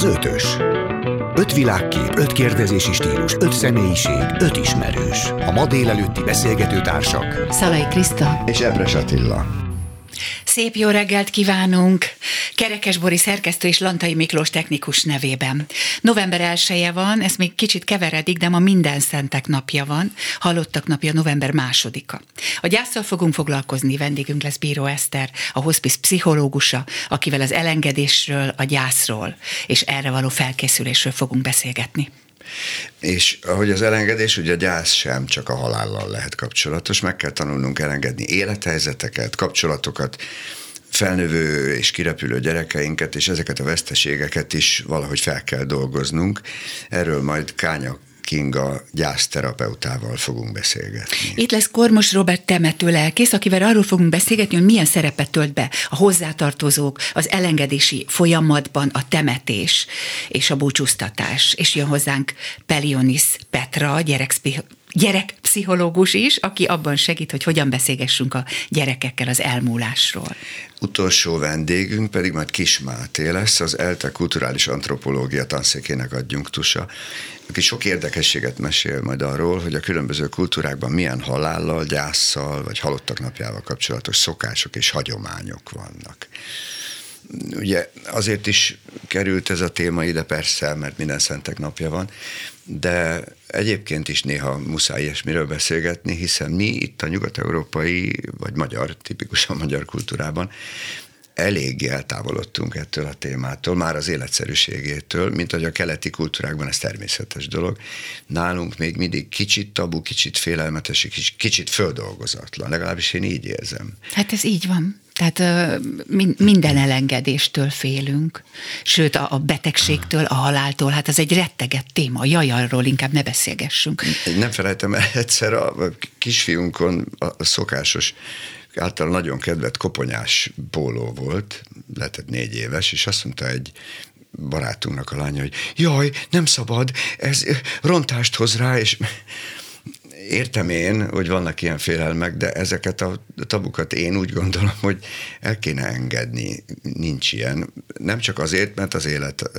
Az ötös. Öt világkép, öt kérdezési stílus, öt személyiség, öt ismerős. A ma délelőtti beszélgető társak. Szalai Kriszta. És Ebres Attila. Szép jó reggelt kívánunk! Kerekes Bori szerkesztő és Lantai Miklós technikus nevében. November 1 van, ez még kicsit keveredik, de ma minden szentek napja van. Hallottak napja november másodika. A gyászsal fogunk foglalkozni, vendégünk lesz Bíró Eszter, a hospice pszichológusa, akivel az elengedésről, a gyászról és erre való felkészülésről fogunk beszélgetni. És ahogy az elengedés, ugye a gyász sem csak a halállal lehet kapcsolatos, meg kell tanulnunk elengedni élethelyzeteket, kapcsolatokat, felnövő és kirepülő gyerekeinket, és ezeket a veszteségeket is valahogy fel kell dolgoznunk. Erről majd Kánya Kinga gyászterapeutával fogunk beszélgetni. Itt lesz Kormos Robert temető lelkész, akivel arról fogunk beszélgetni, hogy milyen szerepet tölt be a hozzátartozók, az elengedési folyamatban a temetés és a búcsúztatás. És jön hozzánk Pelionis Petra, gyerekpszichológus is, aki abban segít, hogy hogyan beszélgessünk a gyerekekkel az elmúlásról. Utolsó vendégünk pedig majd Kis Máté lesz, az ELTE kulturális antropológia tanszékének adjunktusa, aki sok érdekességet mesél majd arról, hogy a különböző kultúrákban milyen halállal, gyászsal vagy halottak napjával kapcsolatos szokások és hagyományok vannak. Ugye azért is került ez a téma ide persze, mert minden szentek napja van, de egyébként is néha muszáj ilyesmiről beszélgetni, hiszen mi itt a nyugat-európai, vagy magyar, tipikusan magyar kultúrában eléggé eltávolodtunk ettől a témától, már az életszerűségétől, mint hogy a keleti kultúrákban ez természetes dolog. Nálunk még mindig kicsit tabu, kicsit félelmetes, kicsit, kicsit földolgozatlan, legalábbis én így érzem. Hát ez így van. Tehát minden elengedéstől félünk, sőt a betegségtől, a haláltól, hát ez egy retteget téma, jaj, arról inkább ne beszélgessünk. Nem felejtem el egyszer a kisfiunkon a szokásos által nagyon kedvelt koponyás póló volt, lehetett négy éves, és azt mondta egy barátunknak a lánya, hogy jaj, nem szabad, ez rontást hoz rá, és értem én, hogy vannak ilyen félelmek, de ezeket a tabukat én úgy gondolom, hogy el kéne engedni. Nincs ilyen. Nem csak azért, mert az élet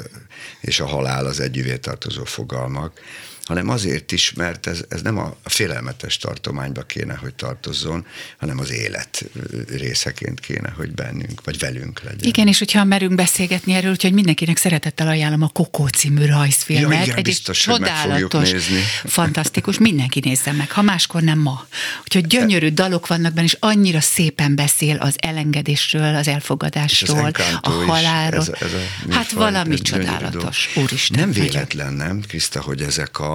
és a halál az együvé tartozó fogalmak, hanem azért is, mert ez, ez nem a félelmetes tartományba kéne, hogy tartozzon, hanem az élet részeként kéne, hogy bennünk, vagy velünk legyen. Igen, és hogyha merünk beszélgetni erről, úgyhogy mindenkinek szeretettel ajánlom a Kokó című rajzfilmet. Ja, igen, Egy biztos, csodálatos, nézni. fantasztikus, mindenki nézze meg, ha máskor nem ma. Úgyhogy gyönyörű dalok vannak benne, és annyira szépen beszél az elengedésről, az elfogadásról, a halálról. Ez, ez a hát valami csodálatos, úristen. Nem véletlen, nem, Kriszta, hogy ezek a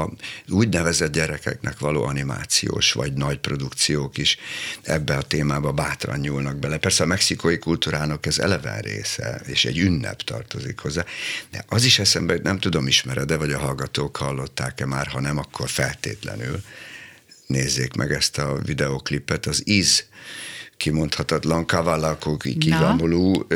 úgynevezett gyerekeknek való animációs vagy nagy produkciók is ebbe a témába bátran nyúlnak bele. Persze a mexikói kultúrának ez eleven része, és egy ünnep tartozik hozzá, de az is eszembe, nem tudom, ismered-e, vagy a hallgatók hallották-e már, ha nem, akkor feltétlenül nézzék meg ezt a videoklipet, az Iz kimondhatatlan Kavalakó kivamulú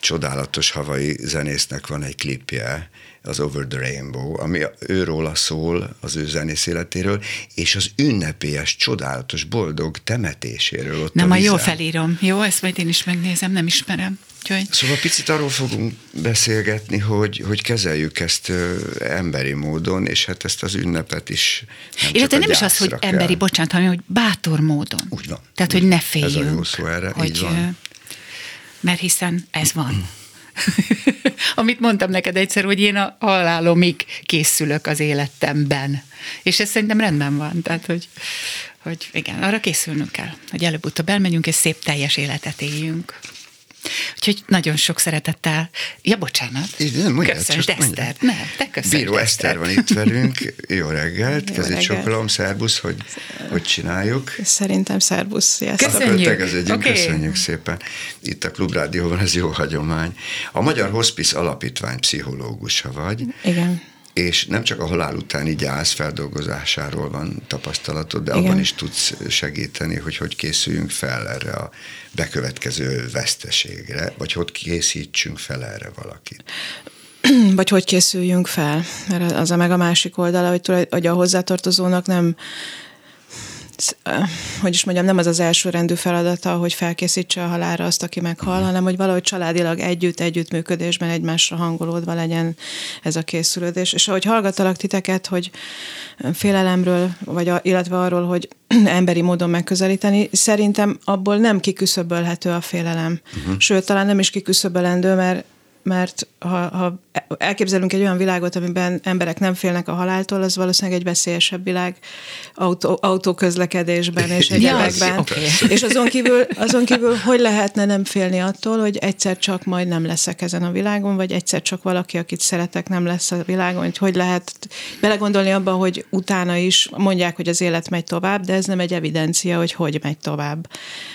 csodálatos havai zenésznek van egy klipje, az Over the Rainbow, ami őróla szól, az ő zenész életéről, és az ünnepélyes, csodálatos, boldog temetéséről ott Nem, a, a jó felírom. Jó, ezt majd én is megnézem, nem ismerem. Úgyhogy... Szóval picit arról fogunk beszélgetni, hogy, hogy kezeljük ezt ö, emberi módon, és hát ezt az ünnepet is nem Illetve nem is az, hogy kell. emberi, bocsánat, hanem hogy bátor módon. Úgy van. Tehát, hogy ne féljünk. Ez a jó szó erre, hogy, így van. Mert hiszen ez van. Amit mondtam neked egyszer, hogy én a halálomig készülök az életemben. És ez szerintem rendben van. Tehát, hogy, hogy igen, arra készülnünk kell, hogy előbb-utóbb elmegyünk, és szép teljes életet éljünk. Úgyhogy nagyon sok szeretettel. Ja, bocsánat. Nem, mondjad, köszönöm, csak Eszter. Nem, te köszönöm. Bíró Eszter van itt velünk. Jó reggelt, kezét csokolom, szervusz, hogy, hogy csináljuk. Szerintem szervusz, sziasztok. Köszönjük. Okay. Köszönjük szépen. Itt a Klubrádióban ez jó hagyomány. A Magyar Hospice Alapítvány pszichológusa vagy. Igen és nem csak a halál utáni gyász feldolgozásáról van tapasztalatod, de Igen. abban is tudsz segíteni, hogy hogy készüljünk fel erre a bekövetkező veszteségre, vagy hogy készítsünk fel erre valakit. Vagy hogy készüljünk fel, mert az a meg a másik oldala, hogy, hogy a hozzátartozónak nem hogy is mondjam, nem az az első rendű feladata, hogy felkészítse a halára azt, aki meghal, hanem hogy valahogy családilag együtt, együttműködésben egymásra hangolódva legyen ez a készülődés. És ahogy hallgatalak titeket, hogy félelemről, vagy a, illetve arról, hogy emberi módon megközelíteni, szerintem abból nem kiküszöbölhető a félelem. Uh-huh. Sőt, talán nem is kiküszöbölendő, mert mert ha, ha elképzelünk egy olyan világot, amiben emberek nem félnek a haláltól, az valószínűleg egy veszélyesebb világ autó, autóközlekedésben és egyebekben. Okay. És azon kívül, azon kívül, hogy lehetne nem félni attól, hogy egyszer csak majd nem leszek ezen a világon, vagy egyszer csak valaki, akit szeretek, nem lesz a világon, hogy hogy lehet belegondolni abban, hogy utána is mondják, hogy az élet megy tovább, de ez nem egy evidencia, hogy hogy megy tovább.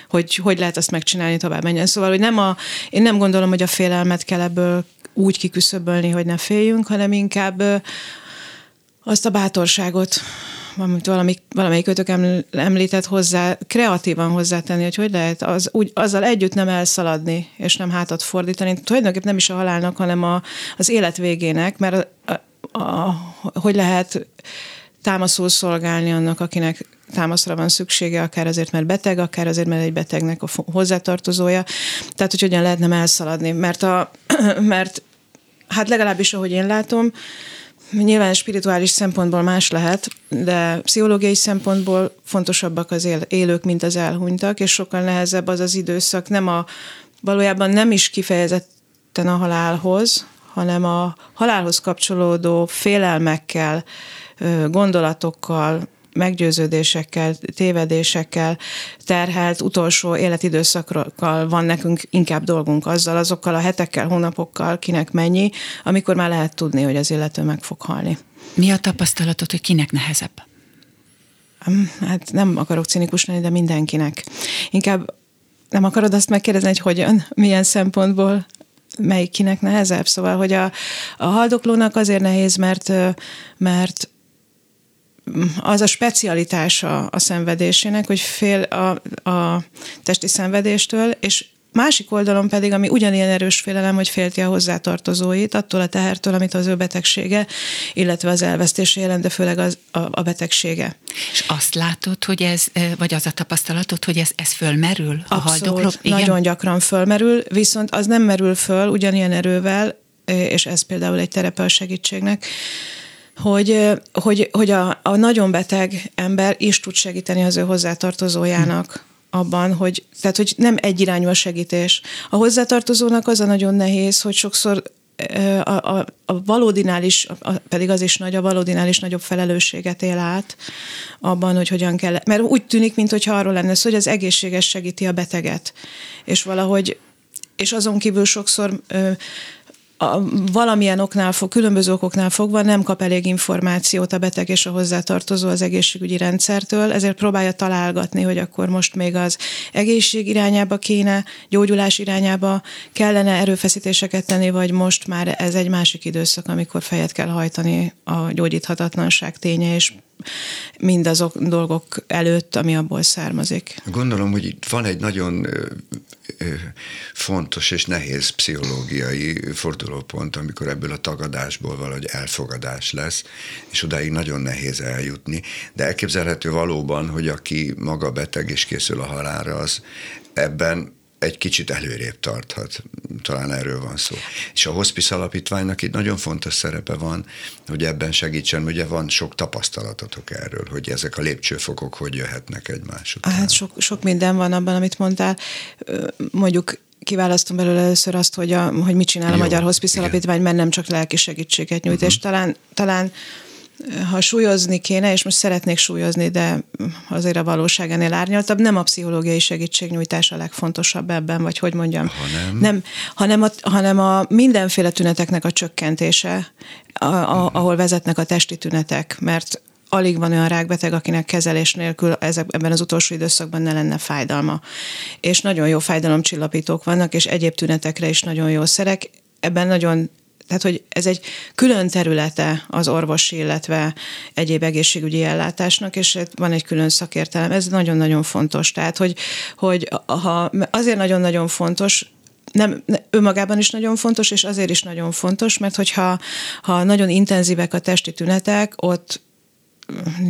Hogy hogy lehet azt megcsinálni tovább menjen. Szóval, hogy nem a, én nem gondolom, hogy a félelmet kell ebből úgy kiküszöbölni, hogy ne féljünk, hanem inkább azt a bátorságot, amit valami, valamelyik ötök említett hozzá, kreatívan hozzátenni, hogy hogy lehet az, úgy, azzal együtt nem elszaladni, és nem hátat fordítani. Tulajdonképpen nem is a halálnak, hanem a, az élet végének, mert a, a, a, hogy lehet támaszul szolgálni annak, akinek támaszra van szüksége, akár azért, mert beteg, akár azért, mert egy betegnek a hozzátartozója. Tehát, hogy hogyan lehetne elszaladni. Mert, a, mert hát legalábbis, ahogy én látom, Nyilván spirituális szempontból más lehet, de pszichológiai szempontból fontosabbak az élők, mint az elhunytak, és sokkal nehezebb az az időszak, nem a, valójában nem is kifejezetten a halálhoz, hanem a halálhoz kapcsolódó félelmekkel, gondolatokkal, meggyőződésekkel, tévedésekkel terhelt utolsó életidőszakkal van nekünk inkább dolgunk azzal, azokkal a hetekkel, hónapokkal, kinek mennyi, amikor már lehet tudni, hogy az illető meg fog halni. Mi a tapasztalatod, hogy kinek nehezebb? Hát nem akarok cinikus lenni, de mindenkinek. Inkább nem akarod azt megkérdezni, hogy hogyan, milyen szempontból melyikinek nehezebb. Szóval, hogy a, a haldoklónak azért nehéz, mert, mert az a specialitása a szenvedésének, hogy fél a, a testi szenvedéstől, és Másik oldalon pedig, ami ugyanilyen erős félelem, hogy félti a hozzátartozóit, attól a tehertől, amit az ő betegsége, illetve az elvesztése jelent, de főleg az, a, a betegsége. És azt látod, hogy ez, vagy az a tapasztalatod, hogy ez, ez fölmerül a haldokló? nagyon gyakran fölmerül, viszont az nem merül föl ugyanilyen erővel, és ez például egy terepe a segítségnek, hogy, hogy, hogy a, a nagyon beteg ember is tud segíteni az ő hozzátartozójának abban, hogy, tehát, hogy nem egyirányú a segítés. A hozzátartozónak az a nagyon nehéz, hogy sokszor a, a, a valódinál is, a, pedig az is nagy, a valódinál is nagyobb felelősséget él át abban, hogy hogyan kell, mert úgy tűnik, mintha arról lenne szó, hogy az egészséges segíti a beteget, és valahogy és azon kívül sokszor ö, a, valamilyen oknál fog, különböző okoknál fogva nem kap elég információt a beteg és a hozzátartozó az egészségügyi rendszertől, ezért próbálja találgatni, hogy akkor most még az egészség irányába kéne, gyógyulás irányába kellene erőfeszítéseket tenni, vagy most már ez egy másik időszak, amikor fejet kell hajtani a gyógyíthatatlanság ténye, és mindazok dolgok előtt, ami abból származik. Gondolom, hogy itt van egy nagyon fontos és nehéz pszichológiai fordulópont, amikor ebből a tagadásból valahogy elfogadás lesz, és odáig nagyon nehéz eljutni. De elképzelhető valóban, hogy aki maga beteg és készül a halára, az ebben egy kicsit előrébb tarthat. Talán erről van szó. És a hospice alapítványnak itt nagyon fontos szerepe van, hogy ebben segítsen, ugye van sok tapasztalatotok erről, hogy ezek a lépcsőfokok hogy jöhetnek egymás után. Hát sok, sok minden van abban, amit mondtál. Mondjuk kiválasztom belőle először azt, hogy, a, hogy mit csinál Jó, a Magyar Hospice Alapítvány, mert nem csak lelki segítséget nyújt, uh-huh. és talán, talán ha súlyozni kéne, és most szeretnék súlyozni, de azért a valóság ennél árnyaltabb, nem a pszichológiai segítségnyújtás a legfontosabb ebben, vagy hogy mondjam. Hanem, nem, hanem, a, hanem a mindenféle tüneteknek a csökkentése, a, a, ahol vezetnek a testi tünetek, mert alig van olyan rákbeteg, akinek kezelés nélkül ezek, ebben az utolsó időszakban ne lenne fájdalma. És nagyon jó fájdalomcsillapítók vannak, és egyéb tünetekre is nagyon jó szerek. Ebben nagyon tehát, hogy ez egy külön területe az orvosi, illetve egyéb egészségügyi ellátásnak, és van egy külön szakértelem. Ez nagyon-nagyon fontos. Tehát, hogy, hogy ha azért nagyon-nagyon fontos, nem, önmagában is nagyon fontos, és azért is nagyon fontos, mert hogyha ha nagyon intenzívek a testi tünetek, ott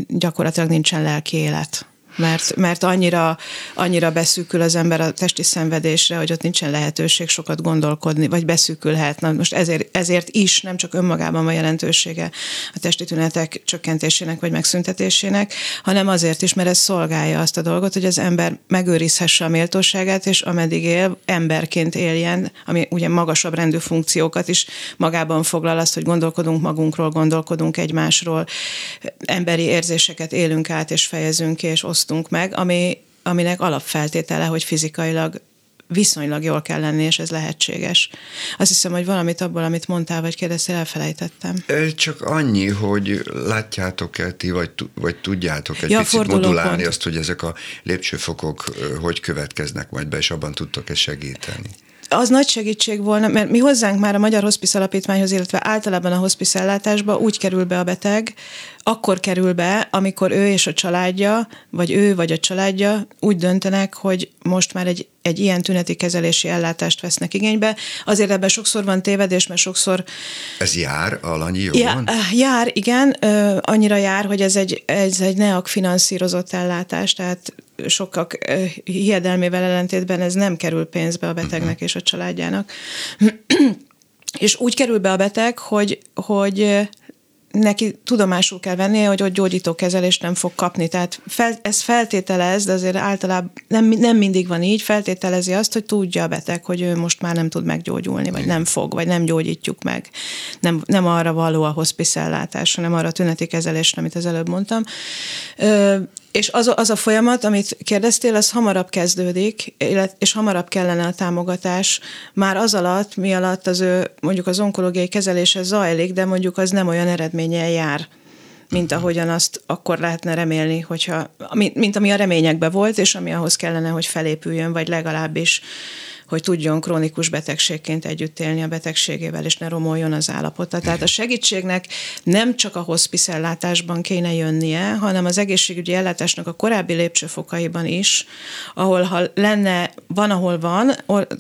gyakorlatilag nincsen lelki élet. Mert, mert annyira, annyira beszűkül az ember a testi szenvedésre, hogy ott nincsen lehetőség sokat gondolkodni, vagy beszűkülhet. Na most ezért, ezért is nem csak önmagában van jelentősége a testi tünetek csökkentésének vagy megszüntetésének, hanem azért is, mert ez szolgálja azt a dolgot, hogy az ember megőrizhesse a méltóságát, és ameddig él, emberként éljen, ami ugye magasabb rendű funkciókat is magában foglal azt, hogy gondolkodunk magunkról, gondolkodunk egymásról, emberi érzéseket élünk át, és fejezünk ki, és osztunk meg, ami, aminek alapfeltétele, hogy fizikailag viszonylag jól kell lenni, és ez lehetséges. Azt hiszem, hogy valamit abból, amit mondtál, vagy kérdeztél, elfelejtettem. Csak annyi, hogy látjátok-e ti, vagy, vagy tudjátok egy ja, picit modulálni pont. azt, hogy ezek a lépcsőfokok hogy következnek majd be, és abban tudtok-e segíteni? Az nagy segítség volna, mert mi hozzánk már a Magyar Hospice Alapítványhoz, illetve általában a hospice ellátásba úgy kerül be a beteg, akkor kerül be, amikor ő és a családja, vagy ő vagy a családja úgy döntenek, hogy most már egy, egy ilyen tüneti kezelési ellátást vesznek igénybe. Azért ebben sokszor van tévedés, mert sokszor... Ez jár alanyi jogon? Já, jár, igen. Annyira jár, hogy ez egy, ez egy NEAK finanszírozott ellátás, tehát sokak hiedelmével ellentétben ez nem kerül pénzbe a betegnek és a családjának. és úgy kerül be a beteg, hogy, hogy neki tudomásul kell vennie, hogy ott gyógyító kezelést nem fog kapni. Tehát fel, ez feltételez, de azért általában nem, nem mindig van így, feltételezi azt, hogy tudja a beteg, hogy ő most már nem tud meggyógyulni, vagy nem fog, vagy nem gyógyítjuk meg. Nem, nem arra való a hospice ellátás, hanem arra a tüneti kezelés, amit az előbb mondtam. Ö, és az, az a folyamat, amit kérdeztél, az hamarabb kezdődik, és hamarabb kellene a támogatás. Már az alatt, mi alatt az ő mondjuk az onkológiai kezelése zajlik, de mondjuk az nem olyan eredménnyel jár mint ahogyan azt akkor lehetne remélni, hogyha, mint ami a reményekben volt, és ami ahhoz kellene, hogy felépüljön, vagy legalábbis hogy tudjon krónikus betegségként együtt élni a betegségével, és ne romoljon az állapota. Tehát a segítségnek nem csak a hospice ellátásban kéne jönnie, hanem az egészségügyi ellátásnak a korábbi lépcsőfokaiban is, ahol ha lenne, van, ahol van,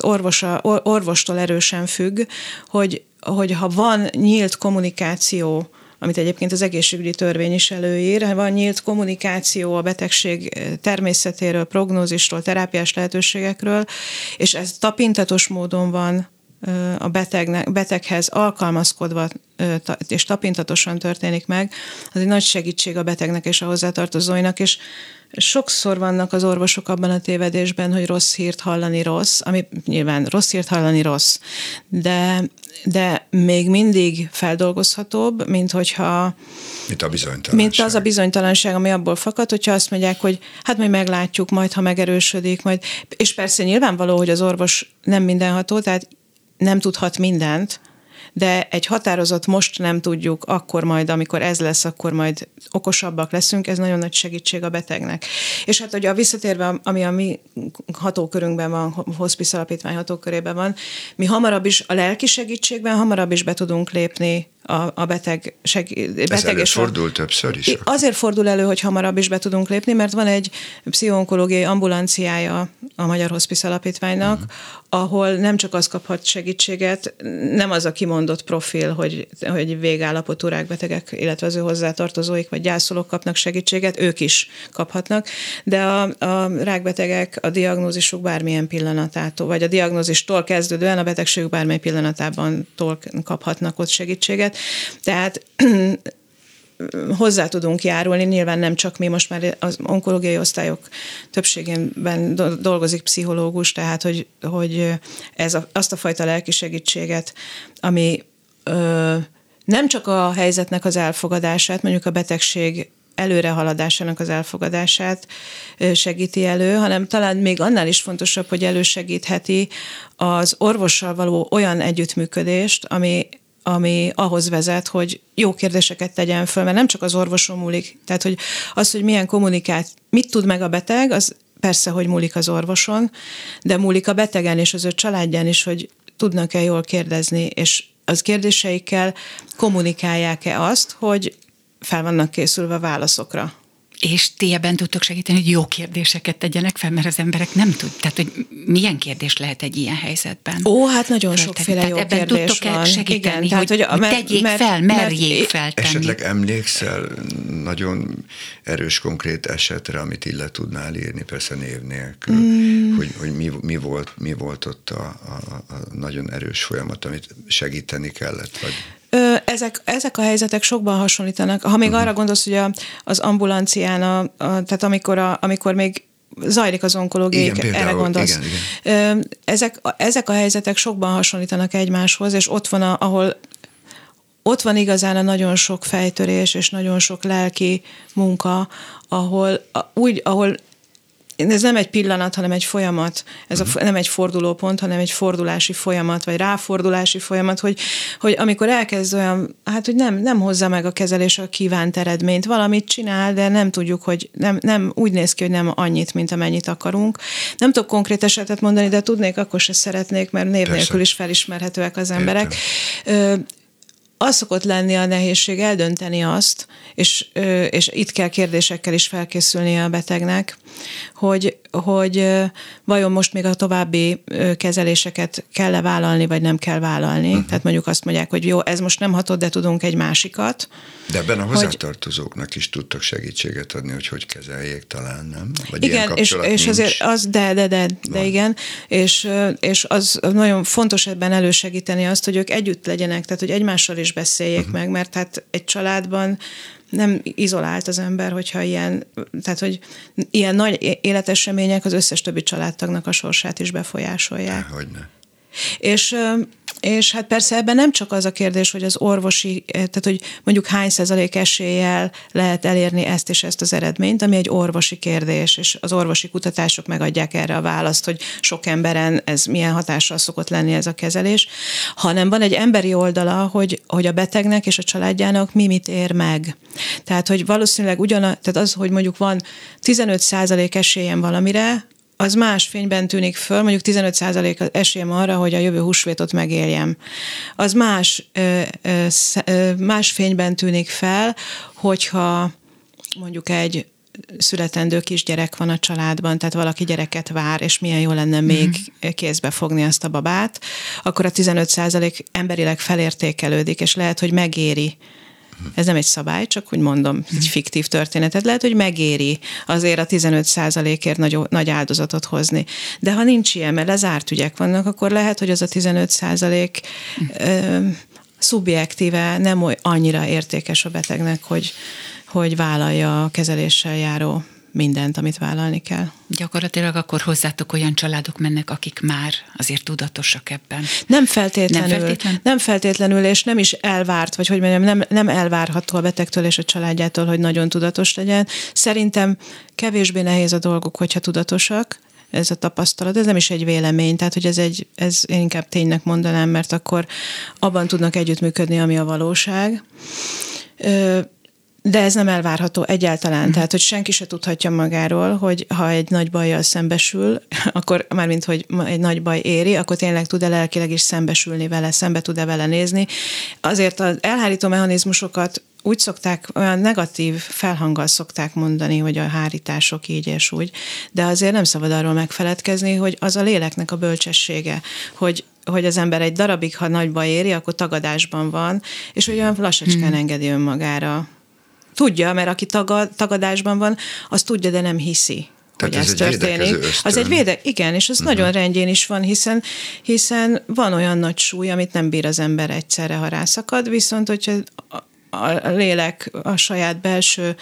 orvosa, orvostól erősen függ, hogy, hogy ha van nyílt kommunikáció amit egyébként az egészségügyi törvény is előír. Van nyílt kommunikáció a betegség természetéről, prognózisról, terápiás lehetőségekről, és ez tapintatos módon van a betegnek, beteghez alkalmazkodva és tapintatosan történik meg, az egy nagy segítség a betegnek és a hozzátartozóinak, és sokszor vannak az orvosok abban a tévedésben, hogy rossz hírt hallani rossz, ami nyilván rossz hírt hallani rossz, de, de még mindig feldolgozhatóbb, mint hogyha mint a bizonytalanság. Mint az a bizonytalanság, ami abból fakad, hogyha azt mondják, hogy hát majd meglátjuk, majd ha megerősödik, majd. És persze nyilvánvaló, hogy az orvos nem mindenható, tehát nem tudhat mindent, de egy határozott most nem tudjuk, akkor majd, amikor ez lesz, akkor majd okosabbak leszünk, ez nagyon nagy segítség a betegnek. És hát ugye a visszatérve, ami a mi hatókörünkben van, hospice alapítvány hatókörében van, mi hamarabb is a lelki segítségben hamarabb is be tudunk lépni a, a beteg seg, beteg Ez fordul többször is? Azért fordul elő, hogy hamarabb is be tudunk lépni, mert van egy pszichonkológiai ambulanciája a Magyar Hospice Alapítványnak, uh-huh. ahol nem csak az kaphat segítséget, nem az a kimondott profil, hogy, hogy végállapotú rákbetegek, illetve az ő hozzátartozóik vagy gyászolók kapnak segítséget, ők is kaphatnak, de a, a rákbetegek a diagnózisuk bármilyen pillanatától, vagy a diagnózistól kezdődően a betegségük bármely pillanatában kaphatnak ott segítséget. Tehát hozzá tudunk járulni, nyilván nem csak mi, most már az onkológiai osztályok többségében dolgozik pszichológus, tehát hogy, hogy ez a, azt a fajta lelki segítséget, ami ö, nem csak a helyzetnek az elfogadását, mondjuk a betegség előrehaladásának az elfogadását segíti elő, hanem talán még annál is fontosabb, hogy elősegítheti az orvossal való olyan együttműködést, ami ami ahhoz vezet, hogy jó kérdéseket tegyen föl, mert nem csak az orvoson múlik. Tehát, hogy az, hogy milyen kommunikát, mit tud meg a beteg, az persze, hogy múlik az orvoson, de múlik a betegen és az ő családján is, hogy tudnak-e jól kérdezni, és az kérdéseikkel kommunikálják-e azt, hogy fel vannak készülve válaszokra És ti ebben tudtok segíteni, hogy jó kérdéseket tegyenek fel, mert az emberek nem tud. Tehát, hogy milyen kérdés lehet egy ilyen helyzetben? Ó, hát nagyon sokféle jó ebben kérdés tudtok van. segíteni, Igen, tehát, hogy, hogy tegyék mert, fel, merjék mert, feltenni. Esetleg emlékszel nagyon erős, konkrét esetre, amit ille tudnál írni, persze név nélkül, mm. hogy, hogy mi, mi, volt, mi volt ott a, a, a nagyon erős folyamat, amit segíteni kellett? Vagy... Ö, ezek, ezek a helyzetek sokban hasonlítanak. Ha még uh-huh. arra gondolsz, hogy a, az ambulancián, a, a, tehát amikor, a, amikor még zajlik az onkológiai, erre gondolsz. Igen, igen. Ezek, ezek a helyzetek sokban hasonlítanak egymáshoz, és ott van, a, ahol ott van igazán a nagyon sok fejtörés és nagyon sok lelki munka, ahol úgy, ahol ez nem egy pillanat, hanem egy folyamat. Ez a, mhm. nem egy fordulópont, hanem egy fordulási folyamat, vagy ráfordulási folyamat, hogy, hogy amikor elkezd olyan, hát hogy nem, nem hozza meg a kezelés a kívánt eredményt, valamit csinál, de nem tudjuk, hogy nem, nem úgy néz ki, hogy nem annyit, mint amennyit akarunk. Nem tudok konkrét esetet mondani, de tudnék, akkor se szeretnék, mert név nélkül is felismerhetőek az emberek. Értem az szokott lenni a nehézség eldönteni azt, és, és itt kell kérdésekkel is felkészülni a betegnek, hogy, hogy vajon most még a további kezeléseket kell-e vállalni, vagy nem kell vállalni. Uh-huh. Tehát mondjuk azt mondják, hogy jó, ez most nem hatott, de tudunk egy másikat. De ebben a hozzátartozóknak is tudtak segítséget adni, hogy hogy kezeljék talán, nem? Vagy igen, és, és azért az, de, de, de, de igen, és, és az nagyon fontos ebben elősegíteni azt, hogy ők együtt legyenek, tehát hogy egymással is beszéljék uh-huh. meg, mert hát egy családban nem izolált az ember, hogyha ilyen, tehát hogy ilyen nagy életesemények az összes többi családtagnak a sorsát is befolyásolják. Hogyne. És és hát persze ebben nem csak az a kérdés, hogy az orvosi, eh, tehát hogy mondjuk hány százalék eséllyel lehet elérni ezt és ezt az eredményt, ami egy orvosi kérdés, és az orvosi kutatások megadják erre a választ, hogy sok emberen ez milyen hatással szokott lenni ez a kezelés, hanem van egy emberi oldala, hogy, hogy a betegnek és a családjának mi mit ér meg. Tehát, hogy valószínűleg ugyan, tehát az, hogy mondjuk van 15 százalék esélyem valamire, az más fényben tűnik föl, mondjuk 15% az esélyem arra, hogy a jövő húsvétot megéljem. Az más, más fényben tűnik fel, hogyha mondjuk egy születendő kisgyerek van a családban, tehát valaki gyereket vár, és milyen jó lenne még mm. kézbe fogni azt a babát, akkor a 15% emberileg felértékelődik, és lehet, hogy megéri ez nem egy szabály, csak hogy mondom, egy fiktív történetet. Lehet, hogy megéri azért a 15% ért nagy, nagy áldozatot hozni. De ha nincs ilyen, mert lezárt ügyek vannak, akkor lehet, hogy az a 15 százalék szubjektíve nem oly annyira értékes a betegnek, hogy, hogy vállalja a kezeléssel járó mindent, amit vállalni kell. Gyakorlatilag akkor hozzátok olyan családok mennek, akik már azért tudatosak ebben. Nem feltétlenül. Nem, feltétlen? nem feltétlenül, és nem is elvárt, vagy hogy mondjam, nem, nem elvárható a betegtől és a családjától, hogy nagyon tudatos legyen. Szerintem kevésbé nehéz a dolgok, hogyha tudatosak, ez a tapasztalat, ez nem is egy vélemény, tehát hogy ez egy, ez én inkább ténynek mondanám, mert akkor abban tudnak együttműködni, ami a valóság. De ez nem elvárható egyáltalán. Uh-huh. Tehát, hogy senki se tudhatja magáról, hogy ha egy nagy bajjal szembesül, akkor mármint, hogy egy nagy baj éri, akkor tényleg tud-e lelkileg is szembesülni vele, szembe tud-e vele nézni. Azért az elhárító mechanizmusokat úgy szokták, olyan negatív felhanggal szokták mondani, hogy a hárítások így és úgy, de azért nem szabad arról megfeledkezni, hogy az a léleknek a bölcsessége, hogy hogy az ember egy darabig, ha nagy baj éri, akkor tagadásban van, és hogy olyan lassacskán hmm. engedi önmagára Tudja, mert aki tagad, tagadásban van, az tudja, de nem hiszi. Tehát hogy ez, ez történik. Az egy véde, igen, és ez uh-huh. nagyon rendjén is van, hiszen, hiszen van olyan nagy súly, amit nem bír az ember egyszerre, ha rászakad, viszont hogyha a, a lélek a saját belső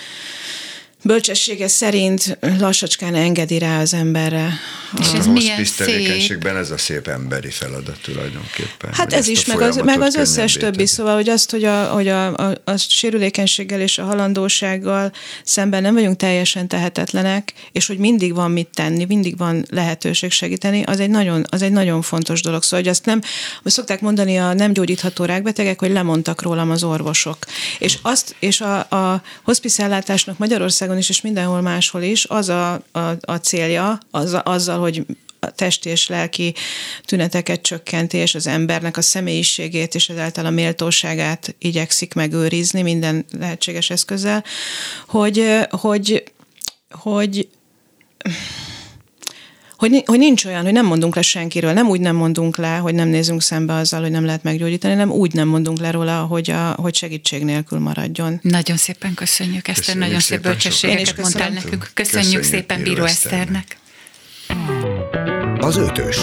bölcsessége szerint lassacskán engedi rá az emberre. És ez a milyen szép. ez a szép emberi feladat tulajdonképpen. Hát ez is, meg az, meg az összes többi, tenni. szóval, hogy azt, hogy, a, hogy a, a, a sérülékenységgel és a halandósággal szemben nem vagyunk teljesen tehetetlenek, és hogy mindig van mit tenni, mindig van lehetőség segíteni, az egy nagyon, az egy nagyon fontos dolog. Szóval, hogy azt nem, hogy szokták mondani a nem gyógyítható rákbetegek, hogy lemondtak rólam az orvosok. És azt, és a, a hospice Magyarországon is, és mindenhol máshol is, az a, a, a célja, az, azzal, hogy a testi és lelki tüneteket csökkenti, és az embernek a személyiségét és ezáltal a méltóságát igyekszik megőrizni minden lehetséges eszközzel, hogy, hogy, hogy hogy, hogy nincs olyan, hogy nem mondunk le senkiről, nem úgy nem mondunk le, hogy nem nézünk szembe azzal, hogy nem lehet meggyógyítani, nem úgy nem mondunk le róla, hogy, a, hogy segítség nélkül maradjon. Nagyon szépen köszönjük, Eszter, köszönjük nagyon szép bölcsességeket mondtál nekünk. Köszönjük, köszönjük szépen Bíró Eszternek. Az ötös.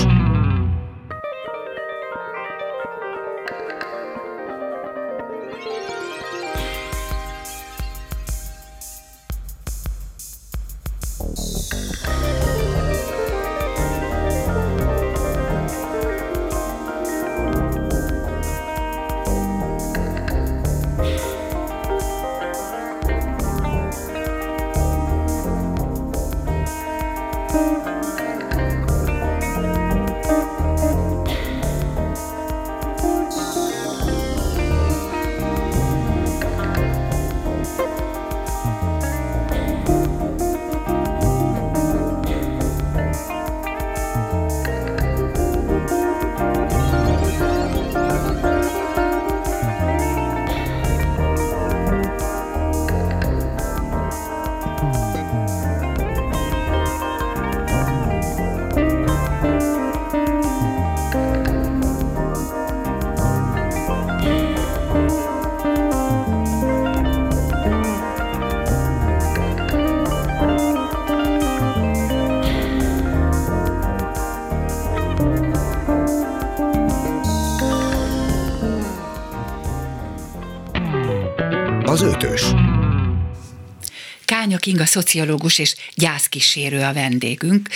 Szociológus és gyászkísérő a vendégünk.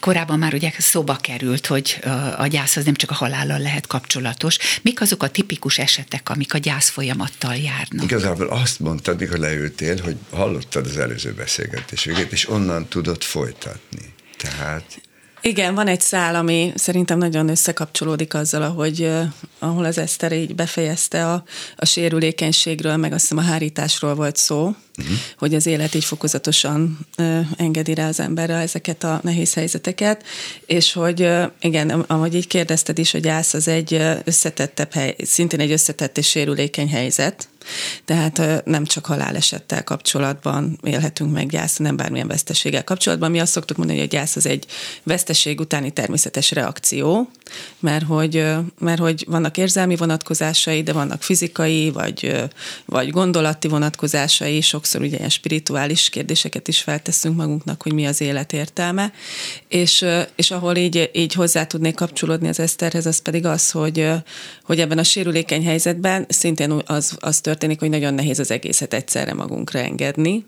Korábban már ugye szóba került, hogy a gyász az nem csak a halállal lehet kapcsolatos. Mik azok a tipikus esetek, amik a gyász folyamattal járnak? Igazából azt mondtad, mikor leültél, hogy hallottad az előző beszélgetés végét, és onnan tudod folytatni. Tehát igen, van egy szál, ami szerintem nagyon összekapcsolódik azzal, ahogy, ahol az Eszter így befejezte a, a sérülékenységről, meg azt hiszem a hárításról volt szó, uh-huh. hogy az élet így fokozatosan uh, engedi rá az emberre ezeket a nehéz helyzeteket, és hogy uh, igen, ahogy így kérdezted is, hogy ász az egy összetettebb hely, szintén egy összetett és sérülékeny helyzet, tehát nem csak halálesettel kapcsolatban élhetünk meg gyász, nem bármilyen veszteséggel kapcsolatban. Mi azt szoktuk mondani, hogy a gyász az egy veszteség utáni természetes reakció, mert hogy, mert hogy vannak érzelmi vonatkozásai, de vannak fizikai, vagy, vagy gondolati vonatkozásai, sokszor ugye ilyen spirituális kérdéseket is felteszünk magunknak, hogy mi az élet értelme, és, és ahol így, így hozzá tudnék kapcsolódni az Eszterhez, az pedig az, hogy, hogy ebben a sérülékeny helyzetben szintén az, az történik, hogy nagyon nehéz az egészet egyszerre magunkra engedni,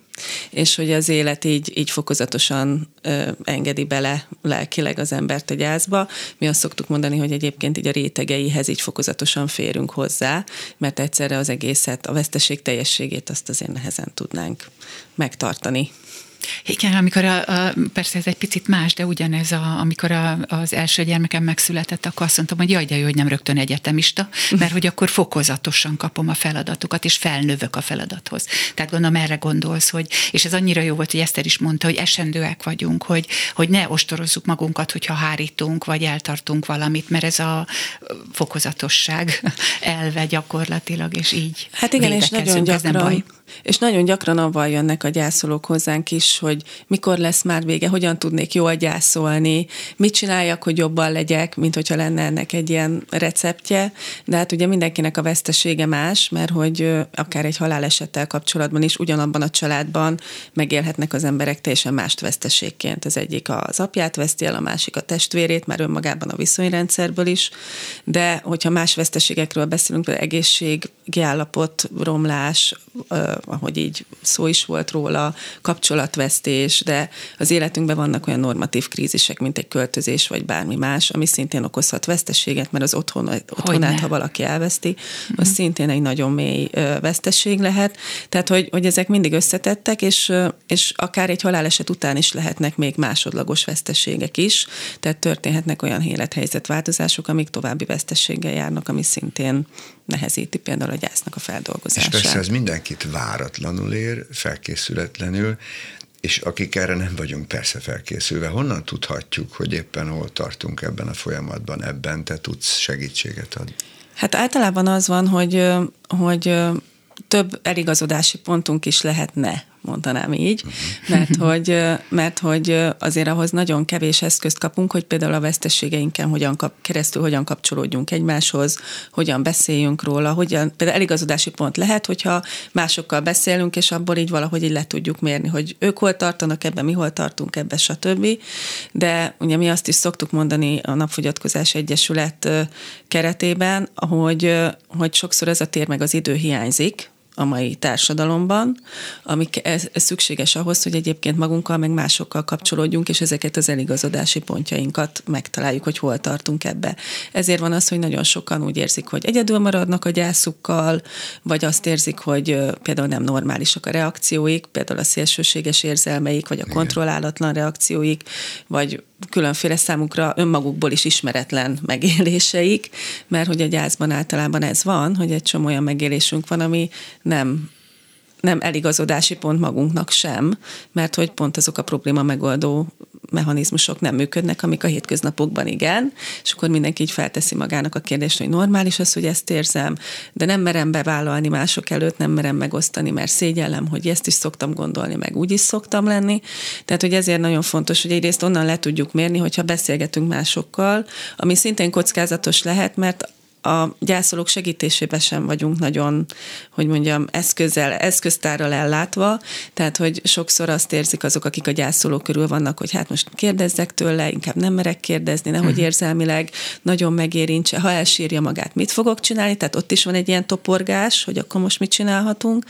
és hogy az élet így, így fokozatosan ö, engedi bele lelkileg az embert a gyászba. Mi azt szoktuk mondani, hogy egyébként így a rétegeihez így fokozatosan férünk hozzá, mert egyszerre az egészet, a veszteség teljességét azt azért nehezen tudnánk megtartani. Igen, amikor a, a, persze ez egy picit más, de ugyanez, a, amikor a, az első gyermekem megszületett, akkor azt mondtam, hogy jaj, de jó, hogy nem rögtön egyetemista, mert hogy akkor fokozatosan kapom a feladatokat, és felnövök a feladathoz. Tehát gondolom erre gondolsz, hogy, és ez annyira jó volt, hogy Eszter is mondta, hogy esendőek vagyunk, hogy, hogy ne ostorozzuk magunkat, hogyha hárítunk, vagy eltartunk valamit, mert ez a fokozatosság elve gyakorlatilag, és így Hát igen, és nagyon gyakran, baj. És nagyon gyakran avval jönnek a gyászolók hozzánk is, hogy mikor lesz már vége, hogyan tudnék jól gyászolni, mit csináljak, hogy jobban legyek, mint hogyha lenne ennek egy ilyen receptje. De hát ugye mindenkinek a vesztesége más, mert hogy akár egy halálesettel kapcsolatban is ugyanabban a családban megélhetnek az emberek teljesen mást veszteségként. Az egyik az apját veszti el, a másik a testvérét, már önmagában a viszonyrendszerből is. De hogyha más veszteségekről beszélünk, például egészségi állapot, romlás, ahogy így szó is volt róla, kapcsolatvesztés, de az életünkben vannak olyan normatív krízisek, mint egy költözés vagy bármi más, ami szintén okozhat veszteséget, mert az otthon, otthonát, ha valaki elveszti, uh-huh. az mhm. szintén egy nagyon mély veszteség lehet. Tehát, hogy, hogy ezek mindig összetettek, és, és akár egy haláleset után is lehetnek még másodlagos veszteségek is, tehát történhetnek olyan élethelyzetváltozások, amik további vesztességgel járnak, ami szintén nehezíti például a gyásznak a feldolgozását. És persze ez mindenkit váratlanul ér, felkészületlenül, és akik erre nem vagyunk persze felkészülve, honnan tudhatjuk, hogy éppen hol tartunk ebben a folyamatban, ebben te tudsz segítséget adni? Hát általában az van, hogy, hogy több eligazodási pontunk is lehetne mondanám így, mert hogy, mert hogy azért ahhoz nagyon kevés eszközt kapunk, hogy például a vesztességeinken hogyan kap, keresztül hogyan kapcsolódjunk egymáshoz, hogyan beszéljünk róla, hogyan, például eligazodási pont lehet, hogyha másokkal beszélünk, és abból így valahogy így le tudjuk mérni, hogy ők hol tartanak ebben, mi hol tartunk ebben, stb. De ugye mi azt is szoktuk mondani a Napfogyatkozás Egyesület keretében, hogy, hogy sokszor ez a tér meg az idő hiányzik, a mai társadalomban, ami ez, ez szükséges ahhoz, hogy egyébként magunkkal, meg másokkal kapcsolódjunk, és ezeket az eligazodási pontjainkat megtaláljuk, hogy hol tartunk ebbe. Ezért van az, hogy nagyon sokan úgy érzik, hogy egyedül maradnak a gyászukkal, vagy azt érzik, hogy például nem normálisak a reakcióik, például a szélsőséges érzelmeik, vagy a kontrollálatlan reakcióik, vagy különféle számukra önmagukból is ismeretlen megéléseik, mert hogy a gyászban általában ez van, hogy egy csomó olyan megélésünk van, ami nem nem eligazodási pont magunknak sem, mert hogy pont azok a probléma megoldó mechanizmusok nem működnek, amik a hétköznapokban igen, és akkor mindenki így felteszi magának a kérdést, hogy normális az, hogy ezt érzem, de nem merem bevállalni mások előtt, nem merem megosztani, mert szégyellem, hogy ezt is szoktam gondolni, meg úgy is szoktam lenni. Tehát, hogy ezért nagyon fontos, hogy egyrészt onnan le tudjuk mérni, hogyha beszélgetünk másokkal, ami szintén kockázatos lehet, mert a gyászolók segítésében sem vagyunk nagyon, hogy mondjam, eszközzel, eszköztárral ellátva, tehát, hogy sokszor azt érzik azok, akik a gyászolók körül vannak, hogy hát most kérdezzek tőle, inkább nem merek kérdezni, nehogy uh-huh. érzelmileg nagyon megérintse, ha elsírja magát, mit fogok csinálni, tehát ott is van egy ilyen toporgás, hogy akkor most mit csinálhatunk,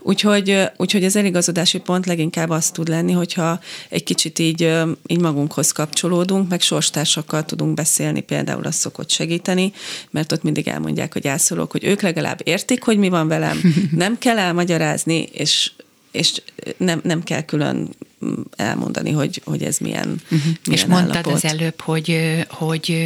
úgyhogy, úgyhogy az eligazodási pont leginkább azt tud lenni, hogyha egy kicsit így, így magunkhoz kapcsolódunk, meg sorstársakkal tudunk beszélni, például az szokott segíteni, mert ott mindig elmondják, hogy elszólok, hogy ők legalább értik, hogy mi van velem, nem kell elmagyarázni, és és nem, nem kell külön elmondani, hogy, hogy ez milyen, uh-huh. milyen És mondtad állapot. az előbb, hogy, hogy,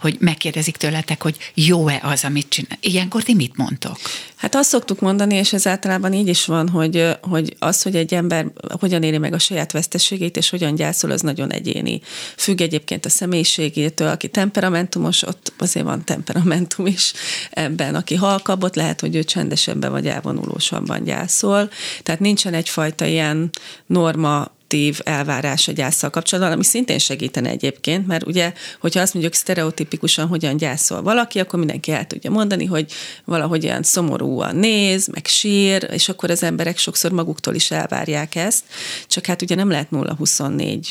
hogy megkérdezik tőletek, hogy jó-e az, amit csinál. Ilyenkor ti mit mondtok? Hát azt szoktuk mondani, és ez általában így is van, hogy, hogy az, hogy egy ember hogyan éli meg a saját veszteségét, és hogyan gyászol, az nagyon egyéni. Függ egyébként a személyiségétől, aki temperamentumos, ott azért van temperamentum is ebben. Aki halkabb, ott lehet, hogy ő csendesebben vagy elvonulósabban gyászol. Tehát nincsen egyfajta ilyen norma objektív elvárás a gyászsal kapcsolatban, ami szintén segítene egyébként, mert ugye, hogyha azt mondjuk sztereotipikusan hogyan gyászol valaki, akkor mindenki el tudja mondani, hogy valahogy olyan szomorúan néz, meg sír, és akkor az emberek sokszor maguktól is elvárják ezt, csak hát ugye nem lehet 0-24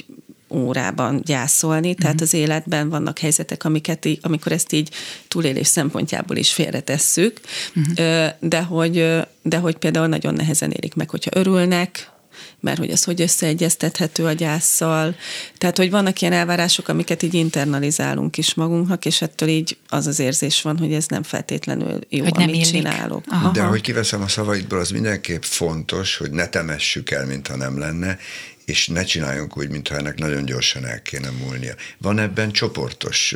órában gyászolni, tehát uh-huh. az életben vannak helyzetek, amiket így, amikor ezt így túlélés szempontjából is félretesszük, uh-huh. de, hogy, de hogy például nagyon nehezen élik meg, hogyha örülnek, mert hogy az hogy összeegyeztethető a gyászsal. Tehát, hogy vannak ilyen elvárások, amiket így internalizálunk is magunknak, és ettől így az az érzés van, hogy ez nem feltétlenül jó, hogy amit illik. csinálok. Aha. De hogy kiveszem a szavaidból, az mindenképp fontos, hogy ne temessük el, mintha nem lenne, és ne csináljunk úgy, mintha ennek nagyon gyorsan el kéne múlnia. Van ebben csoportos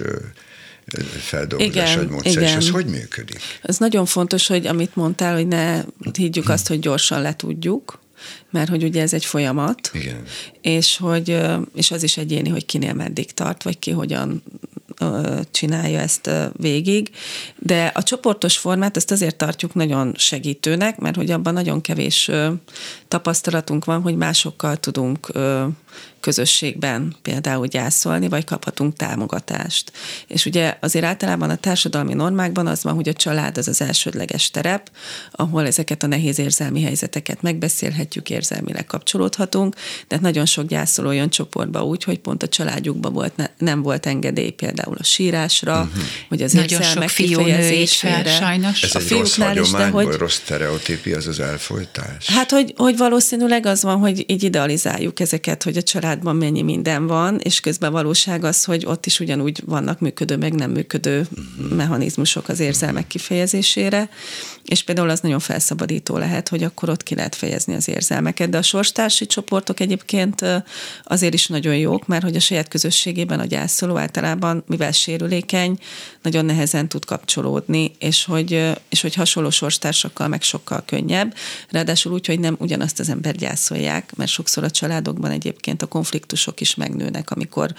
feldolgozás, igen, vagy módszer, igen. és ez hogy működik? Ez nagyon fontos, hogy amit mondtál, hogy ne higgyük azt, hogy gyorsan letudjuk, mert hogy ugye ez egy folyamat, Igen. és hogy és az is egyéni, hogy kinél meddig tart, vagy ki hogyan csinálja ezt végig, de a csoportos formát ezt azért tartjuk nagyon segítőnek, mert hogy abban nagyon kevés tapasztalatunk van, hogy másokkal tudunk közösségben például gyászolni, vagy kaphatunk támogatást. És ugye azért általában a társadalmi normákban az van, hogy a család az az elsődleges terep, ahol ezeket a nehéz érzelmi helyzeteket megbeszélhetjük, érzelmileg kapcsolódhatunk, de nagyon sok gyászoló jön csoportba úgy, hogy pont a családjukba volt, ne, nem volt engedély például a sírásra, uh-huh. hogy az nagyon érzelmek sok fiú fel, sajnos. Ez a egy rossz hagyomány, is, de hogy, vagy rossz stereotípia, az az elfolytás? Hát, hogy, hogy valószínűleg az van, hogy így idealizáljuk ezeket, hogy a család családban mennyi minden van, és közben valóság az, hogy ott is ugyanúgy vannak működő, meg nem működő uh-huh. mechanizmusok az érzelmek kifejezésére, és például az nagyon felszabadító lehet, hogy akkor ott ki lehet fejezni az érzelmeket, de a sorstársi csoportok egyébként azért is nagyon jók, mert hogy a saját közösségében a gyászoló általában, mivel sérülékeny, nagyon nehezen tud kapcsolódni, és hogy, és hogy hasonló sorstársakkal meg sokkal könnyebb, ráadásul úgy, hogy nem ugyanazt az ember gyászolják, mert sokszor a családokban egyébként a konfliktusok is megnőnek, amikor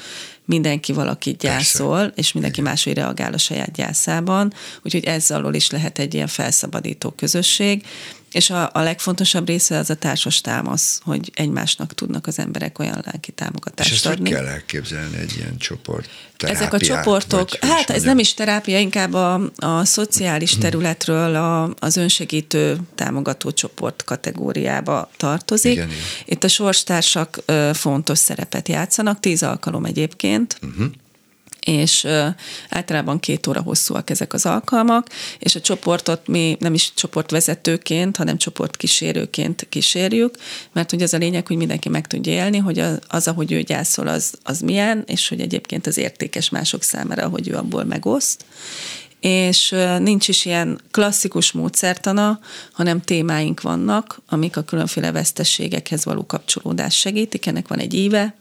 mindenki valakit gyászol, Persze. és mindenki Igen. máshogy reagál a saját gyászában, úgyhogy ezzel is lehet egy ilyen felszabadító közösség, és a, a legfontosabb része az a társas támasz, hogy egymásnak tudnak az emberek olyan lelki támogatást és ezt adni. És kell elképzelni egy ilyen csoport? Ezek a csoportok, hát ez nem is terápia, inkább a, a szociális hm. területről a, az önsegítő támogató csoport kategóriába tartozik. Igen, igen. Itt a sorstársak fontos szerepet játszanak, tíz alkalom egyébként. Uh-huh és általában két óra hosszúak ezek az alkalmak, és a csoportot mi nem is csoportvezetőként, hanem csoportkísérőként kísérjük, mert hogy az a lényeg, hogy mindenki meg tudja élni, hogy az, az ahogy ő gyászol, az, az milyen, és hogy egyébként az értékes mások számára, hogy ő abból megoszt, és nincs is ilyen klasszikus módszertana, hanem témáink vannak, amik a különféle vesztességekhez való kapcsolódás segítik. Ennek van egy íve,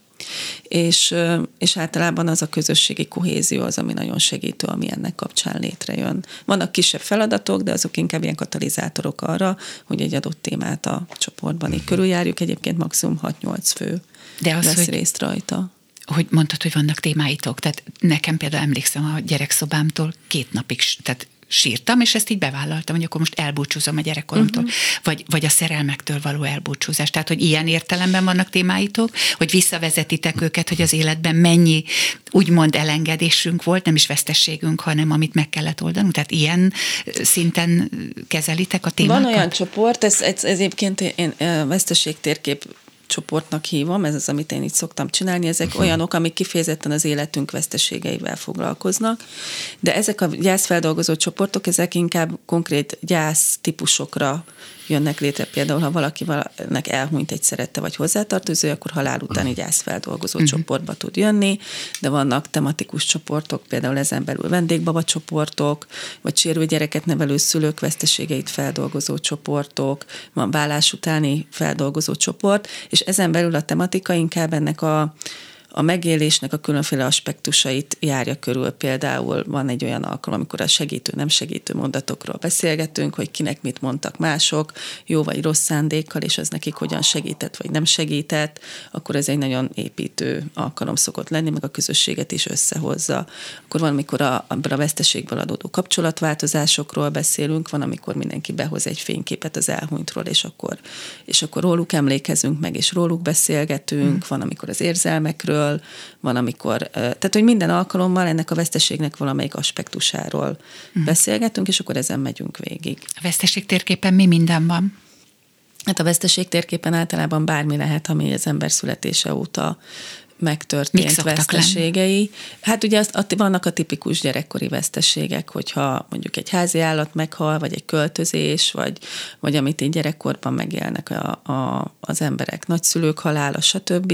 és, és általában az a közösségi kohézió az, ami nagyon segítő, ami ennek kapcsán létrejön. Vannak kisebb feladatok, de azok inkább ilyen katalizátorok arra, hogy egy adott témát a csoportban így körüljárjuk, egyébként maximum 6-8 fő de az, vesz hogy... részt rajta hogy mondtad, hogy vannak témáitok. Tehát nekem például emlékszem a gyerekszobámtól két napig, tehát sírtam, és ezt így bevállaltam, hogy akkor most elbúcsúzom a gyerekkoromtól, uh-huh. vagy, vagy a szerelmektől való elbúcsúzás. Tehát, hogy ilyen értelemben vannak témáitok, hogy visszavezetitek őket, hogy az életben mennyi úgymond elengedésünk volt, nem is vesztességünk, hanem amit meg kellett oldanunk. Tehát ilyen szinten kezelitek a témákat? Van olyan csoport, ez, ez, ez egyébként én veszteség térkép csoportnak hívom, ez az, amit én itt szoktam csinálni, ezek uh-huh. olyanok, amik kifejezetten az életünk veszteségeivel foglalkoznak, de ezek a gyászfeldolgozó csoportok, ezek inkább konkrét gyász típusokra jönnek létre. Például, ha valakinek elhunyt egy szerette vagy hozzátartozó, akkor halál utáni gyászfeldolgozó uh-huh. csoportba tud jönni, de vannak tematikus csoportok, például ezen belül vendégbaba csoportok, vagy sérült gyereket nevelő szülők veszteségeit feldolgozó csoportok, van vállás utáni feldolgozó csoport, és ezen belül a tematika inkább ennek a a megélésnek a különféle aspektusait járja körül. Például van egy olyan alkalom, amikor a segítő, nem segítő mondatokról beszélgetünk, hogy kinek mit mondtak mások, jó vagy rossz szándékkal, és az nekik hogyan segített vagy nem segített, akkor ez egy nagyon építő alkalom szokott lenni, meg a közösséget is összehozza. Akkor van, amikor a, a veszteségből adódó kapcsolatváltozásokról beszélünk, van, amikor mindenki behoz egy fényképet az elhunytról, és akkor, és akkor róluk emlékezünk meg, és róluk beszélgetünk, hmm. van, amikor az érzelmekről, erről, van amikor, tehát hogy minden alkalommal ennek a veszteségnek valamelyik aspektusáról uh-huh. beszélgetünk, és akkor ezen megyünk végig. A veszteség térképen mi minden van? Hát a veszteség térképen általában bármi lehet, ami az ember születése óta megtörtént veszteségei. Lenni? Hát ugye azt, vannak a tipikus gyerekkori veszteségek, hogyha mondjuk egy házi állat meghal, vagy egy költözés, vagy, vagy amit így gyerekkorban megélnek a, a, az emberek, nagyszülők halála, stb.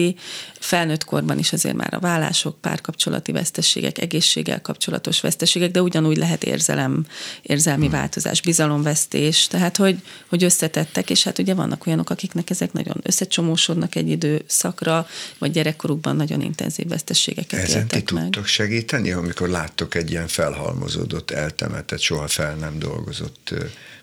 Felnőtt korban is azért már a vállások, párkapcsolati veszteségek, egészséggel kapcsolatos veszteségek, de ugyanúgy lehet érzelem, érzelmi hmm. változás, bizalomvesztés, tehát hogy, hogy összetettek, és hát ugye vannak olyanok, akiknek ezek nagyon összecsomósodnak egy időszakra, vagy gyerekkorukban nagyon intenzív vesztességeket Ezen éltek ti meg. tudtok segíteni, amikor láttok egy ilyen felhalmozódott, eltemetett, soha fel nem dolgozott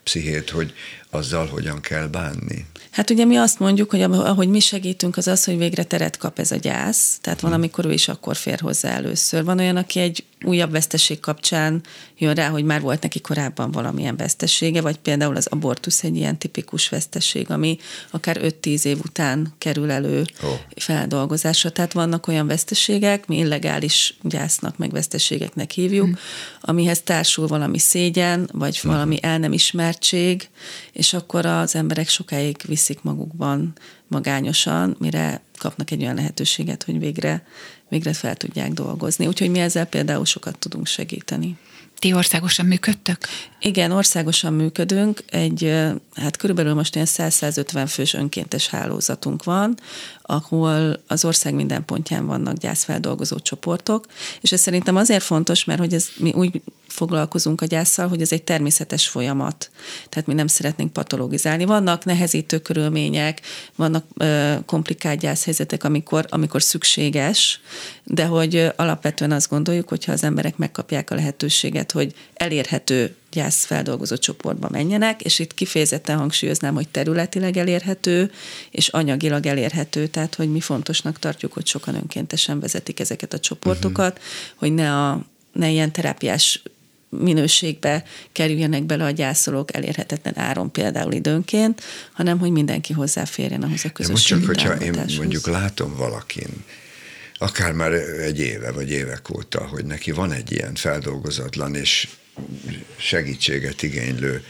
pszichét, hogy azzal hogyan kell bánni? Hát ugye mi azt mondjuk, hogy ahogy mi segítünk, az az, hogy végre teret kap ez a gyász. Tehát van, hmm. amikor ő is akkor fér hozzá először. Van olyan, aki egy újabb veszteség kapcsán jön rá, hogy már volt neki korábban valamilyen vesztesége, vagy például az abortusz egy ilyen tipikus veszteség, ami akár 5-10 év után kerül elő oh. feldolgozásra. Tehát vannak olyan veszteségek, mi illegális gyásznak, meg veszteségeknek hívjuk, hmm. amihez társul valami szégyen, vagy hmm. valami el nem ismertség, és akkor az emberek sokáig viszik magukban magányosan, mire kapnak egy olyan lehetőséget, hogy végre, végre fel tudják dolgozni. Úgyhogy mi ezzel például sokat tudunk segíteni. Ti országosan működtök? Igen, országosan működünk. Egy, hát körülbelül most ilyen 100-150 fős önkéntes hálózatunk van, ahol az ország minden pontján vannak gyászfeldolgozó csoportok, és ez szerintem azért fontos, mert hogy ez mi úgy foglalkozunk a gyászsal, hogy ez egy természetes folyamat. Tehát mi nem szeretnénk patologizálni. Vannak nehezítő körülmények, vannak ö, komplikált gyászhelyzetek, amikor, amikor szükséges, de hogy alapvetően azt gondoljuk, hogyha az emberek megkapják a lehetőséget, hogy elérhető gyászfeldolgozó csoportba menjenek, és itt kifejezetten hangsúlyoznám, hogy területileg elérhető, és anyagilag elérhető, tehát hogy mi fontosnak tartjuk, hogy sokan önkéntesen vezetik ezeket a csoportokat, uh-huh. hogy ne, a, ne ilyen terápiás minőségbe kerüljenek bele a gyászolók elérhetetlen áron például időnként, hanem hogy mindenki hozzáférjen ahhoz a közösségi Most csak, hogyha én mondjuk látom valakin, akár már egy éve vagy évek óta, hogy neki van egy ilyen feldolgozatlan és segítséget igénylő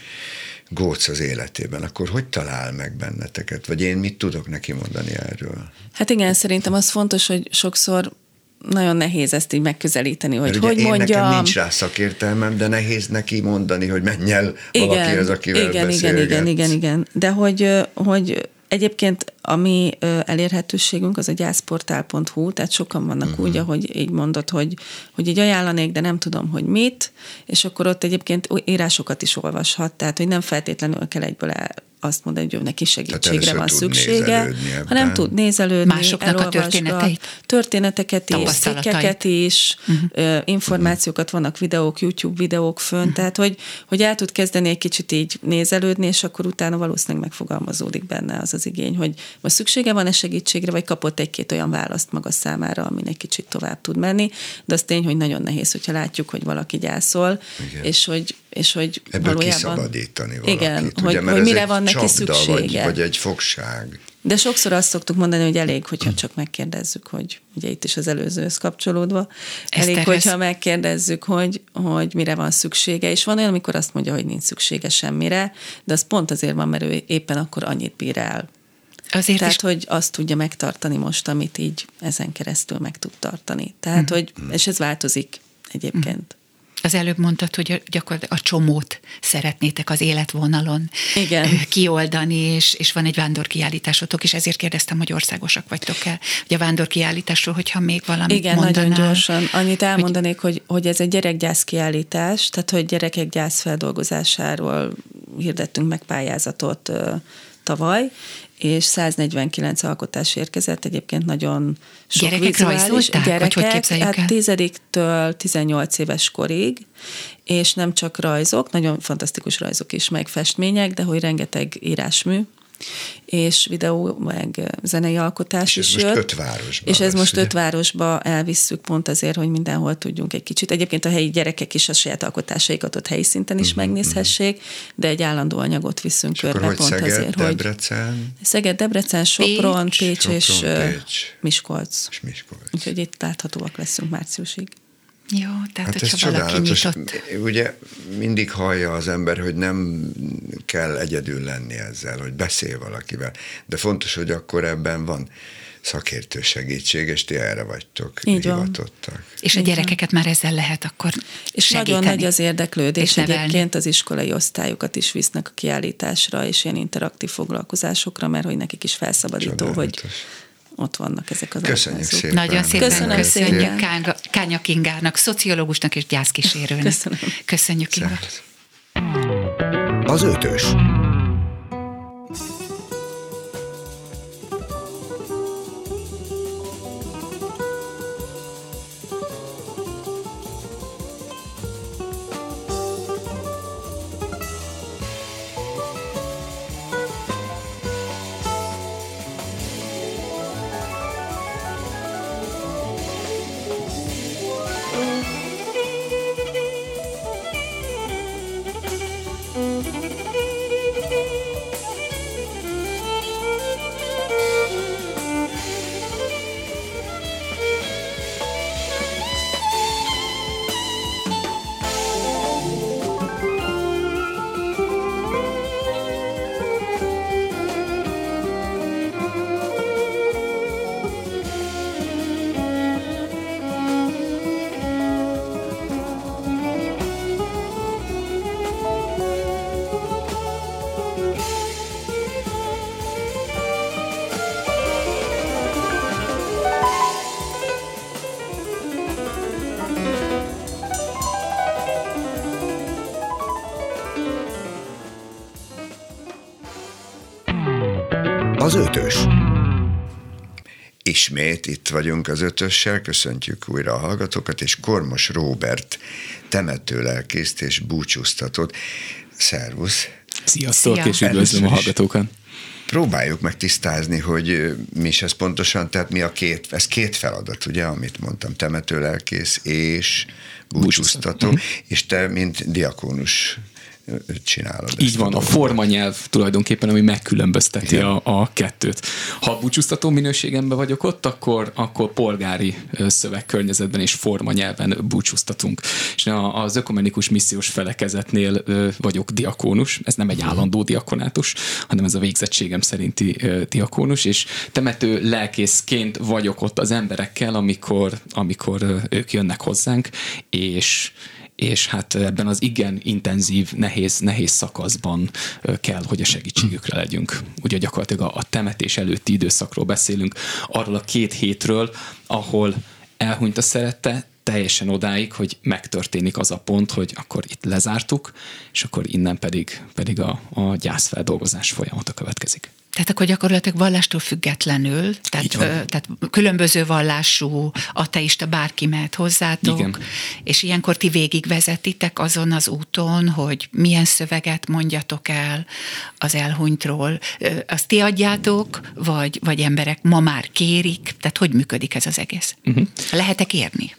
góc az életében, akkor hogy talál meg benneteket? Vagy én mit tudok neki mondani erről? Hát igen, szerintem az fontos, hogy sokszor nagyon nehéz ezt így megközelíteni, hogy hogy én mondjam. Nekem nincs rá szakértelmem, de nehéz neki mondani, hogy menj el igen, az, akivel igen, igen, igen, igen, igen. De hogy, hogy Egyébként a mi elérhetőségünk az a gyászportál.hu, tehát sokan vannak uh-huh. úgy, ahogy így mondod, hogy, hogy így ajánlanék, de nem tudom, hogy mit, és akkor ott egyébként írásokat is olvashat, tehát hogy nem feltétlenül kell egyből el, azt mondani, hogy neki segítségre van szüksége, hanem tud nézelődni, Másoknak a történeteit. Történeteket is, cikkeket is, uh-huh. információkat, vannak videók, YouTube videók fönn, uh-huh. tehát hogy, hogy el tud kezdeni egy kicsit így nézelődni, és akkor utána valószínűleg megfogalmazódik benne az az igény, hogy most szüksége van-e segítségre, vagy kapott egy-két olyan választ maga számára, amin egy kicsit tovább tud menni, de az tény, hogy nagyon nehéz, hogyha látjuk, hogy valaki gyászol, Igen. és hogy és hogy Ebből valójában... kiszabadítani valakit. Igen, ugye, hogy, hogy mire van neki szüksége. Vagy, vagy egy fogság. De sokszor azt szoktuk mondani, hogy elég, hogyha csak megkérdezzük, hogy ugye itt is az előzőhöz kapcsolódva, elég, Eszterhez. hogyha megkérdezzük, hogy, hogy mire van szüksége, és van olyan, amikor azt mondja, hogy nincs szüksége semmire, de az pont azért van, mert ő éppen akkor annyit bír el. Azért Tehát, is... hogy azt tudja megtartani most, amit így ezen keresztül meg tud tartani. Tehát, mm. hogy, és ez változik egyébként. Mm. Az előbb mondtad, hogy gyakorlatilag a csomót szeretnétek az életvonalon Igen. kioldani, és, és van egy vándorkiállításotok, és ezért kérdeztem, hogy országosak vagytok el. Hogy a vándorkiállításról, hogyha még valamit Igen, mondanál, nagyon gyorsan. Annyit elmondanék, hogy, hogy, hogy ez egy gyerekgyász kiállítás, tehát hogy gyerekek gyászfeldolgozásáról hirdettünk meg pályázatot tavaly, és 149 alkotás érkezett, egyébként nagyon sok Gyerekek rajzolták? Gyerekek, hogy hogy hát el? 10-től 18 éves korig, és nem csak rajzok, nagyon fantasztikus rajzok is, meg festmények, de hogy rengeteg írásmű, és videó, meg zenei alkotás és is ez jött. Most öt városba és ez lesz, most ugye? öt városba elvisszük pont azért, hogy mindenhol tudjunk egy kicsit. Egyébként a helyi gyerekek is a saját alkotásaikat ott helyi szinten is uh-huh, megnézhessék, de egy állandó anyagot viszünk és körbe pont Szeged, azért, Debrecen? hogy Szeged, Debrecen, Sopron, Pécs, Pécs Sopron, és Pécs. Miskolc. És Miskolc. Úgyhogy itt láthatóak leszünk márciusig. Jó, tehát hát hogyha valaki nyitott. Ugye mindig hallja az ember, hogy nem kell egyedül lenni ezzel, hogy beszél valakivel, de fontos, hogy akkor ebben van szakértő segítség, és ti erre vagytok Így hivatottak. Van. És a gyerekeket már ezzel lehet akkor És segíteni. nagyon nagy az érdeklődés. És egyébként az iskolai osztályokat is visznek a kiállításra, és ilyen interaktív foglalkozásokra, mert hogy nekik is felszabadító, Csodálatos. hogy ott vannak ezek az Köszönjük szépen. Nagyon szépen Köszönöm köszönjük szépen. Kánya Kingának, szociológusnak és gyászkísérőnek. Köszönöm. Köszönjük, Inga. Az ötös. Az ötös. Ismét itt vagyunk az ötössel, köszöntjük újra a hallgatókat, és Kormos Róbert temető lelkészt és búcsúztatott. Szervusz! Sziasztok, Szia. és üdvözlöm a hallgatókat! Próbáljuk meg tisztázni, hogy mi is ez pontosan, tehát mi a két, ez két feladat, ugye, amit mondtam, temető lelkész és búcsúztató, uh-huh. és te, mint diakónus csinálod. Így van, a, a formanyelv tulajdonképpen, ami megkülönbözteti a, a kettőt. Ha búcsúztató minőségemben vagyok ott, akkor, akkor polgári szövegkörnyezetben és formanyelven búcsúztatunk. És az ökumenikus missziós felekezetnél vagyok diakónus, ez nem egy mhm. állandó diakonátus, hanem ez a végzettségem szerinti diakónus, és temető lelkészként vagyok ott az emberekkel, amikor, amikor ők jönnek hozzánk, és és hát ebben az igen intenzív, nehéz, nehéz szakaszban kell, hogy a segítségükre legyünk. Ugye gyakorlatilag a, a temetés előtti időszakról beszélünk, arról a két hétről, ahol elhunyt a szerette, teljesen odáig, hogy megtörténik az a pont, hogy akkor itt lezártuk, és akkor innen pedig, pedig a, a gyászfeldolgozás folyamata következik. Tehát akkor gyakorlatilag vallástól függetlenül, tehát, ö, tehát különböző vallású ateista bárki mehet hozzátok, Igen. és ilyenkor ti végigvezetitek azon az úton, hogy milyen szöveget mondjatok el az elhunytról. Azt ti adjátok, vagy, vagy emberek ma már kérik? Tehát hogy működik ez az egész? Uh-huh. Lehet-e kérni?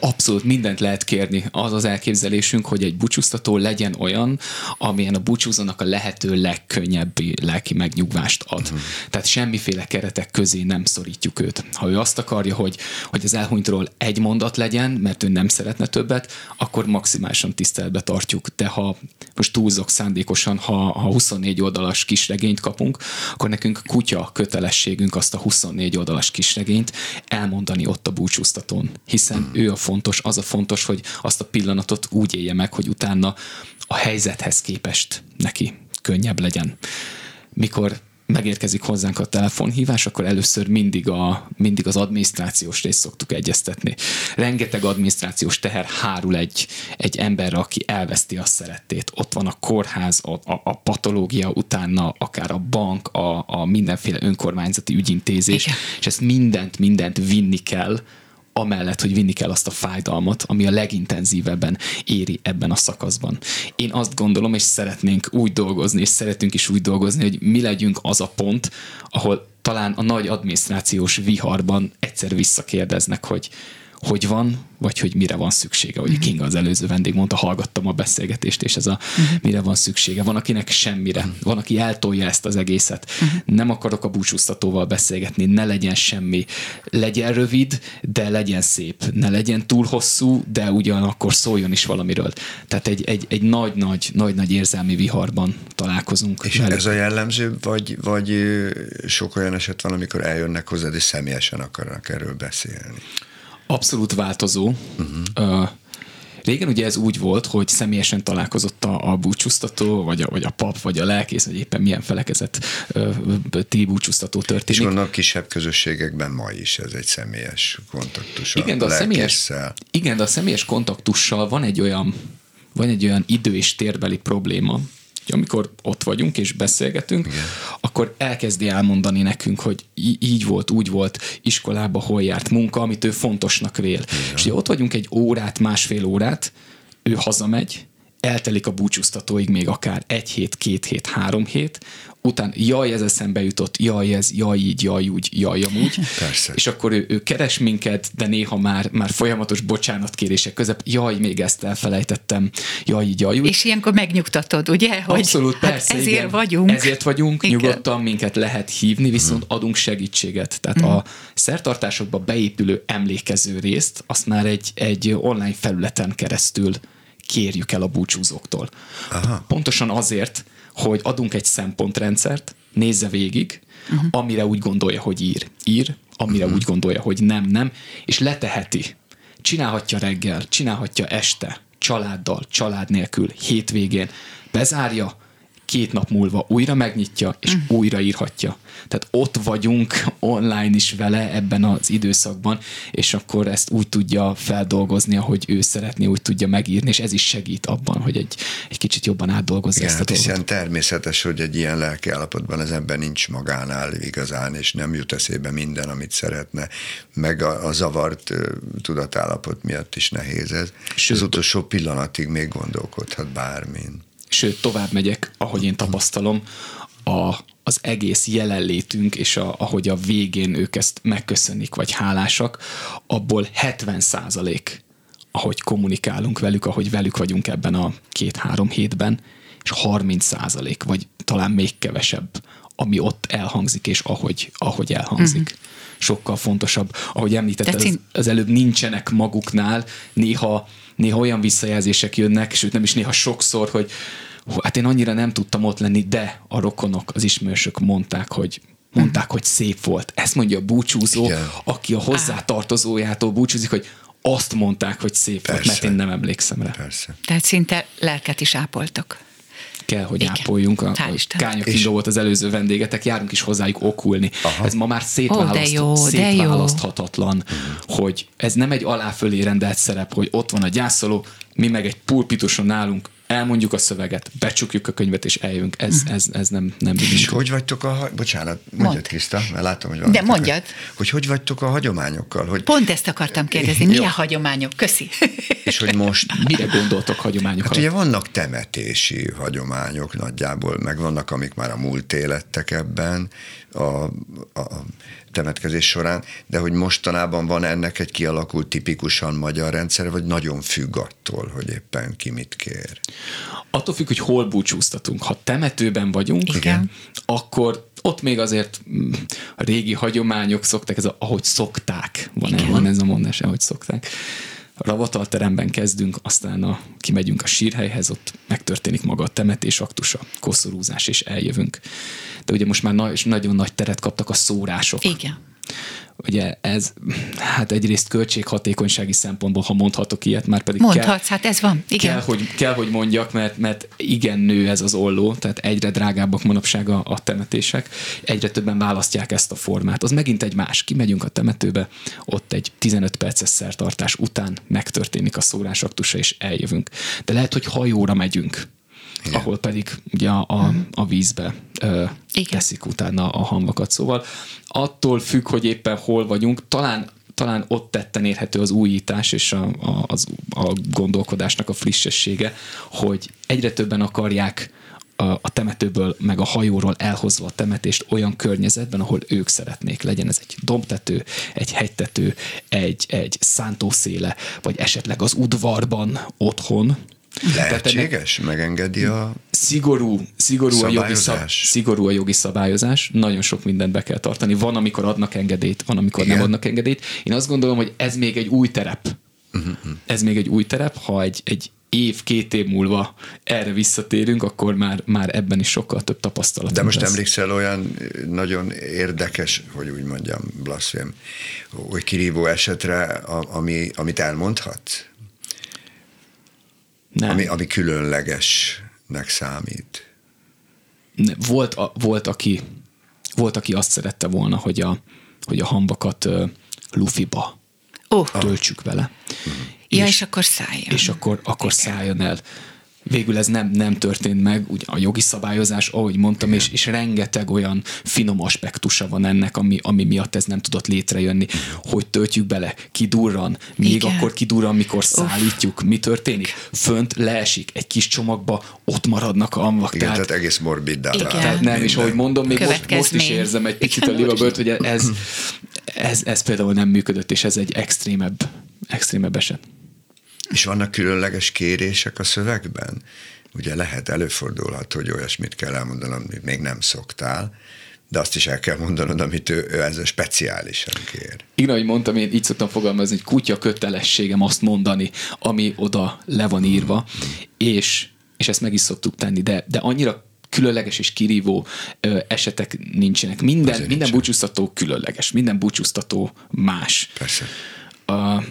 Abszolút mindent lehet kérni. Az az elképzelésünk, hogy egy búcsúztató legyen olyan, amilyen a búcsúzónak a lehető legkönnyebb lelki megnyugvást ad. Uh-huh. Tehát semmiféle keretek közé nem szorítjuk őt. Ha ő azt akarja, hogy, hogy az elhunytról egy mondat legyen, mert ő nem szeretne többet, akkor maximálisan tiszteletbe tartjuk. De ha most túlzok szándékosan, ha, ha 24 oldalas kisregényt kapunk, akkor nekünk kutya kötelességünk azt a 24 oldalas kisregényt elmondani ott a búcsúztatón, hiszen uh-huh. ő a fontos, az a fontos, hogy azt a pillanatot úgy élje meg, hogy utána a helyzethez képest neki könnyebb legyen. Mikor megérkezik hozzánk a telefonhívás, akkor először mindig, a, mindig az adminisztrációs részt szoktuk egyeztetni. Rengeteg adminisztrációs teher hárul egy, egy emberre, aki elveszti a szerettét. Ott van a kórház, a, a, a patológia, utána akár a bank, a, a mindenféle önkormányzati ügyintézés, Igen. és ezt mindent, mindent vinni kell, amellett, hogy vinni kell azt a fájdalmat, ami a legintenzívebben éri ebben a szakaszban. Én azt gondolom, és szeretnénk úgy dolgozni, és szeretünk is úgy dolgozni, hogy mi legyünk az a pont, ahol talán a nagy adminisztrációs viharban egyszer visszakérdeznek, hogy hogy van, vagy hogy mire van szüksége. Hogy mhm. Kinga az előző vendég mondta, hallgattam a beszélgetést, és ez a uh-huh. mire van szüksége. Van, akinek semmire. Van, aki eltolja ezt az egészet. Uh-huh. Nem akarok a búcsúztatóval beszélgetni, ne legyen semmi. Legyen rövid, de legyen szép. Ne legyen túl hosszú, de ugyanakkor szóljon is valamiről. Tehát egy, egy, egy nagy-nagy, nagy-nagy érzelmi viharban találkozunk. És velük. ez a jellemző, vagy, vagy sok olyan eset van, amikor eljönnek hozzád, és személyesen akarnak erről beszélni? Abszolút változó. Uh-huh. Uh, Régen ugye ez úgy volt, hogy személyesen találkozott a, a búcsúztató, vagy a, vagy a pap, vagy a lelkész, vagy éppen milyen felekezet ti búcsúztató történik. És gondolom kisebb közösségekben ma is ez egy személyes kontaktus igen, de a személyes, igen, de a személyes kontaktussal van egy olyan van egy olyan idő és térbeli probléma, amikor ott vagyunk és beszélgetünk, Igen. akkor elkezdi elmondani nekünk, hogy így volt, úgy volt, iskolába hol járt munka, amit ő fontosnak vél. Igen. És ugye ott vagyunk egy órát, másfél órát, ő hazamegy, eltelik a búcsúztatóig még akár egy hét, két hét, három hét, után jaj, ez eszembe jutott, jaj, ez, jaj, így, jaj, úgy, jaj, amúgy. Persze. És akkor ő, ő keres minket, de néha már, már folyamatos bocsánatkérések között, jaj, még ezt elfelejtettem, jaj, így, jaj, úgy. És ilyenkor megnyugtatod, ugye? Hogy Abszolút, hát persze, ezért igen. vagyunk. Ezért vagyunk, igen. nyugodtan minket lehet hívni, viszont hmm. adunk segítséget. Tehát hmm. a szertartásokba beépülő emlékező részt, azt már egy, egy online felületen keresztül kérjük el a búcsúzóktól. Aha. Pontosan azért, hogy adunk egy szempontrendszert, nézze végig, uh-huh. amire úgy gondolja, hogy ír, ír, amire uh-huh. úgy gondolja, hogy nem, nem, és leteheti. Csinálhatja reggel, csinálhatja este, családdal, család nélkül, hétvégén, bezárja, két nap múlva újra megnyitja, és mm. újra írhatja. Tehát ott vagyunk online is vele ebben az időszakban, és akkor ezt úgy tudja feldolgozni, ahogy ő szeretné, úgy tudja megírni, és ez is segít abban, hogy egy, egy kicsit jobban átdolgozza Igen, ezt a hát dolgot. Hiszen természetes, hogy egy ilyen lelki állapotban az ember nincs magánál igazán, és nem jut eszébe minden, amit szeretne, meg a, a zavart tudatállapot miatt is nehéz ez. Sőt, az utolsó pillanatig még gondolkodhat bármin. Sőt, tovább megyek, ahogy én tapasztalom, a, az egész jelenlétünk, és a, ahogy a végén ők ezt megköszönik, vagy hálásak, abból 70 százalék, ahogy kommunikálunk velük, ahogy velük vagyunk ebben a két-három hétben, és 30 százalék, vagy talán még kevesebb, ami ott elhangzik, és ahogy, ahogy elhangzik. Uh-huh. Sokkal fontosabb. Ahogy említetted, az, az előbb nincsenek maguknál, néha, néha olyan visszajelzések jönnek, sőt nem is néha sokszor, hogy hát én annyira nem tudtam ott lenni, de a rokonok, az ismerősök mondták, hogy mondták, hogy szép volt. Ezt mondja a búcsúzó, Igen. aki a hozzátartozójától búcsúzik, hogy azt mondták, hogy szép Persze. volt, mert én nem emlékszem rá. Persze. Tehát szinte lelket is ápoltok kell, hogy Igen. ápoljunk. A, a Kánya Kinga volt az előző vendégetek, járunk is hozzájuk okulni. Aha. Ez ma már szétválaszt, oh, jó, szétválaszthatatlan, hogy ez nem egy aláfölé rendelt szerep, hogy ott van a gyászoló, mi meg egy pulpituson nálunk elmondjuk a szöveget, becsukjuk a könyvet, és eljövünk. Ez, ez, ez nem, nem És hogy vagytok a... Bocsánat, mondjad, Mond. Kriszta, mert látom, hogy van. De mondjad. Hogy hogy vagytok a hagyományokkal? Hogy... Pont ezt akartam kérdezni. Milyen Jó. hagyományok? Köszi. És hogy most... Mire gondoltok hagyományokkal? Hát ugye vannak temetési hagyományok nagyjából, meg vannak, amik már a múlt élettek ebben, a, a temetkezés során, de hogy mostanában van ennek egy kialakult tipikusan magyar rendszer, vagy nagyon függ attól, hogy éppen ki mit kér? Attól függ, hogy hol búcsúztatunk. Ha temetőben vagyunk, Igen. akkor ott még azért mm, a régi hagyományok szokták, ez a, ahogy szokták, van, Igen. van ez a mondás, ahogy szokták. A ravatalteremben kezdünk, aztán a, kimegyünk a sírhelyhez, ott megtörténik maga a temetés aktusa, koszorúzás, és eljövünk. De ugye most már na- nagyon nagy teret kaptak a szórások. Igen. Ugye ez, hát egyrészt költséghatékonysági szempontból, ha mondhatok ilyet, már pedig Mondhatsz, kell, hát ez van, igen. Kell, hogy, kell, hogy mondjak, mert, mert igen nő ez az olló, tehát egyre drágábbak manapság a, a temetések, egyre többen választják ezt a formát. Az megint egy más, kimegyünk a temetőbe, ott egy 15 perces szertartás után megtörténik a szórásaktusa, és eljövünk. De lehet, hogy hajóra megyünk, igen. ahol pedig ugye a, a, a vízbe ö, teszik utána a hamvakat. Szóval attól függ, hogy éppen hol vagyunk, talán talán ott tetten érhető az újítás és a, a, az, a gondolkodásnak a frissessége, hogy egyre többen akarják a, a temetőből, meg a hajóról elhozva a temetést olyan környezetben, ahol ők szeretnék. Legyen ez egy dombtető, egy hegytető, egy, egy szántószéle, vagy esetleg az udvarban otthon, Lehetséges? Megengedi a szigorú, szigorú, a jogi szab, szigorú a jogi szabályozás, nagyon sok mindent be kell tartani. Van, amikor adnak engedélyt, van, amikor Igen. nem adnak engedélyt. Én azt gondolom, hogy ez még egy új terep. Uh-huh. Ez még egy új terep, ha egy, egy év, két év múlva erre visszatérünk, akkor már, már ebben is sokkal több tapasztalat. De most lesz. emlékszel olyan nagyon érdekes, hogy úgy mondjam, blasfém, hogy kirívó esetre, ami, amit elmondhatsz? Nem. Ami, ami különlegesnek számít. Volt, a, volt, aki, volt, aki azt szerette volna, hogy a, hogy a hambakat uh, lufiba oh. töltsük vele. Ja, és, és akkor szálljon. És akkor, akkor szálljon el végül ez nem, nem történt meg, ugye a jogi szabályozás, ahogy mondtam, és, és rengeteg olyan finom aspektusa van ennek, ami, ami miatt ez nem tudott létrejönni, hogy töltjük bele, kidurran, még Igen. akkor kidurran, mikor szállítjuk, mi történik? Fönt leesik egy kis csomagba, ott maradnak a amvak. Igen, tehát, tehát egész morbid Tehát nem, és ahogy mondom, még most, most is érzem egy picit a livabört, hogy ez, ez, ez például nem működött, és ez egy extrémebb, extrémebb eset. És vannak különleges kérések a szövegben? Ugye lehet, előfordulhat, hogy olyasmit kell elmondanom, amit még nem szoktál, de azt is el kell mondanod, amit ő, ő ezzel speciálisan kér. Igen, ahogy mondtam, én így szoktam fogalmazni, hogy kutya kötelességem azt mondani, ami oda le van írva, és, és ezt meg is szoktuk tenni, de, de annyira különleges és kirívó ö, esetek nincsenek. Minden, minden búcsúztató különleges, minden búcsúztató más. Persze uh,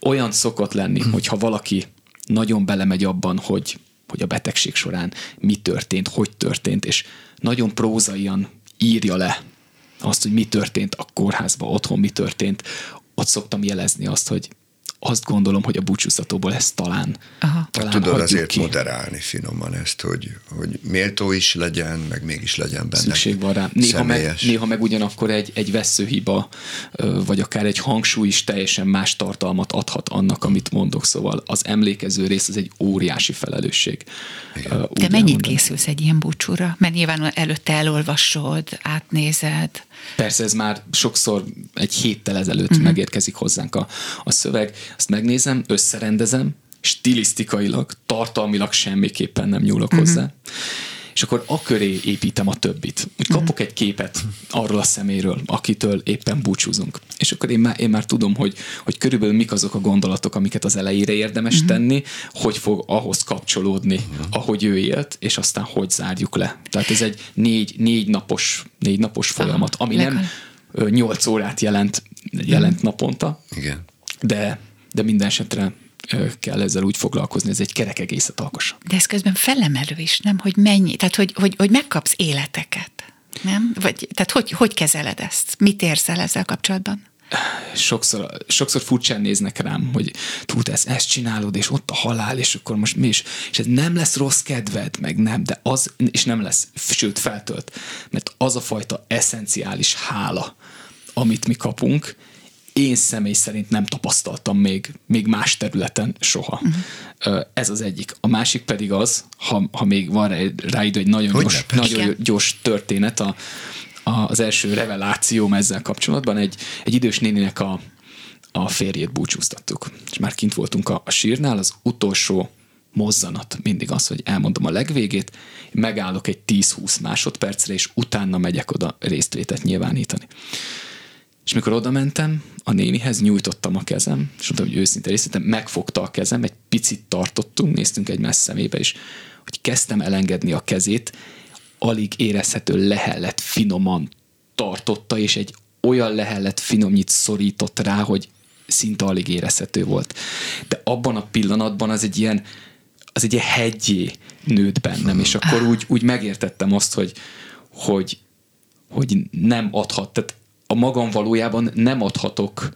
olyan szokott lenni, hmm. hogyha valaki nagyon belemegy abban, hogy, hogy a betegség során mi történt, hogy történt, és nagyon prózaian írja le azt, hogy mi történt a kórházban, otthon mi történt, ott szoktam jelezni azt, hogy azt gondolom, hogy a búcsúztatóból ezt talán, Aha. talán Tudod azért ki. moderálni finoman ezt, hogy, hogy méltó is legyen, meg mégis legyen benne. Szükség van rá. Néha meg, személyes. néha meg ugyanakkor egy, egy veszőhiba, vagy akár egy hangsúly is teljesen más tartalmat adhat annak, amit mondok. Szóval az emlékező rész az egy óriási felelősség. Úgy De mennyit elmondani. készülsz egy ilyen búcsúra? Mert nyilván előtte elolvasod, átnézed. Persze ez már sokszor egy héttel ezelőtt uh-huh. megérkezik hozzánk a, a szöveg, azt megnézem, összerendezem, stilisztikailag, tartalmilag semmiképpen nem nyúlok uh-huh. hozzá, és akkor a köré építem a többit. Úgy kapok egy képet arról a szeméről, akitől éppen búcsúzunk. És akkor én már, én már tudom, hogy, hogy körülbelül mik azok a gondolatok, amiket az elejére érdemes uh-huh. tenni, hogy fog ahhoz kapcsolódni, uh-huh. ahogy ő élt, és aztán hogy zárjuk le. Tehát ez egy négy, négy napos, négy napos folyamat, ami nem nyolc órát jelent, jelent naponta, Igen. de, de minden esetre kell ezzel úgy foglalkozni, ez egy kerek egészet alkosson. De ez közben felemelő is, nem? Hogy mennyi, tehát hogy, hogy, hogy megkapsz életeket, nem? Vagy, tehát hogy, hogy kezeled ezt? Mit érzel ezzel kapcsolatban? sokszor, sokszor furcsán néznek rám, hogy te ezt, ezt csinálod, és ott a halál, és akkor most mi is, és ez nem lesz rossz kedved, meg nem, de az, és nem lesz, sőt feltölt, mert az a fajta eszenciális hála, amit mi kapunk, én személy szerint nem tapasztaltam még, még más területen soha. Uh-huh. Ez az egyik. A másik pedig az, ha, ha még van rá, rá idő, egy nagyon, Hogy gyors, ne, nagyon gyors történet, a, a, az első revelációm ezzel kapcsolatban, egy, egy idős néninek a, a férjét búcsúztattuk. És már kint voltunk a, a sírnál, az utolsó mozzanat mindig az, hogy elmondom a legvégét, megállok egy 10-20 másodpercre, és utána megyek oda résztvétet nyilvánítani. És mikor oda mentem, a nénihez nyújtottam a kezem, és mondtam, hogy őszinte részletem, megfogta a kezem, egy picit tartottunk, néztünk egymás szemébe, és hogy kezdtem elengedni a kezét, alig érezhető lehellet finoman tartotta, és egy olyan lehellet finomnyit szorított rá, hogy szinte alig érezhető volt. De abban a pillanatban az egy ilyen, az egy ilyen hegyé nőtt bennem, és akkor úgy, úgy megértettem azt, hogy, hogy, hogy nem adhat, tehát a magam valójában nem adhatok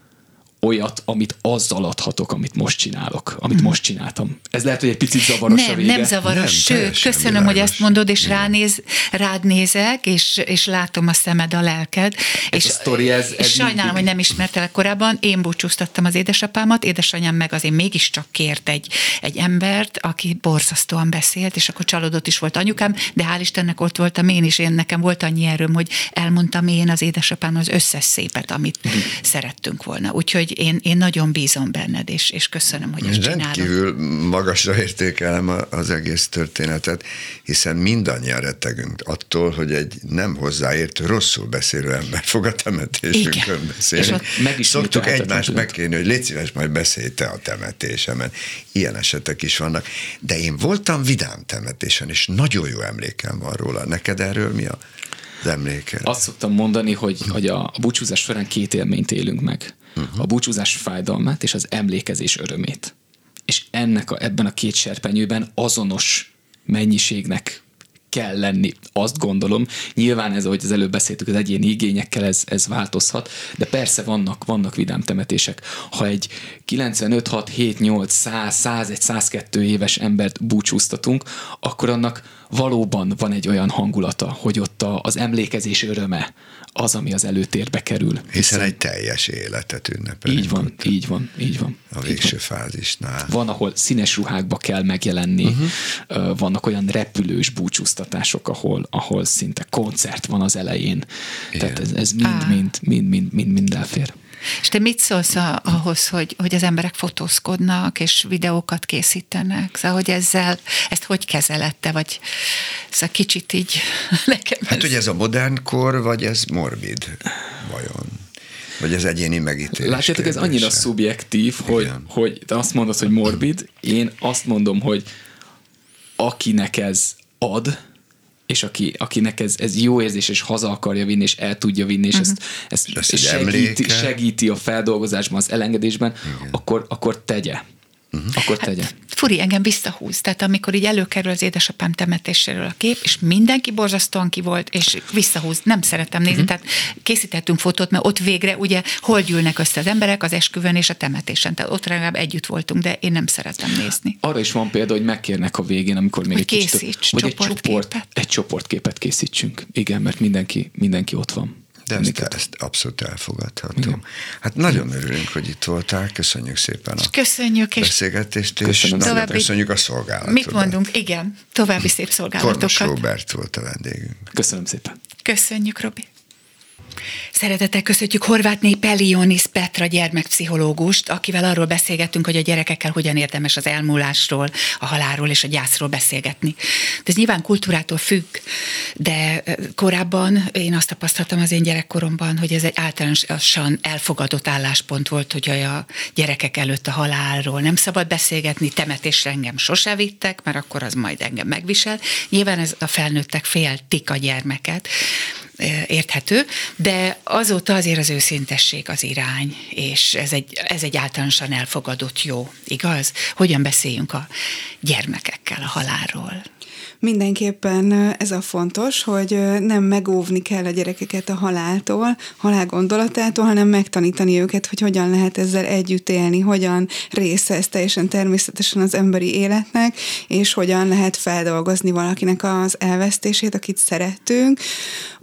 olyat, amit azzal adhatok, amit most csinálok, amit most csináltam. Ez lehet, hogy egy picit zavaros a nem, vége. nem zavaros, Nem, sőt, köszönöm, hogy világos. ezt mondod, és ránéz, rád nézek, és, és látom a szemed, a lelked. és, a sztori, ez- ez és sajnálom, mindig- hogy nem ismertelek korábban. Én búcsúztattam az édesapámat, édesanyám meg azért mégiscsak kért egy, egy embert, aki borzasztóan beszélt, és akkor csalódott is volt anyukám, de hál' Istennek ott voltam én is, én nekem volt annyi erőm, hogy elmondtam én az édesapám az összes szépet, amit Mhm. szerettünk volna. Úgyhogy én, én nagyon bízom benned, és, és köszönöm, hogy ezt csinálod. Rendkívül magasra értékelem az egész történetet, hiszen mindannyian rettegünk attól, hogy egy nem hozzáértő, rosszul beszélő ember fog a temetésünkön Igen. beszélni. És ott megismételhetetlen Szoktuk egymást megkérni, hogy légy szíves, majd beszélj te a temetésemen. Ilyen esetek is vannak. De én voltam vidám temetésen, és nagyon jó emlékem van róla. Neked erről mi a az emléke? Azt szoktam mondani, hogy, hogy a, a búcsúzás során két élményt élünk meg. Uh-huh. A búcsúzás fájdalmát és az emlékezés örömét. És ennek a, ebben a két serpenyőben azonos mennyiségnek kell lenni. Azt gondolom, nyilván ez, ahogy az előbb beszéltük, az egyéni igényekkel ez, ez változhat, de persze vannak, vannak vidám temetések. Ha egy 95, 6, 7, 8, 100, 101, 102 éves embert búcsúztatunk, akkor annak valóban van egy olyan hangulata, hogy ott a, az emlékezés öröme az, ami az előtérbe kerül. Hiszen egy teljes életet ünnepelünk. Így van, ott így van, így van. A végső van. fázisnál. Van, ahol színes ruhákba kell megjelenni, uh-huh. vannak olyan repülős búcsúztatások, ahol, ahol szinte koncert van az elején. Igen. Tehát ez, ez mind, Á. mind, mind, mind, mind, mind elfér. És te mit szólsz a, ahhoz, hogy, hogy az emberek fotózkodnak, és videókat készítenek? Szóval, hogy ezzel, ezt hogy kezelette, vagy szóval kicsit így nekem Hát, ez- hogy ez a modern kor, vagy ez morbid vajon? Vagy ez egyéni megítélés Látjátok, ez annyira szubjektív, hogy, Igen. hogy te azt mondod, hogy morbid, én azt mondom, hogy akinek ez ad, és aki, akinek ez, ez jó érzés, és haza akarja vinni, és el tudja vinni, és ezt, ezt Lesz egy segíti, emléke. segíti a feldolgozásban, az elengedésben, akkor, akkor tegye. Uh-huh. Akkor tegye. Hát, furi, engem visszahúz. Tehát amikor így előkerül az édesapám temetéséről a kép, és mindenki borzasztóan ki volt, és visszahúz. Nem szeretem nézni. Uh-huh. Tehát készítettünk fotót, mert ott végre ugye hol gyűlnek össze az emberek az esküvőn és a temetésen. Tehát ott legalább együtt voltunk, de én nem szeretem nézni. Arra is van példa, hogy megkérnek a végén, amikor még hogy egy kicsit, hogy egy, csoport, egy csoportképet készítsünk. Igen, mert mindenki, mindenki ott van. De ezt, ezt abszolút elfogadhatom. Igen. Hát nagyon örülünk, hogy itt voltál, köszönjük szépen a köszönjük, és beszélgetést, és Köszönöm nagyon további, köszönjük a szolgálatodat. Mit mondunk? Igen, további szép szolgálatokat. Kormos Robert volt a vendégünk. Köszönöm szépen. Köszönjük, Robi. Szeretettel köszöntjük Horvátné Pelionis Petra gyermekpszichológust, akivel arról beszélgettünk, hogy a gyerekekkel hogyan érdemes az elmúlásról, a halálról és a gyászról beszélgetni. De ez nyilván kultúrától függ, de korábban én azt tapasztaltam az én gyerekkoromban, hogy ez egy általánosan elfogadott álláspont volt, hogy a gyerekek előtt a halálról nem szabad beszélgetni, temetésre engem sose vittek, mert akkor az majd engem megvisel. Nyilván ez a felnőttek féltik a gyermeket, érthető, de azóta azért az őszintesség az irány, és ez egy, ez egy általánosan elfogadott jó, igaz? Hogyan beszéljünk a gyermekekkel a halálról? Mindenképpen ez a fontos, hogy nem megóvni kell a gyerekeket a haláltól, halál gondolatától, hanem megtanítani őket, hogy hogyan lehet ezzel együtt élni, hogyan része ez teljesen természetesen az emberi életnek, és hogyan lehet feldolgozni valakinek az elvesztését, akit szeretünk,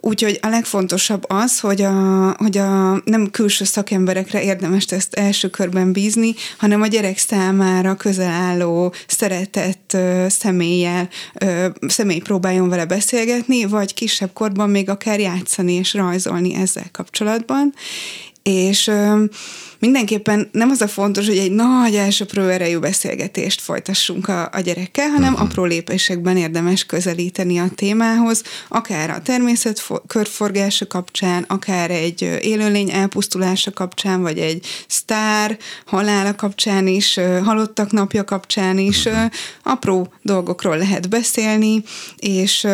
Úgyhogy a legfontosabb az, hogy, a, hogy a nem külső szakemberekre érdemes ezt első körben bízni, hanem a gyerek számára közel álló, szeretett személlyel, személy próbáljon vele beszélgetni, vagy kisebb korban még akár játszani és rajzolni ezzel kapcsolatban. És mindenképpen nem az a fontos, hogy egy nagy elsőprő erejű beszélgetést folytassunk a, a gyerekkel, hanem uh-huh. apró lépésekben érdemes közelíteni a témához, akár a természet körforgása kapcsán, akár egy élőlény elpusztulása kapcsán, vagy egy sztár halála kapcsán is, halottak napja kapcsán is, uh-huh. apró dolgokról lehet beszélni, és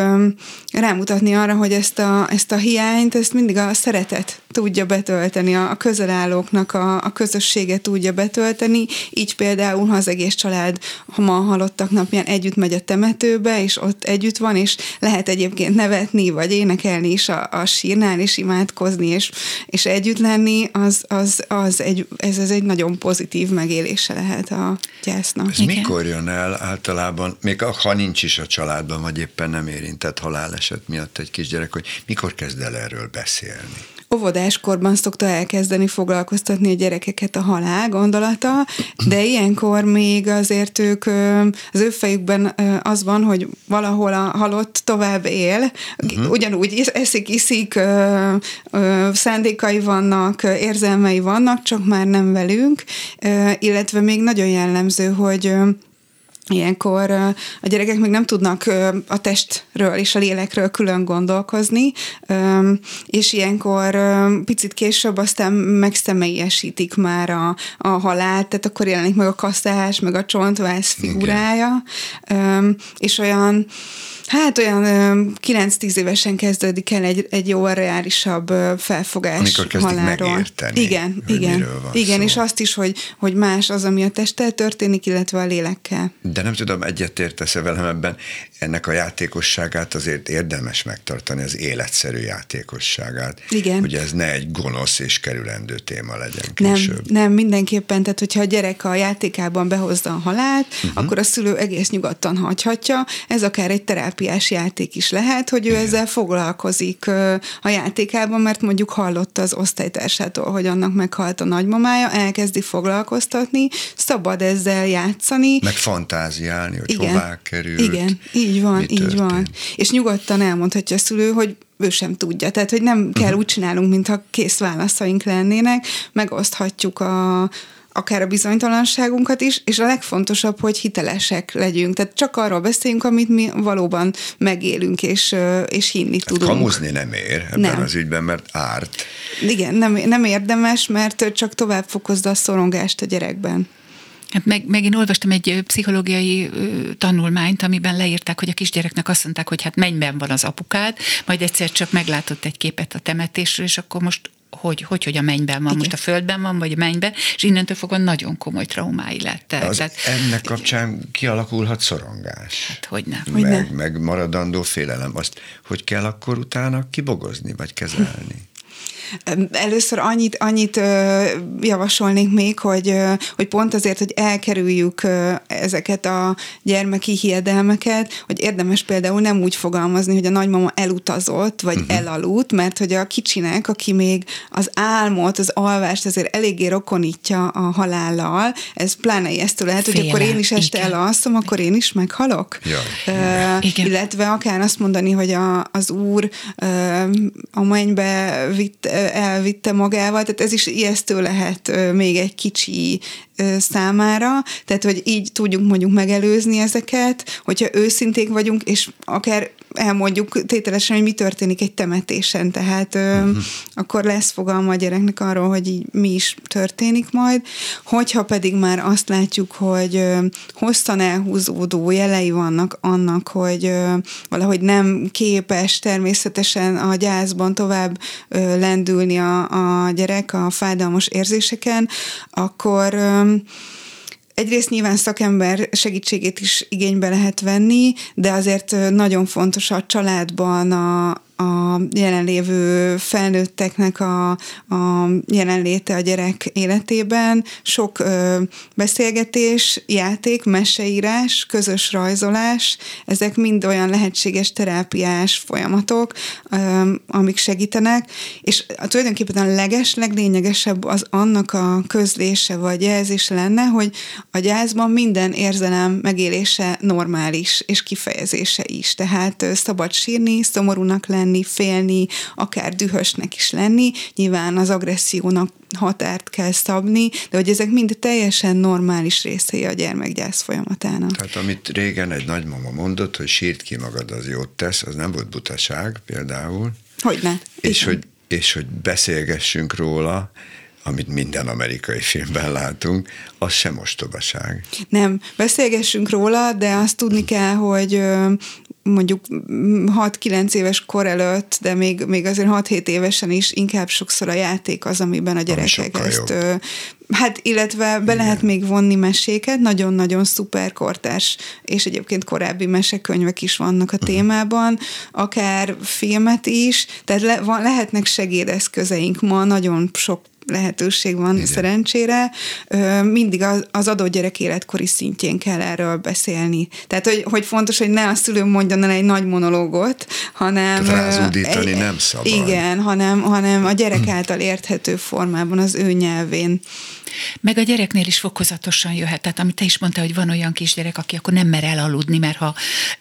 rámutatni arra, hogy ezt a, ezt a hiányt, ezt mindig a szeretet tudja betölteni, a, a közelállóknak a, a közösséget tudja betölteni, így például, ha az egész család ha ma halottak napján együtt megy a temetőbe, és ott együtt van, és lehet egyébként nevetni, vagy énekelni is a, a sírnál, és imádkozni, és, és együtt lenni, az, az, az egy, ez, ez egy nagyon pozitív megélése lehet a gyásznak. Ez Igen. mikor jön el általában, még ha nincs is a családban, vagy éppen nem érintett haláleset miatt egy kisgyerek, hogy mikor kezd el erről beszélni? Óvodáskorban szokta elkezdeni foglalkoztatni a gyerekeket a halál gondolata, de ilyenkor még azért ők, az ő fejükben az van, hogy valahol a halott tovább él, uh-huh. ugyanúgy eszik, iszik, szándékai vannak, érzelmei vannak, csak már nem velünk, illetve még nagyon jellemző, hogy Ilyenkor a gyerekek még nem tudnak a testről és a lélekről külön gondolkozni, és ilyenkor picit később aztán megszemélyesítik már a, a halált, tehát akkor jelenik meg a kaszás, meg a csontvász figurája, Igen. és olyan Hát olyan 9-10 évesen kezdődik el egy, egy jó reálisabb felfogás Amikor kezdik halálról. megérteni, Igen, igen, igen szó. és azt is, hogy, hogy más az, ami a testtel történik, illetve a lélekkel. De nem tudom, egyetértesz-e velem ebben, ennek a játékosságát azért érdemes megtartani, az életszerű játékosságát. Igen. Hogy ez ne egy gonosz és kerülendő téma legyen később. Nem, nem mindenképpen, tehát hogyha a gyerek a játékában behozza a halált, uh-huh. akkor a szülő egész nyugodtan hagyhatja. Ez akár egy terápia terápiás játék is lehet, hogy ő Igen. ezzel foglalkozik a játékában, mert mondjuk hallotta az osztálytársától, hogy annak meghalt a nagymamája, elkezdi foglalkoztatni, szabad ezzel játszani. Meg fantáziálni, hogy Igen. hová került. Igen, így van, így történt. van. És nyugodtan elmondhatja a szülő, hogy ő sem tudja. Tehát, hogy nem kell uh-huh. úgy csinálunk, mintha kész válaszaink lennének, megoszthatjuk a, akár a bizonytalanságunkat is, és a legfontosabb, hogy hitelesek legyünk. Tehát csak arról beszéljünk, amit mi valóban megélünk, és, és hinni hát tudunk. Kamuzni nem ér ebben nem. az ügyben, mert árt. Igen, nem, nem érdemes, mert csak tovább fokozza a szorongást a gyerekben. Hát meg, meg én olvastam egy pszichológiai tanulmányt, amiben leírták, hogy a kisgyereknek azt mondták, hogy hát mennyben van az apukád, majd egyszer csak meglátott egy képet a temetésről, és akkor most hogy, hogy, hogy a mennyben van, Igen. most a földben van, vagy a mennyben, és innentől fogva nagyon komoly traumái lettek. Az Tehát, ennek kapcsán kialakulhat szorongás. Hát hogy nem. Meg, hogy ne. meg maradandó félelem. Azt hogy kell akkor utána kibogozni, vagy kezelni? Először annyit, annyit javasolnék még, hogy, hogy pont azért, hogy elkerüljük ezeket a gyermeki hiedelmeket, hogy érdemes például nem úgy fogalmazni, hogy a nagymama elutazott, vagy uh-huh. elaludt, mert hogy a kicsinek, aki még az álmot, az alvást azért eléggé rokonítja a halállal, ez pláne ijesztő lehet, Féle, hogy akkor én is este igen. elalszom, akkor én is meghalok. Ja. Uh, illetve akár azt mondani, hogy a, az úr uh, a mennybe vitt elvitte magával, tehát ez is ijesztő lehet még egy kicsi számára, tehát hogy így tudjuk mondjuk megelőzni ezeket, hogyha őszinték vagyunk, és akár elmondjuk tételesen, hogy mi történik egy temetésen, tehát uh-huh. akkor lesz fogalma a gyereknek arról, hogy így mi is történik majd. Hogyha pedig már azt látjuk, hogy hosszan elhúzódó jelei vannak annak, hogy valahogy nem képes természetesen a gyászban tovább lendülni a, a gyerek a fájdalmas érzéseken, akkor egyrészt nyilván szakember segítségét is igénybe lehet venni, de azért nagyon fontos a családban a, a jelenlévő felnőtteknek a, a jelenléte a gyerek életében, sok ö, beszélgetés, játék, meseírás, közös rajzolás, ezek mind olyan lehetséges terápiás folyamatok, ö, amik segítenek, és tulajdonképpen a leges, leglényegesebb az annak a közlése vagy jelzése lenne, hogy a gyászban minden érzelem megélése normális, és kifejezése is. Tehát szabad sírni, szomorúnak lenni, lenni, félni, akár dühösnek is lenni. Nyilván az agressziónak határt kell szabni, de hogy ezek mind teljesen normális részei a gyermekgyász folyamatának. Tehát amit régen egy nagymama mondott, hogy sírt ki magad, az jót tesz, az nem volt butaság például. Hogyne. És hogy, és hogy beszélgessünk róla, amit minden amerikai filmben látunk, az sem ostobaság. Nem, beszélgessünk róla, de azt tudni kell, hogy mondjuk 6-9 éves kor előtt, de még, még azért 6-7 évesen is inkább sokszor a játék az, amiben a gyerekek ezt... Jobb. Hát, illetve be Igen. lehet még vonni meséket, nagyon-nagyon szuper kortárs, és egyébként korábbi mesekönyvek is vannak a uh-huh. témában, akár filmet is, tehát le, van, lehetnek segédeszközeink ma, nagyon sok lehetőség van Igen. szerencsére, mindig az adott gyerek életkori szintjén kell erről beszélni. Tehát, hogy, hogy fontos, hogy ne a szülő mondjon el egy nagy monológot, hanem... Rázúdítani egy, nem szabad. Igen, hanem, hanem a gyerek által érthető formában, az ő nyelvén. Meg a gyereknél is fokozatosan jöhet. Tehát amit te is mondtál, hogy van olyan kisgyerek, aki akkor nem mer elaludni, mert ha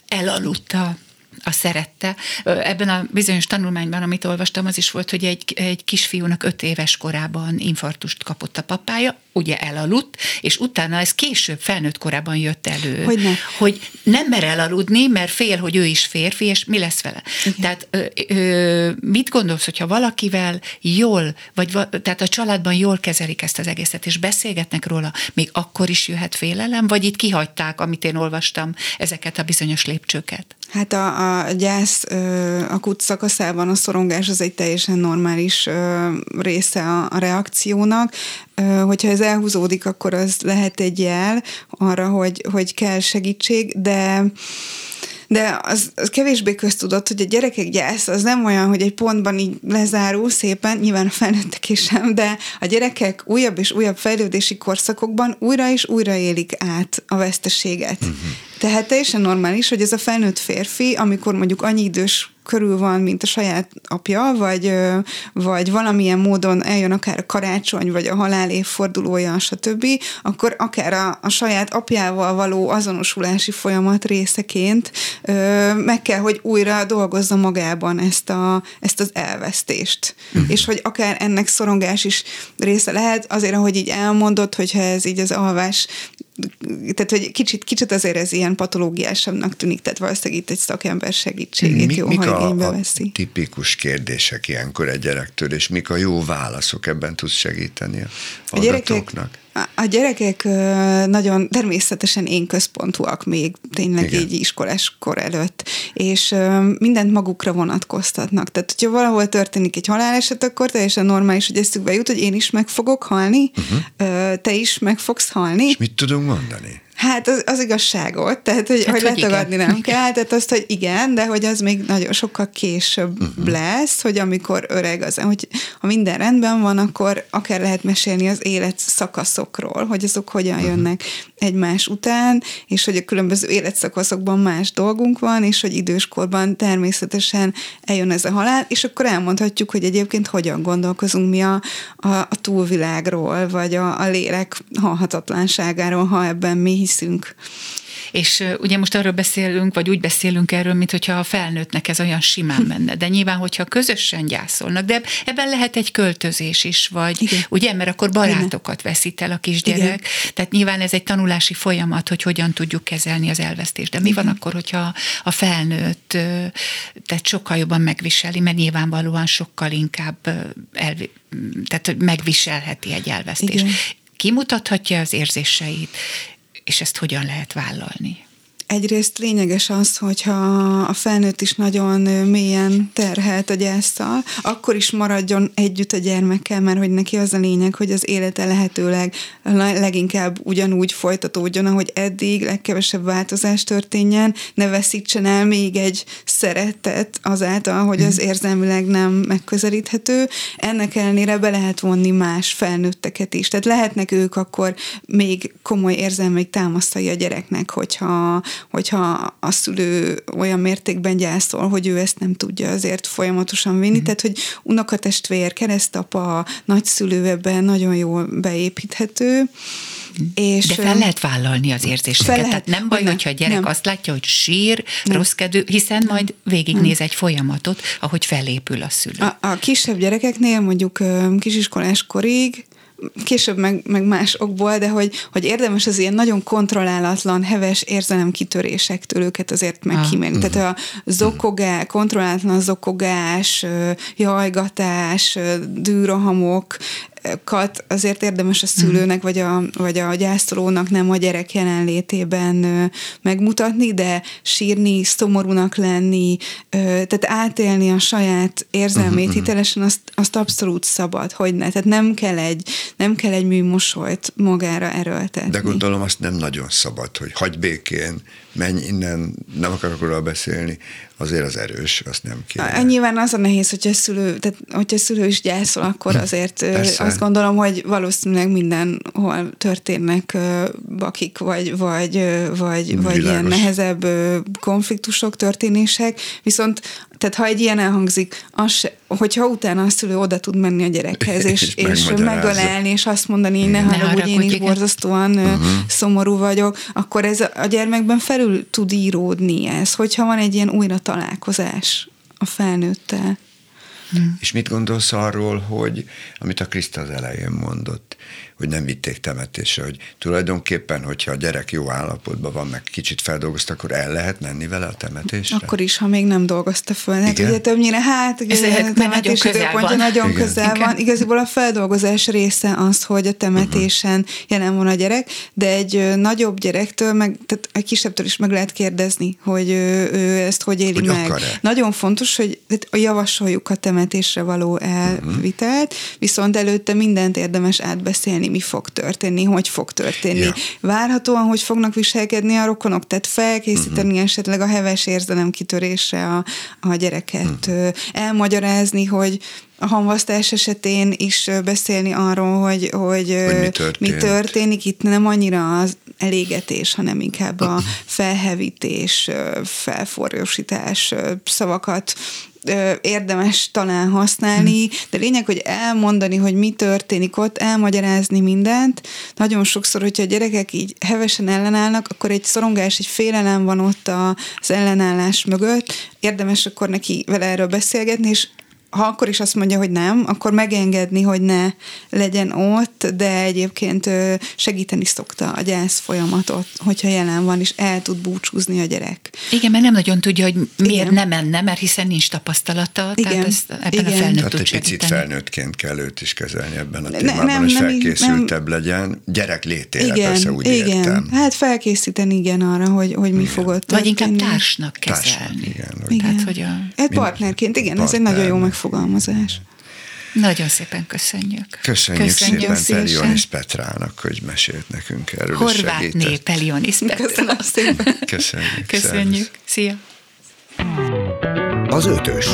elaludta a szerette. Ebben a bizonyos tanulmányban, amit olvastam, az is volt, hogy egy, egy kisfiúnak öt éves korában infartust kapott a papája, ugye elaludt, és utána ez később felnőtt korában jött elő. Hogy, ne. hogy nem mer elaludni, mert fél, hogy ő is férfi, és mi lesz vele. Igen. Tehát ö, ö, mit gondolsz, hogyha valakivel jól, vagy tehát a családban jól kezelik ezt az egészet, és beszélgetnek róla, még akkor is jöhet félelem, vagy itt kihagyták, amit én olvastam, ezeket a bizonyos lépcsőket? Hát a, a gyász ö, akut szakaszában a szorongás az egy teljesen normális ö, része a, a reakciónak. Ö, hogyha ez elhúzódik, akkor az lehet egy jel arra, hogy, hogy kell segítség, de de az, az kevésbé köztudott, hogy a gyerekek gyász az nem olyan, hogy egy pontban így lezárul szépen, nyilván a felnőttek is sem, de a gyerekek újabb és újabb fejlődési korszakokban újra és újra élik át a veszteséget. Uh-huh. Tehát teljesen normális, hogy ez a felnőtt férfi, amikor mondjuk annyi idős körül van, mint a saját apja, vagy, vagy valamilyen módon eljön akár a karácsony, vagy a halál évfordulója, stb., akkor akár a, a saját apjával való azonosulási folyamat részeként meg kell, hogy újra dolgozza magában ezt, a, ezt az elvesztést. Uh-huh. És hogy akár ennek szorongás is része lehet, azért, ahogy így elmondott, hogyha ez így az alvás tehát, hogy kicsit, kicsit azért ez ilyen patológiásabbnak tűnik, tehát valószínűleg itt egy szakember segítségét Mi, jó, mik ha a, a veszi. tipikus kérdések ilyenkor egy gyerektől, és mik a jó válaszok ebben tudsz segíteni a, a gyerekek, A gyerekek nagyon természetesen én központúak még tényleg Igen. így iskolás kor előtt, és mindent magukra vonatkoztatnak. Tehát, hogyha valahol történik egy haláleset, akkor teljesen normális, hogy eszükbe jut, hogy én is meg fogok halni, uh-huh. te is meg fogsz halni. És mit tudunk mondani? Hát az, az igazságot, tehát hogy, hát, hogy, hogy letagadni igen. nem kell, tehát azt, hogy igen, de hogy az még nagyon sokkal később uh-huh. lesz, hogy amikor öreg az, hogy ha minden rendben van, akkor akár lehet mesélni az élet szakaszokról, hogy azok hogyan uh-huh. jönnek egymás után, és hogy a különböző életszakaszokban más dolgunk van, és hogy időskorban természetesen eljön ez a halál, és akkor elmondhatjuk, hogy egyébként hogyan gondolkozunk mi a, a, a túlvilágról, vagy a, a lélek halhatatlanságáról, ha ebben mi hiszünk. És ugye most arról beszélünk, vagy úgy beszélünk erről, mint hogyha a felnőttnek ez olyan simán menne. De nyilván, hogyha közösen gyászolnak, de ebben lehet egy költözés is, vagy Igen. ugye, mert akkor barátokat veszít el a kisgyerek. Igen. Tehát nyilván ez egy tanulási folyamat, hogy hogyan tudjuk kezelni az elvesztést. De mi Igen. van akkor, hogyha a felnőtt tehát sokkal jobban megviseli, mert nyilvánvalóan sokkal inkább el, tehát megviselheti egy elvesztést. Igen. Kimutathatja az érzéseit, és ezt hogyan lehet vállalni? Egyrészt lényeges az, hogyha a felnőtt is nagyon mélyen terhelt a gyásztal, akkor is maradjon együtt a gyermekkel, mert hogy neki az a lényeg, hogy az élete lehetőleg leginkább ugyanúgy folytatódjon, ahogy eddig, legkevesebb változás történjen, ne veszítsen el még egy szeretet azáltal, hogy az mhm. érzelmileg nem megközelíthető. Ennek ellenére be lehet vonni más felnőtteket is. Tehát lehetnek ők akkor még komoly érzelmek támasztai a gyereknek, hogyha hogyha a szülő olyan mértékben gyászol, hogy ő ezt nem tudja azért folyamatosan vinni, mm. tehát hogy unokatestvér, keresztapa, nagyszülő ebben nagyon jól beépíthető. És De fel lehet vállalni az érzéseket. Lehet, Tehát nem baj, hogyha a gyerek nem. azt látja, hogy sír, nem. rosszkedő, hiszen nem. majd végignéz nem. egy folyamatot, ahogy felépül a szülő. A, a kisebb gyerekeknél mondjuk kisiskolás korig később meg, meg más okból, de hogy, hogy érdemes az ilyen nagyon kontrollálatlan, heves érzelemkitörésektől őket azért megkímélni. Ah. Tehát a zokogás, kontrollálatlan zokogás, jajgatás, dűrohamok, kat azért érdemes a szülőnek vagy a, vagy a gyászolónak nem a gyerek jelenlétében megmutatni, de sírni, szomorúnak lenni, tehát átélni a saját érzelmét uh-huh, hitelesen, azt, azt abszolút szabad, hogy ne. Tehát nem kell egy, nem kell egy műmosolyt magára erőltetni. De gondolom azt nem nagyon szabad, hogy hagy békén, menj innen, nem akarok róla beszélni, azért az erős, azt nem kéne. Nyilván az a nehéz, hogyha a szülő, tehát hogyha a szülő is gyászol, akkor azért Persze. azt gondolom, hogy valószínűleg mindenhol történnek bakik, vagy, vagy, vagy, vagy ilyen nehezebb konfliktusok, történések, viszont tehát ha egy ilyen elhangzik, az se, hogyha utána a szülő oda tud menni a gyerekhez, és, és, és megölelni, és azt mondani, hogy ne haragudj, én is borzasztóan uh-huh. szomorú vagyok, akkor ez a gyermekben felül tud íródni ez, hogyha van egy ilyen újra találkozás a felnőttel. Hmm. És mit gondolsz arról, hogy amit a Kriszta az elején mondott, hogy nem vitték temetésre, hogy tulajdonképpen, hogyha a gyerek jó állapotban van, meg kicsit feldolgozta, akkor el lehet menni vele a temetésre? Akkor is, ha még nem dolgozta föl. Hát ugye többnyire, hát Ez a temetés időpontja nagyon Igen. közel van. Igaziból a feldolgozás része az, hogy a temetésen uh-huh. jelen van a gyerek, de egy nagyobb gyerektől, meg tehát egy kisebbtől is meg lehet kérdezni, hogy ő, ő ezt hogy éli hogy meg. Akar-e? Nagyon fontos, hogy javasoljuk a temetésre való elvitelt, uh-huh. viszont előtte mindent érdemes átbeszélni mi fog történni, hogy fog történni. Ja. Várhatóan, hogy fognak viselkedni a rokonok, tehát felkészíteni uh-huh. esetleg a heves érzelem kitörésre a, a gyereket, uh-huh. elmagyarázni, hogy a hamvasztás esetén is beszélni arról, hogy, hogy, hogy mi, történt. mi történik. Itt nem annyira az elégetés, hanem inkább a felhevítés, felforjósítás szavakat érdemes talán használni, de lényeg, hogy elmondani, hogy mi történik ott, elmagyarázni mindent. Nagyon sokszor, hogyha a gyerekek így hevesen ellenállnak, akkor egy szorongás, egy félelem van ott az ellenállás mögött. Érdemes akkor neki vele erről beszélgetni, és ha akkor is azt mondja, hogy nem, akkor megengedni, hogy ne legyen ott, de egyébként segíteni szokta a gyász folyamatot, hogyha jelen van, és el tud búcsúzni a gyerek. Igen, mert nem nagyon tudja, hogy miért Igen. nem menne, mert hiszen nincs tapasztalata. Igen. Tehát ezt ebben Igen. a felnőtt Tehát tud egy picit segíteni. felnőttként kell őt is kezelni ebben a Ne- témában, nem, hogy nem, felkészültebb legyen. Gyerek létére persze úgy igen. értem. Hát felkészíteni igen arra, hogy, hogy mi fog ott Vagy inkább történni. társnak kezelni. Társnak, igen. Igen. Tehát, hogy a... Egy partnerként, igen, ez egy nagyon jó Partnernek. Megfogalmazás. Nagyon szépen köszönjük. Köszönjük, Köszönjük szépen szépen. Pelionis Petrának, hogy mesélt nekünk erről. Horvát segített. nép, Elionis Petra. Köszönöm szépen. Köszönjük. Köszönjük. Szia. Az ötös.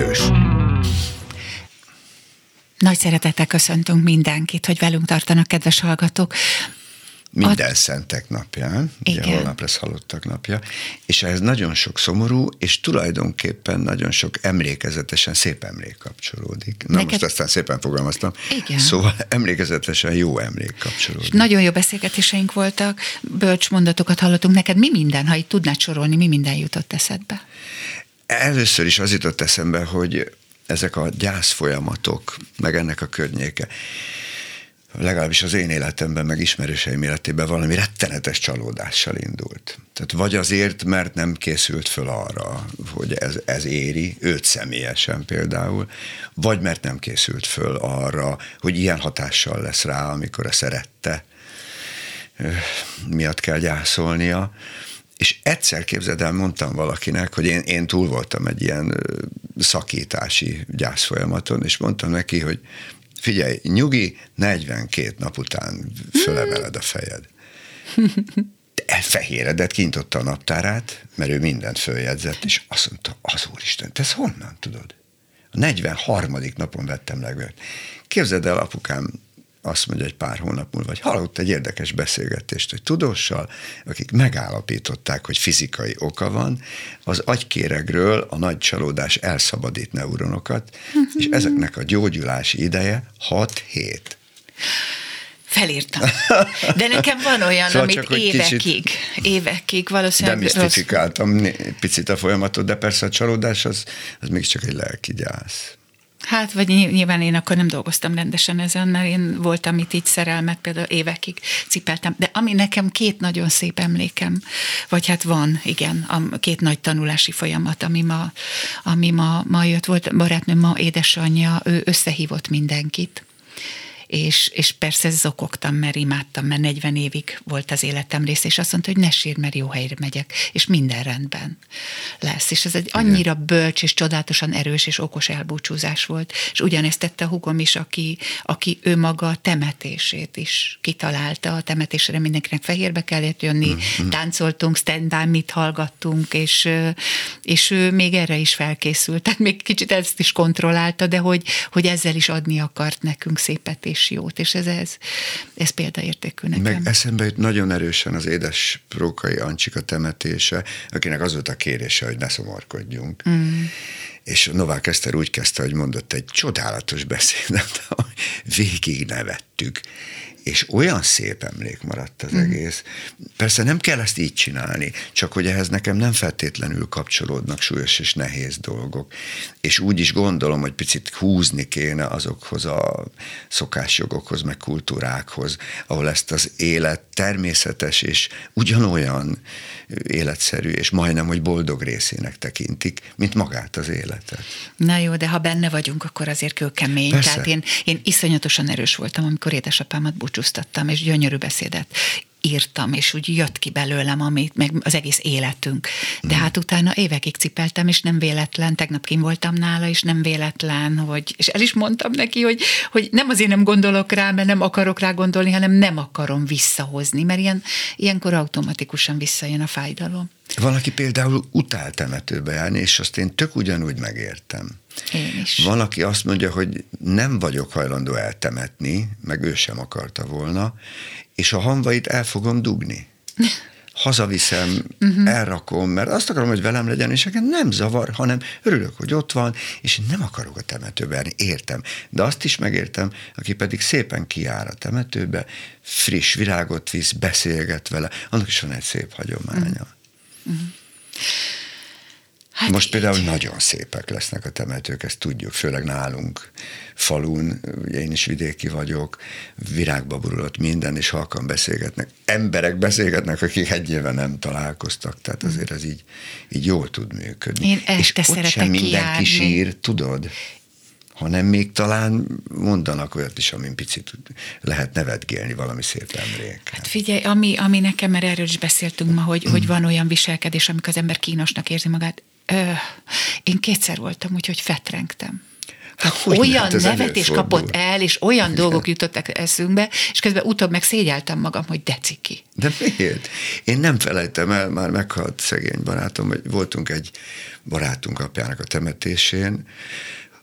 Ötös. Nagy szeretettel köszöntünk mindenkit, hogy velünk tartanak, kedves hallgatók. Minden szentek napján, ugye Igen. holnap lesz halottak napja, és ehhez nagyon sok szomorú, és tulajdonképpen nagyon sok emlékezetesen szép emlék kapcsolódik. Na Neked- most aztán szépen fogalmaztam. Igen. Szóval emlékezetesen jó emlék kapcsolódik. Nagyon jó beszélgetéseink voltak, bölcs mondatokat hallottunk. Neked mi minden, ha itt tudnád sorolni, mi minden jutott eszedbe? Először is az jutott eszembe, hogy ezek a gyász folyamatok, meg ennek a környéke, legalábbis az én életemben, meg ismerőseim életében valami rettenetes csalódással indult. Tehát vagy azért, mert nem készült föl arra, hogy ez, ez éri, őt személyesen például, vagy mert nem készült föl arra, hogy ilyen hatással lesz rá, amikor a szerette miatt kell gyászolnia. És egyszer képzeld el, mondtam valakinek, hogy én, én túl voltam egy ilyen szakítási gyászfolyamaton, és mondtam neki, hogy figyelj, nyugi, 42 nap után fölemeled a fejed. Elfehéredett, kintotta a naptárát, mert ő mindent följegyzett, és azt mondta, az úristen, te ezt honnan tudod? A 43. napon vettem levelet. Képzeld el, apukám azt mondja egy pár hónap múlva, hogy hallott egy érdekes beszélgetést, hogy tudóssal, akik megállapították, hogy fizikai oka van, az agykéregről a nagy csalódás elszabadít neuronokat, és ezeknek a gyógyulási ideje 6 hét. Felírtam. De nekem van olyan, Szóval amit csak, évekig, kicsit évekig valószínűleg. Demisztifikáltam picit a folyamatot, de persze a csalódás az, az mégiscsak egy lelki gyász. Hát, vagy nyilván én akkor nem dolgoztam rendesen ezen, mert én voltam itt így szerelmet, például évekig cipeltem. De ami nekem két nagyon szép emlékem, vagy hát van, igen, a két nagy tanulási folyamat, ami ma, ami ma, ma jött, volt barátnőm, ma édesanyja, ő összehívott mindenkit és, és persze zokogtam, mert imádtam, mert 40 évig volt az életem rész, és azt mondta, hogy ne sír, mert jó helyre megyek, és minden rendben lesz. És ez egy annyira bölcs és csodálatosan erős és okos elbúcsúzás volt, és ugyanezt tette hugom is, aki, aki ő maga a temetését is kitalálta, a temetésre mindenkinek fehérbe kellett jönni, mm-hmm. táncoltunk, stand mit hallgattunk, és, és ő még erre is felkészült, tehát még kicsit ezt is kontrollálta, de hogy, hogy ezzel is adni akart nekünk szépet és és jót, és ez, ez, ez példaértékű nekem. Meg eszembe jut nagyon erősen az édes Prókai Ancsika temetése, akinek az volt a kérése, hogy ne szomorkodjunk. Mm. És Novák Eszter úgy kezdte, hogy mondott egy csodálatos beszédet, végig nevettük és olyan szép emlék maradt az mm. egész. Persze nem kell ezt így csinálni, csak hogy ehhez nekem nem feltétlenül kapcsolódnak súlyos és nehéz dolgok. És úgy is gondolom, hogy picit húzni kéne azokhoz a szokásjogokhoz, meg kultúrákhoz, ahol ezt az élet természetes és ugyanolyan életszerű, és majdnem, hogy boldog részének tekintik, mint magát az életet. Na jó, de ha benne vagyunk, akkor azért kőkemény. Persze. Tehát én, én iszonyatosan erős voltam, amikor édesapámat búcsúztattam, és gyönyörű beszédet írtam, és úgy jött ki belőlem, amit, meg az egész életünk. De mm. hát utána évekig cipeltem, és nem véletlen, tegnap kim voltam nála, és nem véletlen, hogy, és el is mondtam neki, hogy, hogy nem azért nem gondolok rá, mert nem akarok rá gondolni, hanem nem akarom visszahozni, mert ilyen, ilyenkor automatikusan visszajön a fájdalom. Valaki például utál temetőbe járni, és azt én tök ugyanúgy megértem. Én is. Van, aki azt mondja, hogy nem vagyok hajlandó eltemetni, meg ő sem akarta volna, és a hamvait el fogom dugni. Hazaviszem, uh-huh. elrakom, mert azt akarom, hogy velem legyen, és nekem nem zavar, hanem örülök, hogy ott van, és nem akarok a temetőbe értem. De azt is megértem, aki pedig szépen kiáll a temetőbe, friss virágot visz, beszélget vele, annak is van egy szép hagyománya. Uh-huh. Uh-huh. Hát Most így. például nagyon szépek lesznek a temetők, ezt tudjuk, főleg nálunk falun, én is vidéki vagyok, virágba borulott minden, és halkan beszélgetnek. Emberek beszélgetnek, akik egy éve nem találkoztak, tehát azért ez így, így jól tud működni. Én és ott sem mindenki sír, tudod? hanem még talán mondanak olyat is, amin picit lehet nevetgélni valami szép emlék. Hát figyelj, ami, ami nekem, mert erről is beszéltünk ma, hogy, hogy van olyan viselkedés, amikor az ember kínosnak érzi magát. Én kétszer voltam, úgyhogy fetrengtem. Hogy olyan nevetés kapott el, és olyan dolgok jutottak eszünkbe, és közben utóbb meg szégyeltem magam, de deciki. De miért? Én nem felejtem el, már meghalt szegény barátom, hogy voltunk egy barátunk apjának a temetésén,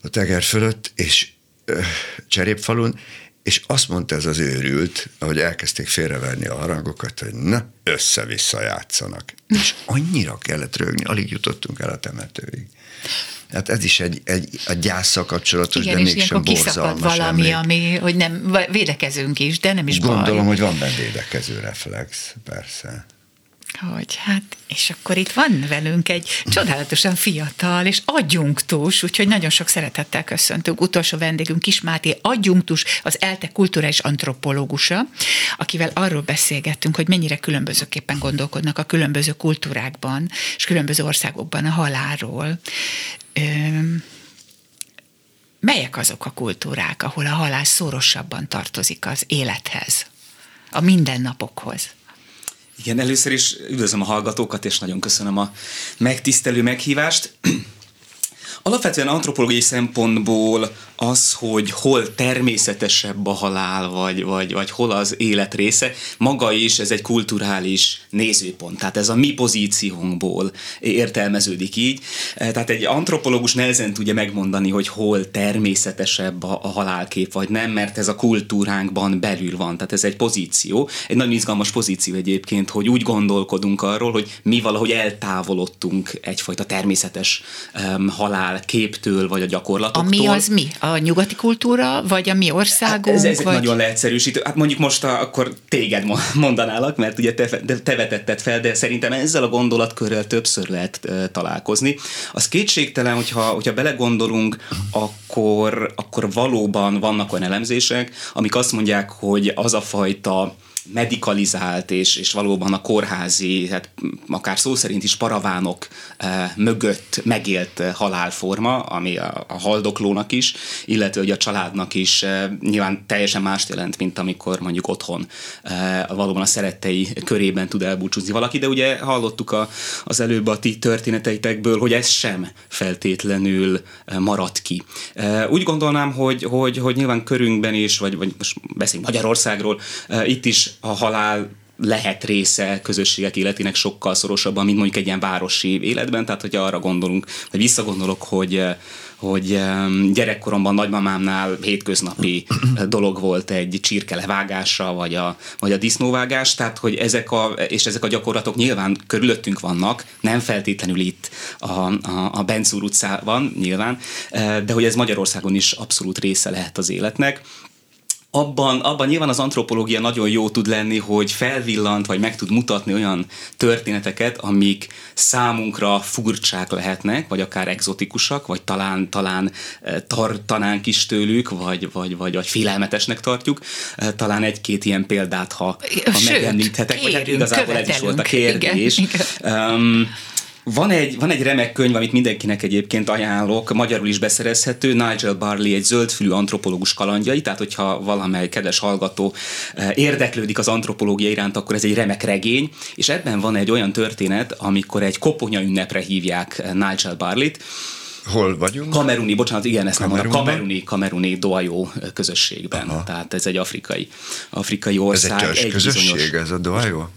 a teger fölött, és ö, Cserépfalun, és azt mondta ez az őrült, ahogy elkezdték félreverni a harangokat, hogy na, össze-vissza játszanak. És annyira kellett rögni, alig jutottunk el a temetőig. Hát ez is egy, egy a gyászsal kapcsolatos, Igen, de mégsem borzalmas valami, emlék. ami, hogy nem, védekezünk is, de nem is Gondolom, baj. hogy van benne védekező reflex, persze hogy hát, és akkor itt van velünk egy csodálatosan fiatal és adjunktus, úgyhogy nagyon sok szeretettel köszöntünk. Utolsó vendégünk Kismáté adjunktus, az ELTE kulturális antropológusa, akivel arról beszélgettünk, hogy mennyire különbözőképpen gondolkodnak a különböző kultúrákban és különböző országokban a halálról. Üm, melyek azok a kultúrák, ahol a halál szorosabban tartozik az élethez, a mindennapokhoz? Igen, először is üdvözlöm a hallgatókat, és nagyon köszönöm a megtisztelő meghívást. Alapvetően antropológiai szempontból az, hogy hol természetesebb a halál, vagy, vagy, vagy hol az élet része, maga is ez egy kulturális nézőpont, tehát ez a mi pozíciónkból értelmeződik így. Tehát egy antropológus nehezen tudja megmondani, hogy hol természetesebb a, a halálkép, vagy nem, mert ez a kultúránkban belül van, tehát ez egy pozíció, egy nagyon izgalmas pozíció egyébként, hogy úgy gondolkodunk arról, hogy mi valahogy eltávolodtunk egyfajta természetes um, halál halál képtől, vagy a gyakorlatoktól. A mi az mi? A nyugati kultúra, vagy a mi országunk? Hát ez, ezek vagy... nagyon leegyszerűsítő. Hát mondjuk most a, akkor téged mondanálak, mert ugye te, te vetetted fel, de szerintem ezzel a gondolatkörrel többször lehet uh, találkozni. Az kétségtelen, hogyha, hogyha belegondolunk, akkor, akkor valóban vannak olyan elemzések, amik azt mondják, hogy az a fajta medikalizált, és, és valóban a kórházi, hát akár szó szerint is paravánok e, mögött megélt halálforma, ami a, a haldoklónak is, illetve hogy a családnak is e, nyilván teljesen mást jelent, mint amikor mondjuk otthon e, valóban a szerettei körében tud elbúcsúzni valaki, de ugye hallottuk a, az előbb a ti történeteitekből, hogy ez sem feltétlenül maradt ki. E, úgy gondolnám, hogy, hogy, hogy nyilván körünkben is, vagy, vagy most beszéljünk Magyarországról, e, itt is a halál lehet része közösségek életének sokkal szorosabban, mint mondjuk egy ilyen városi életben, tehát hogy arra gondolunk, vagy visszagondolok, hogy hogy gyerekkoromban nagymamámnál hétköznapi dolog volt egy csirke levágása, vagy a, vagy a disznóvágás, tehát hogy ezek a, és ezek a gyakorlatok nyilván körülöttünk vannak, nem feltétlenül itt a, a, a Benzúr utcában nyilván, de hogy ez Magyarországon is abszolút része lehet az életnek abban, abban nyilván az antropológia nagyon jó tud lenni, hogy felvillant, vagy meg tud mutatni olyan történeteket, amik számunkra furcsák lehetnek, vagy akár exotikusak, vagy talán, talán eh, tartanánk is tőlük, vagy, vagy, vagy, vagy félelmetesnek tartjuk. Eh, talán egy-két ilyen példát, ha, ha Sőt, megemlíthetek, kérünk, vagy hát igazából ez is volt a kérdés. Igen, igen. Um, van egy, van egy remek könyv, amit mindenkinek egyébként ajánlok, magyarul is beszerezhető, Nigel Barley egy zöldfülű antropológus kalandjai, tehát hogyha valamely kedves hallgató eh, érdeklődik az antropológia iránt, akkor ez egy remek regény, és ebben van egy olyan történet, amikor egy koponya ünnepre hívják eh, Nigel Barley-t, Hol vagyunk? Kameruni, bocsánat, igen, ezt nem mondom, kameruni, kameruni Doajó eh, közösségben. Aha. Tehát ez egy afrikai, afrikai ország. Ez egy, egy közösség, bizonyos... ez a Doajó?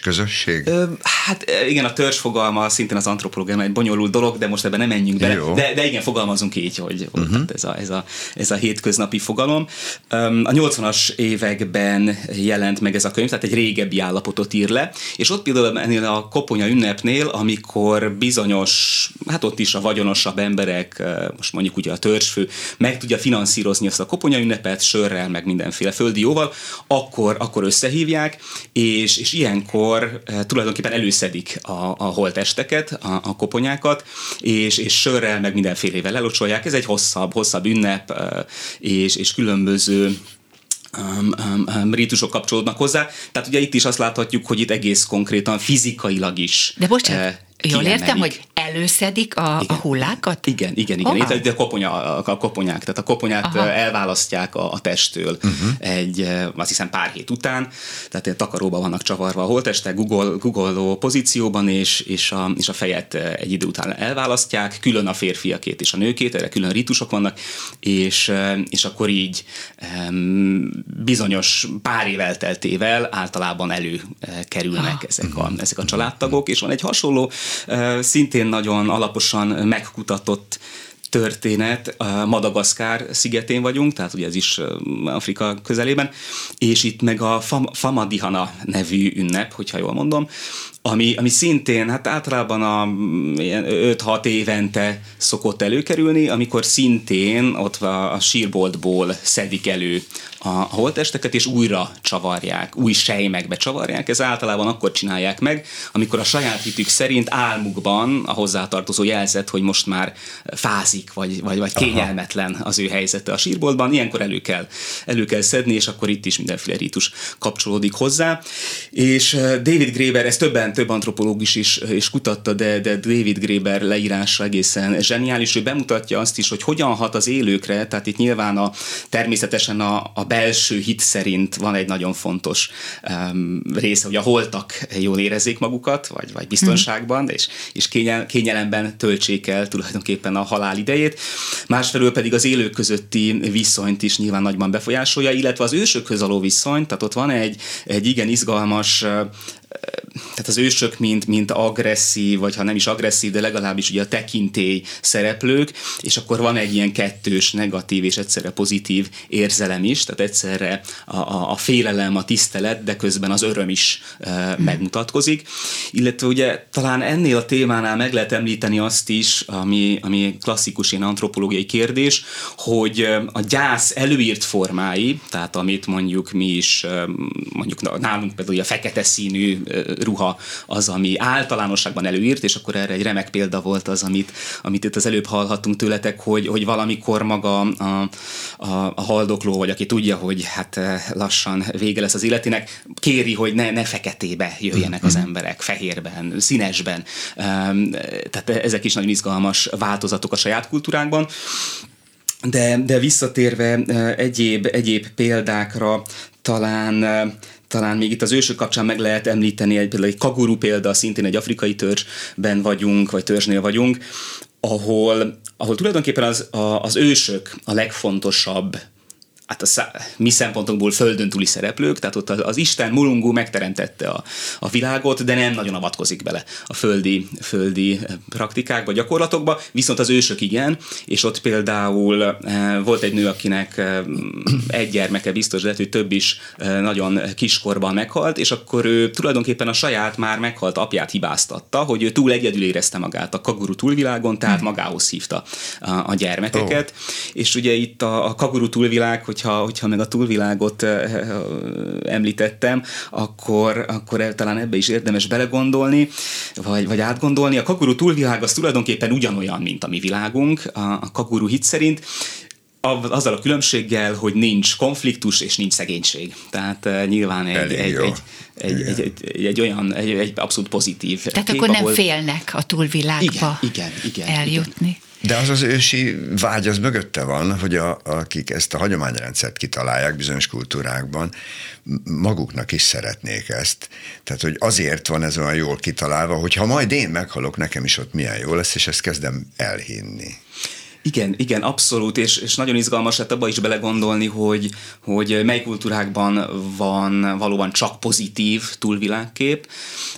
Közösség? Ö, hát igen, a törzs fogalma szintén az antropológia egy bonyolult dolog, de most ebben nem menjünk bele. De, de igen, fogalmazunk így, hogy uh-huh. ez, a, ez, a, ez a hétköznapi fogalom. A 80-as években jelent meg ez a könyv, tehát egy régebbi állapotot ír le, és ott például ennél a koponya ünnepnél, amikor bizonyos, hát ott is a vagyonosabb emberek, most mondjuk ugye a törzsfő, meg tudja finanszírozni azt a koponya ünnepet, sörrel, meg mindenféle földi jóval, akkor, akkor összehívják, és, és ilyen ilyenkor e, tulajdonképpen előszedik a, a holtesteket, a, a koponyákat, és, és sörrel, meg mindenfélével elocsolják. Ez egy hosszabb, hosszabb ünnep, e, és, és különböző um, um, um, rítusok kapcsolódnak hozzá. Tehát ugye itt is azt láthatjuk, hogy itt egész konkrétan fizikailag is. De bocsánat, Jól értem, hogy előszedik a, a hullákat? Igen, igen, igen. Oh. Itt a, koponya, a koponyák, tehát a koponyát Aha. elválasztják a, a testtől uh-huh. egy, azt hiszem pár hét után, tehát egy takaróban vannak csavarva a holtestek, Google, Google pozícióban, és, és, a, és a fejet egy idő után elválasztják, külön a férfiakét és a nőkét, erre külön ritusok vannak, és, és akkor így bizonyos pár év elteltével általában előkerülnek ah. ezek a, ezek a családtagok, és van egy hasonló szintén nagyon alaposan megkutatott történet, Madagaszkár szigetén vagyunk, tehát ugye ez is Afrika közelében, és itt meg a Famadihana nevű ünnep, hogyha jól mondom, ami, ami szintén, hát általában a 5-6 évente szokott előkerülni, amikor szintén ott a, a sírboltból szedik elő a, a holtesteket, és újra csavarják, új sejmekbe csavarják. Ez általában akkor csinálják meg, amikor a saját hitük szerint álmukban a hozzátartozó jelzett, hogy most már fázik, vagy, vagy, vagy kényelmetlen az ő helyzete a sírboltban. Ilyenkor elő kell, elő kell szedni, és akkor itt is mindenféle rítus kapcsolódik hozzá. És David Graeber, ez többen több antropológus is, is kutatta, de, de David Graeber leírása egészen zseniális. Ő bemutatja azt is, hogy hogyan hat az élőkre, tehát itt nyilván a, természetesen a, a belső hit szerint van egy nagyon fontos um, része, hogy a holtak jól érezzék magukat, vagy, vagy biztonságban, mm. és, és kényel, kényelemben töltsék el tulajdonképpen a halál idejét. Másfelől pedig az élők közötti viszonyt is nyilván nagyban befolyásolja, illetve az ősökhöz való viszony, tehát ott van egy, egy igen izgalmas tehát az ősök, mint, mint agresszív, vagy ha nem is agresszív, de legalábbis ugye a tekintély szereplők, és akkor van egy ilyen kettős, negatív és egyszerre pozitív érzelem is, tehát egyszerre a, a, a félelem, a tisztelet, de közben az öröm is e, megmutatkozik. Illetve ugye talán ennél a témánál meg lehet említeni azt is, ami, ami klasszikus ilyen antropológiai kérdés, hogy a gyász előírt formái, tehát amit mondjuk mi is, mondjuk nálunk például a fekete színű ruha az, ami általánosságban előírt, és akkor erre egy remek példa volt az, amit, amit itt az előbb hallhattunk tőletek, hogy, hogy valamikor maga a, a, a haldokló, vagy aki tudja, hogy hát lassan vége lesz az életének, kéri, hogy ne, ne feketébe jöjjenek az mhm. emberek, fehérben, színesben. Tehát ezek is nagyon izgalmas változatok a saját kultúránkban. De, de visszatérve egyéb, egyéb példákra, talán talán még itt az ősök kapcsán meg lehet említeni egy például egy kaguru példa, szintén egy afrikai törzsben vagyunk, vagy törzsnél vagyunk, ahol, ahol tulajdonképpen az, a, az ősök a legfontosabb hát a szá- mi szempontunkból földön túli szereplők, tehát ott az, az Isten Mulungu megteremtette a, a világot, de nem nagyon avatkozik bele a földi, földi praktikákba, gyakorlatokba, viszont az ősök igen, és ott például e, volt egy nő, akinek e, egy gyermeke biztos lehet, hogy több is e, nagyon kiskorban meghalt, és akkor ő tulajdonképpen a saját már meghalt apját hibáztatta, hogy ő túl egyedül érezte magát a kaguru túlvilágon, tehát magához hívta a, a gyermekeket, oh. és ugye itt a, a kaguru túlvilág, hogy hogyha, hogyha meg a túlvilágot említettem, akkor, akkor talán ebbe is érdemes belegondolni, vagy, vagy átgondolni. A kakuru túlvilág az tulajdonképpen ugyanolyan, mint a mi világunk, a, a kakuru hit szerint, azzal a különbséggel, hogy nincs konfliktus és nincs szegénység. Tehát uh, nyilván egy, egy, egy, egy, egy, egy, egy, olyan, egy, egy abszolút pozitív Tehát kép, akkor nem ahol... félnek a túlvilágba igen, igen, igen, eljutni. Igen. De az az ősi vágy az mögötte van, hogy a, akik ezt a hagyományrendszert kitalálják bizonyos kultúrákban, maguknak is szeretnék ezt. Tehát, hogy azért van ez olyan jól kitalálva, hogy ha majd én meghalok, nekem is ott milyen jó lesz, és ezt kezdem elhinni. Igen, igen, abszolút, és, és nagyon izgalmas lett abba is belegondolni, hogy, hogy mely kultúrákban van valóban csak pozitív túlvilágkép,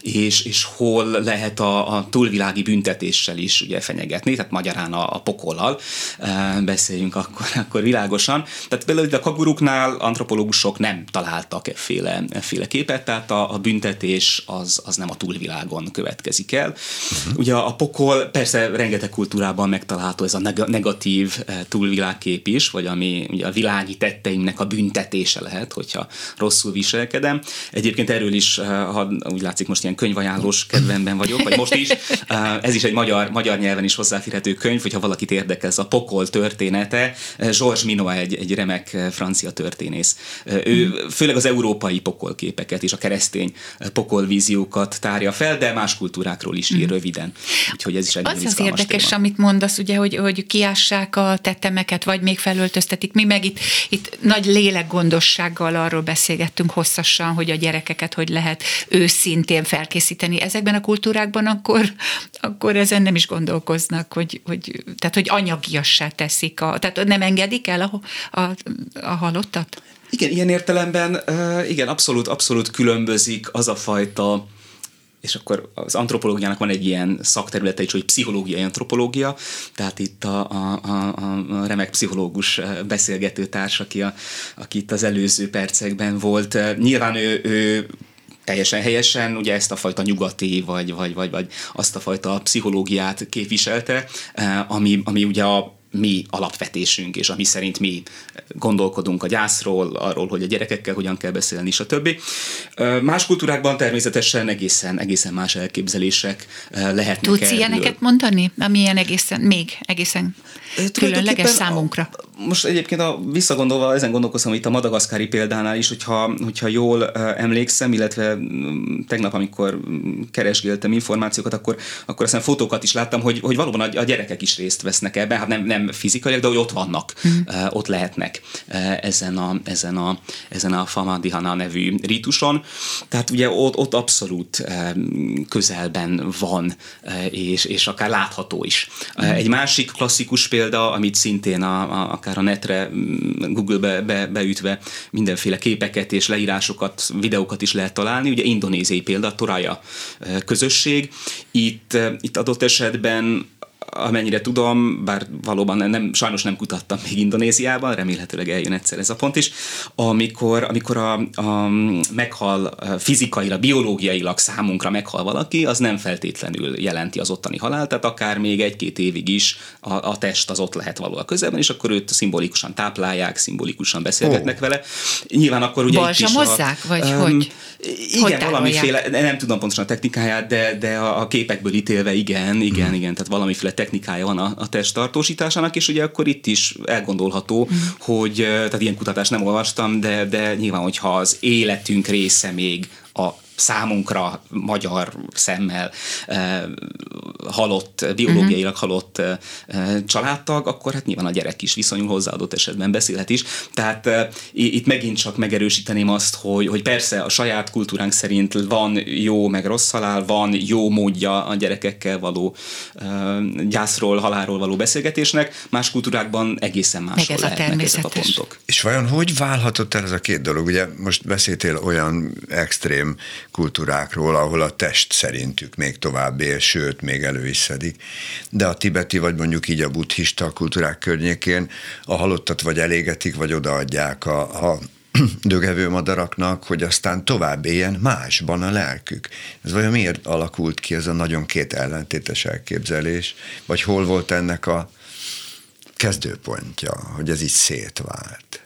és, és hol lehet a, a túlvilági büntetéssel is ugye fenyegetni, tehát magyarán a, a pokollal e, beszéljünk akkor, akkor világosan. Tehát például a kaguruknál antropológusok nem találtak efféle, efféle képet, tehát a, a büntetés az, az nem a túlvilágon következik el. Uh-huh. Ugye a pokol persze rengeteg kultúrában megtalálható ez a negatív eh, túlvilágkép is, vagy ami ugye a világi tetteimnek a büntetése lehet, hogyha rosszul viselkedem. Egyébként erről is, eh, ha úgy látszik most ilyen könyvajánlós kedvemben vagyok, vagy most is, eh, ez is egy magyar, magyar nyelven is hozzáférhető könyv, hogyha valakit érdekel, ez a pokol története. Georges Minoa egy, egy remek francia történész. Ő főleg az európai pokolképeket és a keresztény pokolvíziókat tárja fel, de más kultúrákról is ír mhm. röviden. Úgyhogy ez is egy Az az érdekes, téma. amit mondasz, ugye, hogy, hogy ki kiássák a tettemeket, vagy még felöltöztetik. Mi meg itt, itt nagy lélekgondossággal arról beszélgettünk hosszasan, hogy a gyerekeket hogy lehet őszintén felkészíteni. Ezekben a kultúrákban akkor, akkor ezen nem is gondolkoznak, hogy, hogy, tehát hogy anyagiassá teszik, a, tehát nem engedik el a, a, a halottat? Igen, ilyen értelemben igen, abszolút, abszolút különbözik az a fajta és akkor az antropológiának van egy ilyen szakterülete is, hogy pszichológiai antropológia, tehát itt a, a, a, a remek pszichológus beszélgető társ, aki, a, aki itt az előző percekben volt, nyilván ő, ő teljesen helyesen ugye ezt a fajta nyugati, vagy, vagy, vagy, vagy azt a fajta pszichológiát képviselte, ami, ami ugye a mi alapvetésünk, és ami szerint mi gondolkodunk a gyászról, arról, hogy a gyerekekkel hogyan kell beszélni, stb. Más kultúrákban természetesen egészen, egészen más elképzelések lehetnek Tudsz ilyeneket mondani, ami ilyen egészen, még egészen különleges számunkra? Most egyébként a, visszagondolva ezen gondolkozom itt a madagaszkári példánál is, hogyha, hogyha jól emlékszem, illetve mm, tegnap, amikor keresgéltem információkat, akkor, akkor aztán fotókat is láttam, hogy, hogy valóban a, a gyerekek is részt vesznek ebben, hát nem, nem fizikailag, de hogy ott vannak, mm. ott lehetnek ezen a, ezen a, ezen a Famadihana nevű rítuson. Tehát ugye ott, ott abszolút közelben van, és, és akár látható is. Mm. Egy másik klasszikus példa, amit szintén a, a, akár a netre, mm, Google-be be, beütve mindenféle képeket és leírásokat, videókat is lehet találni. Ugye indonéziai példa, Toraja közösség. Itt, itt adott esetben amennyire tudom, bár valóban nem, sajnos nem kutattam még Indonéziában, remélhetőleg eljön egyszer ez a pont is, amikor, amikor a, a meghal fizikailag, biológiailag számunkra meghal valaki, az nem feltétlenül jelenti az ottani halált, tehát akár még egy-két évig is a, a test az ott lehet való a közelben, és akkor őt szimbolikusan táplálják, szimbolikusan beszélgetnek oh. vele. Nyilván akkor ugye Balsamozzák, vagy um, hogy? Igen, hogy valamiféle, nem tudom pontosan a technikáját, de, de a, a képekből ítélve igen, igen, hmm. igen, tehát valamiféle technikája van a, a test tartósításának, és ugye akkor itt is elgondolható, hogy, tehát ilyen kutatást nem olvastam, de, de nyilván, hogyha az életünk része még a számunkra magyar szemmel halott, biológiailag uh-huh. halott családtag, akkor hát nyilván a gyerek is viszonyul hozzá adott esetben beszélhet is. Tehát itt megint csak megerősíteném azt, hogy, hogy persze a saját kultúránk szerint van jó meg rossz halál, van jó módja a gyerekekkel való gyászról, halálról való beszélgetésnek, más kultúrákban egészen más ez lehetnek ezek a pontok. És vajon hogy válhatott el ez a két dolog? Ugye most beszéltél olyan extrém kultúrákról, ahol a test szerintük még tovább él, sőt, még elő is szedik. De a tibeti, vagy mondjuk így a buddhista kultúrák környékén a halottat vagy elégetik, vagy odaadják a, a dögevő madaraknak, hogy aztán tovább éljen másban a lelkük. Ez vajon miért alakult ki ez a nagyon két ellentétes elképzelés? Vagy hol volt ennek a kezdőpontja, hogy ez így szétvált?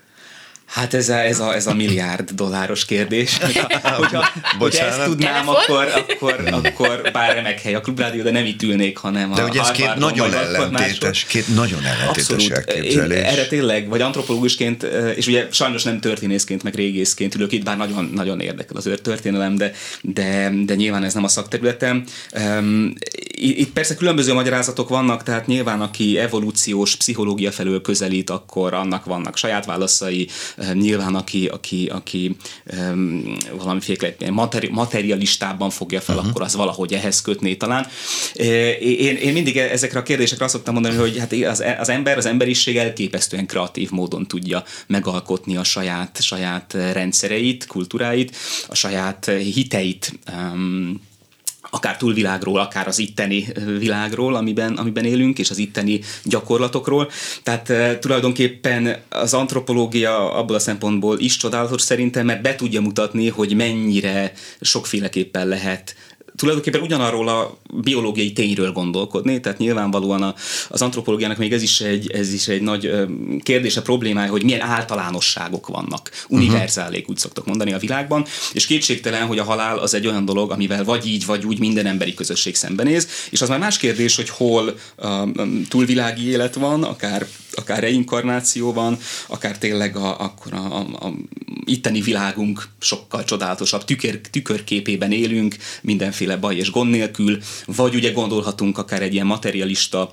Hát ez a, ez a, ez a milliárd dolláros kérdés. Hogyha, hogyha ezt tudnám, akkor, akkor, akkor bár remek hely a klubrádió, de nem itt ülnék, hanem de a De ugye ez két nagyon ellentétes, két nagyon ellentétes elképzelés. Én erre tényleg, vagy antropológusként, és ugye sajnos nem történészként, meg régészként ülök itt, bár nagyon, nagyon érdekel az történelem, de, de, de nyilván ez nem a szakterületem. Itt persze különböző magyarázatok vannak, tehát nyilván aki evolúciós pszichológia felől közelít, akkor annak vannak saját válaszai, nyilván aki, aki, aki valamiféle materi, materialistában fogja fel, uh-huh. akkor az valahogy ehhez kötné talán. Én, én mindig ezekre a kérdésekre azt szoktam mondani, hogy hát az, az ember, az emberiség elképesztően kreatív módon tudja megalkotni a saját, saját rendszereit, kultúráit, a saját hiteit, um, akár túlvilágról, akár az itteni világról, amiben, amiben élünk, és az itteni gyakorlatokról. Tehát tulajdonképpen az antropológia abból a szempontból is csodálatos szerintem, mert be tudja mutatni, hogy mennyire sokféleképpen lehet tulajdonképpen ugyanarról a biológiai tényről gondolkodni, tehát nyilvánvalóan a, az antropológiának még ez is egy, ez is egy nagy kérdése, problémája, hogy milyen általánosságok vannak, univerzálék, uh-huh. úgy szoktak mondani a világban, és kétségtelen, hogy a halál az egy olyan dolog, amivel vagy így, vagy úgy minden emberi közösség szembenéz, és az már más kérdés, hogy hol um, túlvilági élet van, akár akár reinkarnáció van, akár tényleg a, akkor a, a, a itteni világunk sokkal csodálatosabb tükör, tükörképében élünk, mindenféle baj és gond nélkül, vagy ugye gondolhatunk akár egy ilyen materialista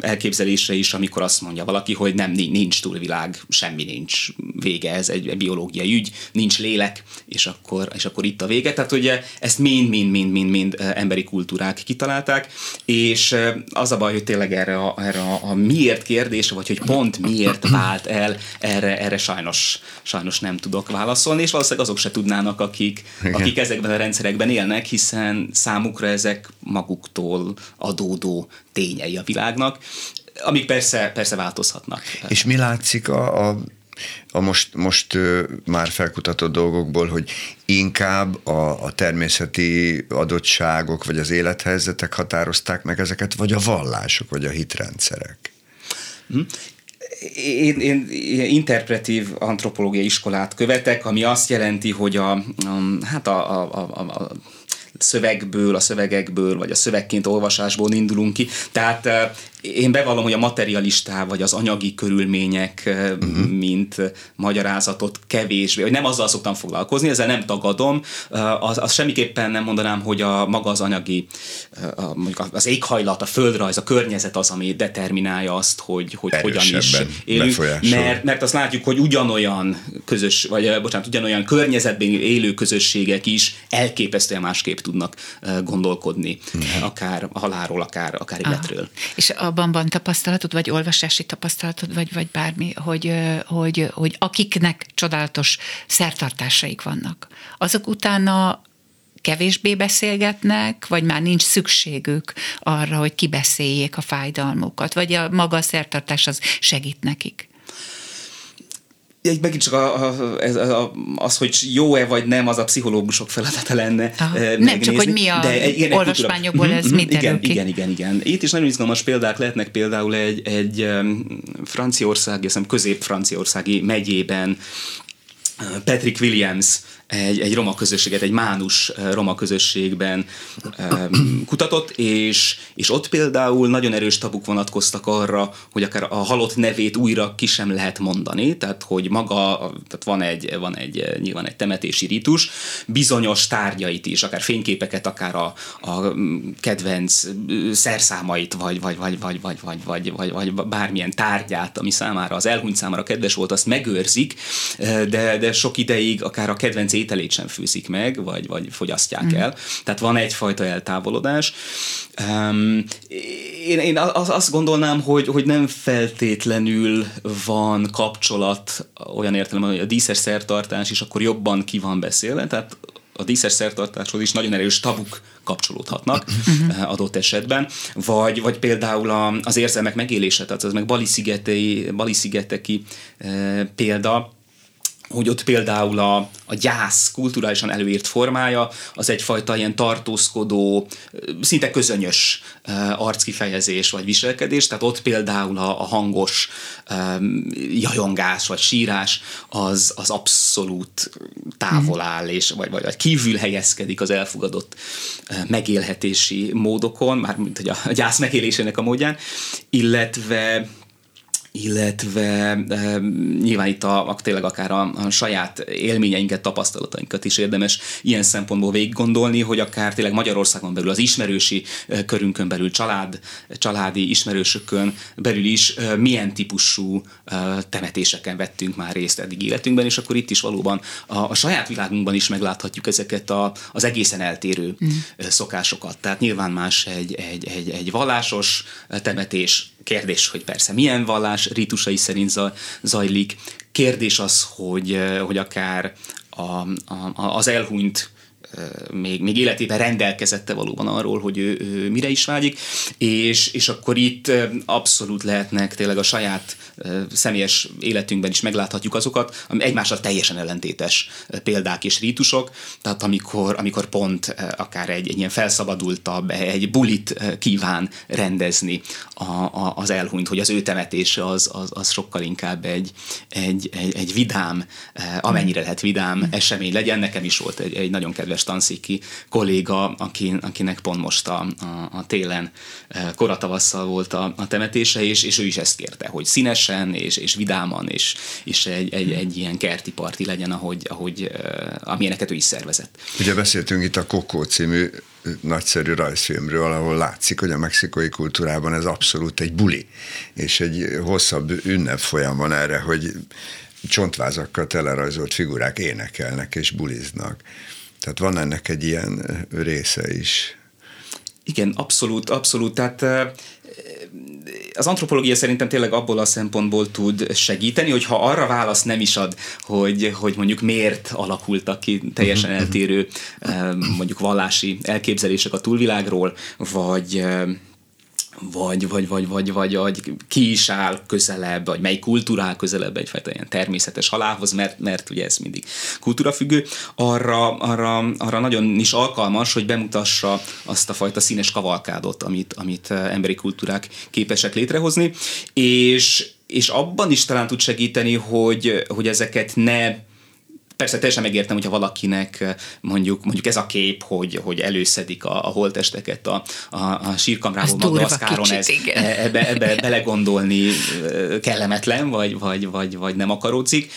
elképzelésre is, amikor azt mondja valaki, hogy nem, nincs túlvilág, semmi nincs vége, ez egy, biológiai ügy, nincs lélek, és akkor, és akkor itt a vége. Tehát ugye ezt mind-mind-mind-mind emberi kultúrák kitalálták, és az a baj, hogy tényleg erre a, erre a, a miért kérdés, vagy hogy pont miért vált el, erre, erre sajnos, sajnos nem tudok válaszolni, és valószínűleg azok se tudnának, akik, akik ezekben a rendszerekben élnek, hiszen számukra ezek maguktól adódó tényei a világnak, amik persze, persze változhatnak. És mi látszik a, a a most, most ö, már felkutatott dolgokból, hogy inkább a, a természeti adottságok, vagy az élethelyzetek határozták meg ezeket, vagy a vallások, vagy a hitrendszerek? Hm? én, én interpretív antropológiai iskolát követek, ami azt jelenti, hogy a, a hát a, a, a, a szövegből, a szövegekből, vagy a szövegként olvasásból indulunk ki. Tehát én bevallom, hogy a materialistá vagy az anyagi körülmények, uh-huh. mint magyarázatot kevésbé, vagy nem azzal szoktam foglalkozni, ezzel nem tagadom, az, az semmiképpen nem mondanám, hogy a maga az anyagi, a, mondjuk az éghajlat, a földrajz, a környezet az, ami determinálja azt, hogy, hogy hogyan is élünk, mert, mert azt látjuk, hogy ugyanolyan közös, vagy bocsánat, ugyanolyan környezetben élő közösségek is elképesztően másképp tudnak gondolkodni, uh-huh. akár a halálról, akár, akár életről. És a abban van tapasztalatod, vagy olvasási tapasztalatod, vagy, vagy bármi, hogy, hogy, hogy akiknek csodálatos szertartásaik vannak, azok utána kevésbé beszélgetnek, vagy már nincs szükségük arra, hogy kibeszéljék a fájdalmukat, vagy a maga a szertartás az segít nekik? Egy megint csak a, a, a, az, hogy jó-e vagy nem, az a pszichológusok feladata lenne. Aha. Nem csak, hogy mi a de, igen, olvasmányokból kultúra. ez mm-hmm, mit igen, ki? Igen, igen, igen. Itt is nagyon izgalmas példák lehetnek például egy, egy Franciaország, hiszem közép-franciaországi megyében Patrick Williams egy, egy roma közösséget, egy mánus roma közösségben kutatott, és, és ott például nagyon erős tabuk vonatkoztak arra, hogy akár a halott nevét újra ki sem lehet mondani, tehát hogy maga, tehát van egy, van egy nyilván egy temetési ritus, bizonyos tárgyait is, akár fényképeket, akár a, a kedvenc szerszámait, vagy, vagy, vagy, vagy, vagy, vagy, vagy, vagy, vagy bármilyen tárgyát, ami számára, az elhunyt számára kedves volt, azt megőrzik, de, de sok ideig akár a kedvenc ételét sem fűzik meg, vagy, vagy fogyasztják mm. el. Tehát van egyfajta eltávolodás. Um, én, én azt gondolnám, hogy, hogy nem feltétlenül van kapcsolat olyan értelemben, hogy a díszes szertartás is akkor jobban ki van beszélve, tehát a díszes szertartáshoz is nagyon erős tabuk kapcsolódhatnak uh-huh. adott esetben, vagy, vagy például a, az érzelmek megélése, tehát az meg Bali, szigetei, Bali e, példa, hogy ott például a, a gyász kulturálisan előírt formája az egyfajta ilyen tartózkodó, szinte közönyös arckifejezés vagy viselkedés, tehát ott például a, a hangos um, jajongás vagy sírás az, az abszolút távol áll, és, vagy, vagy, vagy kívül helyezkedik az elfogadott megélhetési módokon, már mint hogy a gyász megélésének a módján, illetve illetve e, nyilván itt a, a, tényleg akár a, a saját élményeinket, tapasztalatainkat is érdemes ilyen szempontból végig gondolni, hogy akár tényleg Magyarországon belül az ismerősi e, körünkön belül, család, családi ismerősökön belül is e, milyen típusú e, temetéseken vettünk már részt eddig életünkben, és akkor itt is valóban a, a saját világunkban is megláthatjuk ezeket a, az egészen eltérő mm. szokásokat. Tehát nyilván más egy, egy, egy, egy vallásos temetés, Kérdés, hogy persze milyen vallás ritusai szerint zajlik. Kérdés az, hogy, hogy akár a, a, az elhunyt még, még életében rendelkezette valóban arról, hogy ő, ő mire is vágyik, és, és akkor itt abszolút lehetnek tényleg a saját személyes életünkben is megláthatjuk azokat, ami egymással teljesen ellentétes példák és rítusok, tehát amikor, amikor pont akár egy, egy ilyen felszabadultabb, egy bulit kíván rendezni a, a, az elhunyt, hogy az ő temetése az, az, az sokkal inkább egy, egy, egy, egy vidám, amennyire lehet vidám esemény legyen. Nekem is volt egy, egy nagyon kedves tanszéki kolléga, aki, akinek pont most a, a, a télen koratavasszal volt a, a temetése, és, és ő is ezt kérte, hogy színes szívesen és, és vidáman, és, és egy, egy, egy ilyen kerti parti legyen, ahogy, ahogy amilyeneket ő is szervezett. Ugye beszéltünk itt a Kokó című nagyszerű rajzfilmről, ahol látszik, hogy a mexikai kultúrában ez abszolút egy buli, és egy hosszabb ünnep folyam van erre, hogy csontvázakkal telerajzolt figurák énekelnek és buliznak. Tehát van ennek egy ilyen része is. Igen, abszolút, abszolút. Tehát az antropológia szerintem tényleg abból a szempontból tud segíteni, hogyha arra válasz nem is ad, hogy, hogy mondjuk miért alakultak ki teljesen mhm, mhm. eltérő mondjuk vallási elképzelések a túlvilágról, vagy vagy, vagy, vagy, vagy, vagy, vagy ki is áll közelebb, vagy mely kultúra áll közelebb egyfajta ilyen természetes halálhoz, mert, mert ugye ez mindig kultúrafüggő, arra, arra, arra nagyon is alkalmas, hogy bemutassa azt a fajta színes kavalkádot, amit, amit eh, emberi kultúrák képesek létrehozni, és, és abban is talán tud segíteni, hogy, hogy ezeket ne persze teljesen megértem, hogyha valakinek mondjuk, mondjuk ez a kép, hogy, hogy előszedik a, a holtesteket a, a, a sírkamrából Madagaszkáron, ez, ebbe, ebbe belegondolni kellemetlen, vagy, vagy, vagy, vagy nem akaródzik.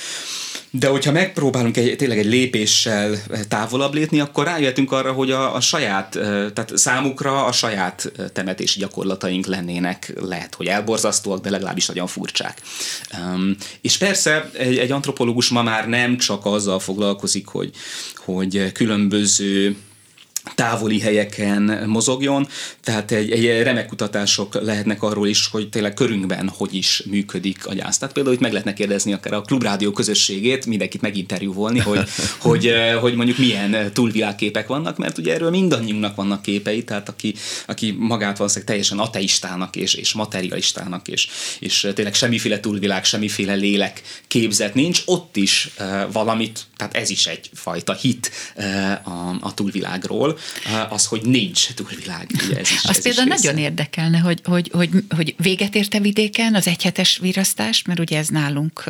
De hogyha megpróbálunk egy, tényleg egy lépéssel távolabb lépni, akkor rájöhetünk arra, hogy a, a saját, tehát számukra a saját temetési gyakorlataink lennének, lehet, hogy elborzasztóak, de legalábbis nagyon furcsák. Um, és persze egy, egy antropológus ma már nem csak azzal foglalkozik, hogy, hogy különböző távoli helyeken mozogjon, tehát egy, egy remek kutatások lehetnek arról is, hogy tényleg körünkben hogy is működik a gyász. Tehát például itt meg lehetne kérdezni akár a klubrádió közösségét, mindenkit meginterjúvolni, hogy, hogy, eh, hogy mondjuk milyen túlvilágképek vannak, mert ugye erről mindannyiunknak vannak képei, tehát aki, aki magát valószínűleg teljesen ateistának és, és materialistának, és, és tényleg semmiféle túlvilág, semmiféle lélek képzet nincs, ott is uh, valamit, tehát ez is egyfajta hit uh, a, a túlvilágról, Az, hogy nincs túlvilág. Ugye ez is, az ez például is nagyon érdekelne, hogy, hogy, hogy, hogy véget érte vidéken az egyhetes virasztás, mert ugye ez nálunk,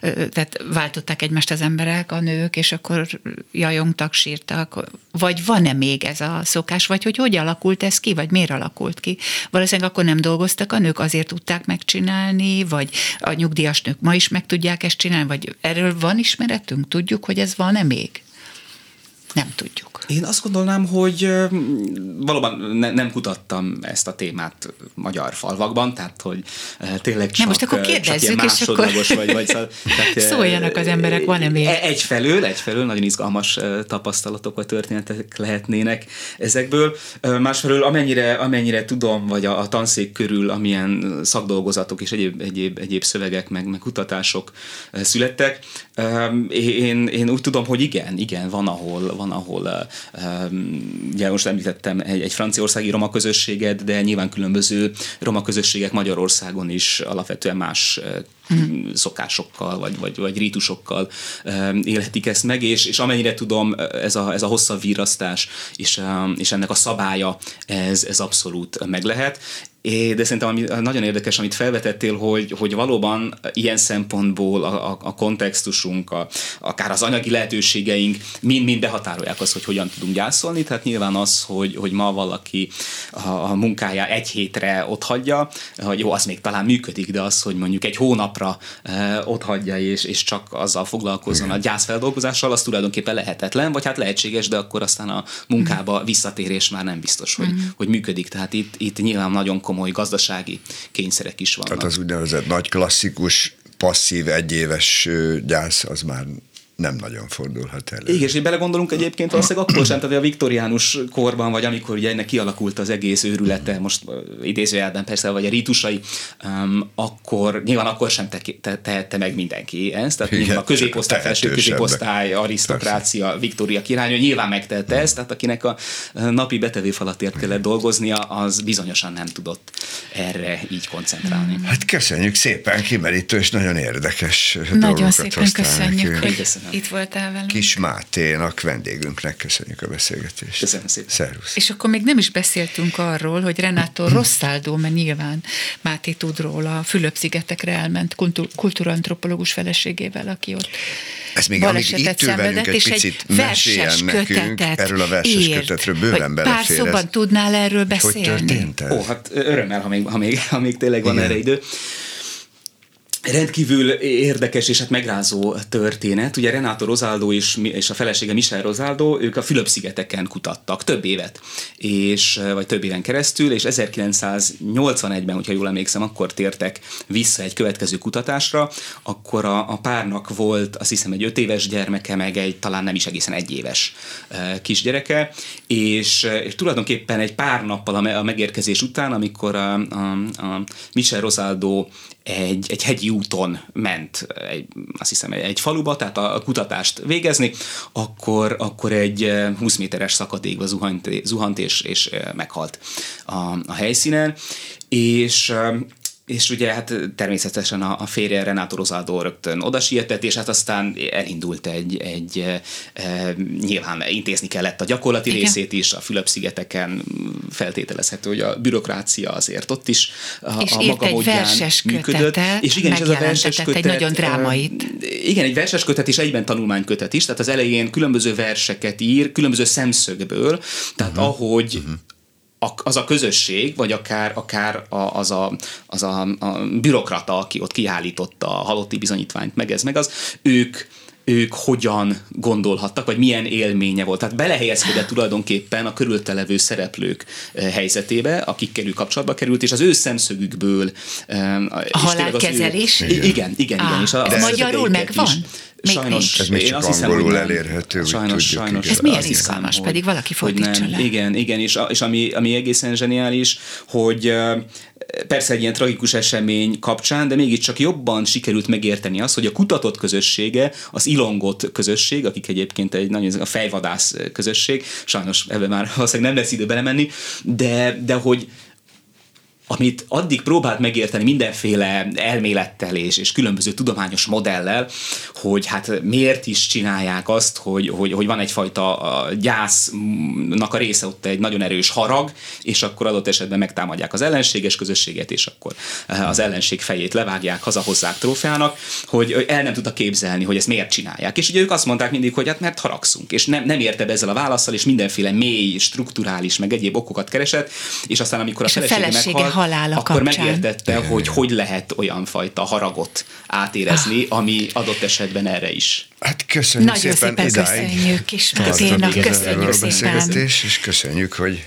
tehát váltották egymást az emberek, a nők, és akkor jajongtak, sírtak, vagy van-e még ez a szokás, vagy hogy hogy alakult ez ki, vagy miért alakult ki? Valószínűleg akkor nem dolgoztak a nők, azért tudták megcsinálni, vagy a nyugdíjas nők ma is meg tudják ezt csinálni, vagy erről van ismeretünk? Tudjuk, hogy ez van-e még? Nem tudjuk. Én azt gondolnám, hogy valóban ne, nem kutattam ezt a témát magyar falvakban, tehát hogy tényleg csak, nem, most akkor kérdezzük, és akkor vagy, vagy szóval, tehát, szóljanak az emberek, van-e még? E, egyfelől, egyfelől nagyon izgalmas tapasztalatok vagy történetek lehetnének ezekből. Másfelől amennyire, amennyire tudom, vagy a, a tanszék körül, amilyen szakdolgozatok és egyéb, egyéb, egyéb szövegek, meg, meg kutatások születtek, én, én úgy tudom, hogy igen, igen, van ahol, van ahol ugye most említettem egy, egy franciaországi roma közösséget, de nyilván különböző roma közösségek Magyarországon is alapvetően más mm. szokásokkal, vagy, vagy, vagy rítusokkal élhetik ezt meg, és, és amennyire tudom, ez a, ez a hosszabb virasztás és, és ennek a szabálya, ez, ez abszolút meg lehet. É, de szerintem ami nagyon érdekes, amit felvetettél, hogy, hogy valóban ilyen szempontból a, a, a kontextusunk, a, akár az anyagi lehetőségeink mind-mind behatárolják azt, hogy hogyan tudunk gyászolni. Tehát nyilván az, hogy, hogy ma valaki a, a munkája egy hétre ott hagyja, hogy jó, az még talán működik, de az, hogy mondjuk egy hónapra e, ott hagyja és, és csak azzal foglalkozzon a gyászfeldolgozással, az tulajdonképpen lehetetlen, vagy hát lehetséges, de akkor aztán a munkába visszatérés már nem biztos, hogy, mm. hogy működik. Tehát itt, itt nyilván nagyon komoly gazdasági kényszerek is vannak. Tehát az úgynevezett nagy klasszikus passzív egyéves gyász az már nem nagyon fordulhat elő. Igen, és így belegondolunk egyébként valószínűleg akkor sem, tehát a viktoriánus korban, vagy amikor ugye ennek kialakult az egész őrülete, most idézőjelben persze, vagy a rítusai, um, akkor nyilván akkor sem tehette te, te meg mindenki ezt, tehát Igen, a középosztály, felső középosztály, arisztokrácia, persze. Viktória király, nyilván megtette ezt, tehát akinek a napi betevőfalatért kellett dolgoznia, az bizonyosan nem tudott erre így koncentrálni. Hát köszönjük szépen, kimerítő és nagyon érdekes Nagyon szépen köszönjük. Köszönjük itt voltál velünk. Kis Máténak, vendégünknek köszönjük a beszélgetést. Köszönöm szépen. Szervusz. És akkor még nem is beszéltünk arról, hogy Renato Rossaldo, mert nyilván Máté tud róla, a Fülöp-szigetekre elment kultúrantropológus feleségével, aki ott ez még amíg itt ül velünk egy és picit egy verses nekünk, erről a verses írt, kötetről bőven Pár szóban tudnál erről beszélni? Hogy történt ez? Ó, hát örömmel, ha még, ha még, ha még tényleg van Igen. erre idő rendkívül érdekes és hát megrázó történet. Ugye Renato Rosaldo és, és a felesége Michel Rosaldo, ők a Fülöp-szigeteken kutattak több évet, és, vagy több éven keresztül, és 1981-ben, hogyha jól emlékszem, akkor tértek vissza egy következő kutatásra, akkor a, a párnak volt azt hiszem egy öt éves gyermeke, meg egy talán nem is egészen egy éves kisgyereke, és, és tulajdonképpen egy pár nappal a megérkezés után, amikor a, a, a Michel Rosaldo egy, egy hegyi úton ment, egy, azt hiszem egy faluba, tehát a kutatást végezni, akkor, akkor egy 20 eh, méteres szakadékba zuhant, zuhant és, és eh, meghalt a, a helyszínen, és eh, és ugye hát természetesen a, a férje Renato Rosado rögtön oda sietett, és hát aztán elindult egy, egy e, e, nyilván intézni kellett a gyakorlati Igen. részét is, a Fülöp-szigeteken feltételezhető, hogy a bürokrácia azért ott is a, és a maga egy verses működött. És igen, és ez a verses kötet, egy nagyon drámait. Igen, egy verses kötet és egyben tanulmánykötet is, tehát az elején különböző verseket ír, különböző szemszögből, tehát uh-huh. ahogy uh-huh az a közösség, vagy akár, akár az, a, az a, a bürokrata, aki ott kiállította a halotti bizonyítványt, meg ez, meg az, ők, ők hogyan gondolhattak, vagy milyen élménye volt. Tehát belehelyezkedett tulajdonképpen a körültelevő szereplők eh, helyzetébe, akikkel ő kapcsolatba került, és az ő szemszögükből. Eh, a halálkezelés? Ő, igen, igen, igen. igen és a, magyarul megvan? Még sajnos, nincs. Ez még csak hiszem, angolul nem. elérhető. Sajnos, tudjuk, sajnos. Ez milyen izgalmas, hiszem, pedig valaki fordítsa le. Igen, igen, és, és ami, ami egészen zseniális, hogy persze egy ilyen tragikus esemény kapcsán, de mégiscsak jobban sikerült megérteni azt, hogy a kutatott közössége, az ilongot közösség, akik egyébként egy nagyon a fejvadász közösség, sajnos ebben már valószínűleg nem lesz idő belemenni, de, de hogy amit addig próbált megérteni mindenféle elmélettel és, és különböző tudományos modellel, hogy hát miért is csinálják azt, hogy, hogy, hogy van egyfajta gyásznak a része ott egy nagyon erős harag, és akkor adott esetben megtámadják az ellenséges közösséget, és akkor eh, az ellenség fejét levágják, hazahozzák trófeának, hogy el nem tudta képzelni, hogy ezt miért csinálják. És ugye ők azt mondták mindig, hogy hát mert haragszunk, és nem, nem érte be ezzel a válaszsal, és mindenféle mély, strukturális, meg egyéb okokat keresett, és aztán amikor a, és felesége, a felesége meghalt, halála akkor kapcsán. megértette, hogy hogy lehet olyan fajta haragot átérezni, ah. ami adott esetben erre is. Hát köszönjük Nagyon szépen, szépen idáig. köszönjük is, Marténak, köszönjük szépen. És köszönjük, hogy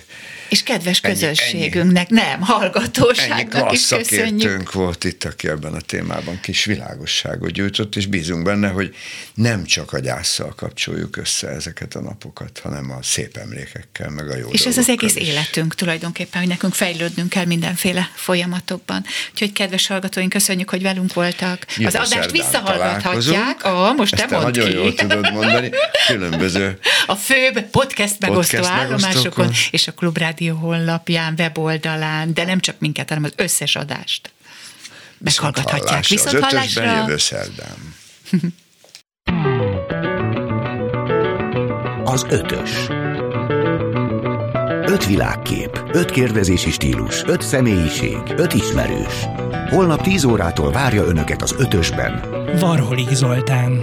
és kedves ennyi, közösségünknek, ennyi, nem, hallgatóságnak is köszönjük. volt itt, aki ebben a témában kis világosságot gyújtott, és bízunk benne, hogy nem csak a gyászsal kapcsoljuk össze ezeket a napokat, hanem a szép emlékekkel, meg a jó És ez az egész is. életünk tulajdonképpen, hogy nekünk fejlődnünk kell mindenféle folyamatokban. Úgyhogy kedves hallgatóink, köszönjük, hogy velünk voltak. Jövő az adást visszahallgathatják. Ah, most te mondd nagyon jól tudod mondani. Különböző a főbb podcast megosztó podcast állomásokon és a Klubrádió Rádió honlapján, weboldalán, de nem csak minket, hanem az összes adást meghallgathatják. Viszont Az ötösben jövő szerdán. Az ötös. Öt világkép, öt kérdezési stílus, öt személyiség, öt ismerős. Holnap 10 órától várja Önöket az ötösben. Varholik Zoltán.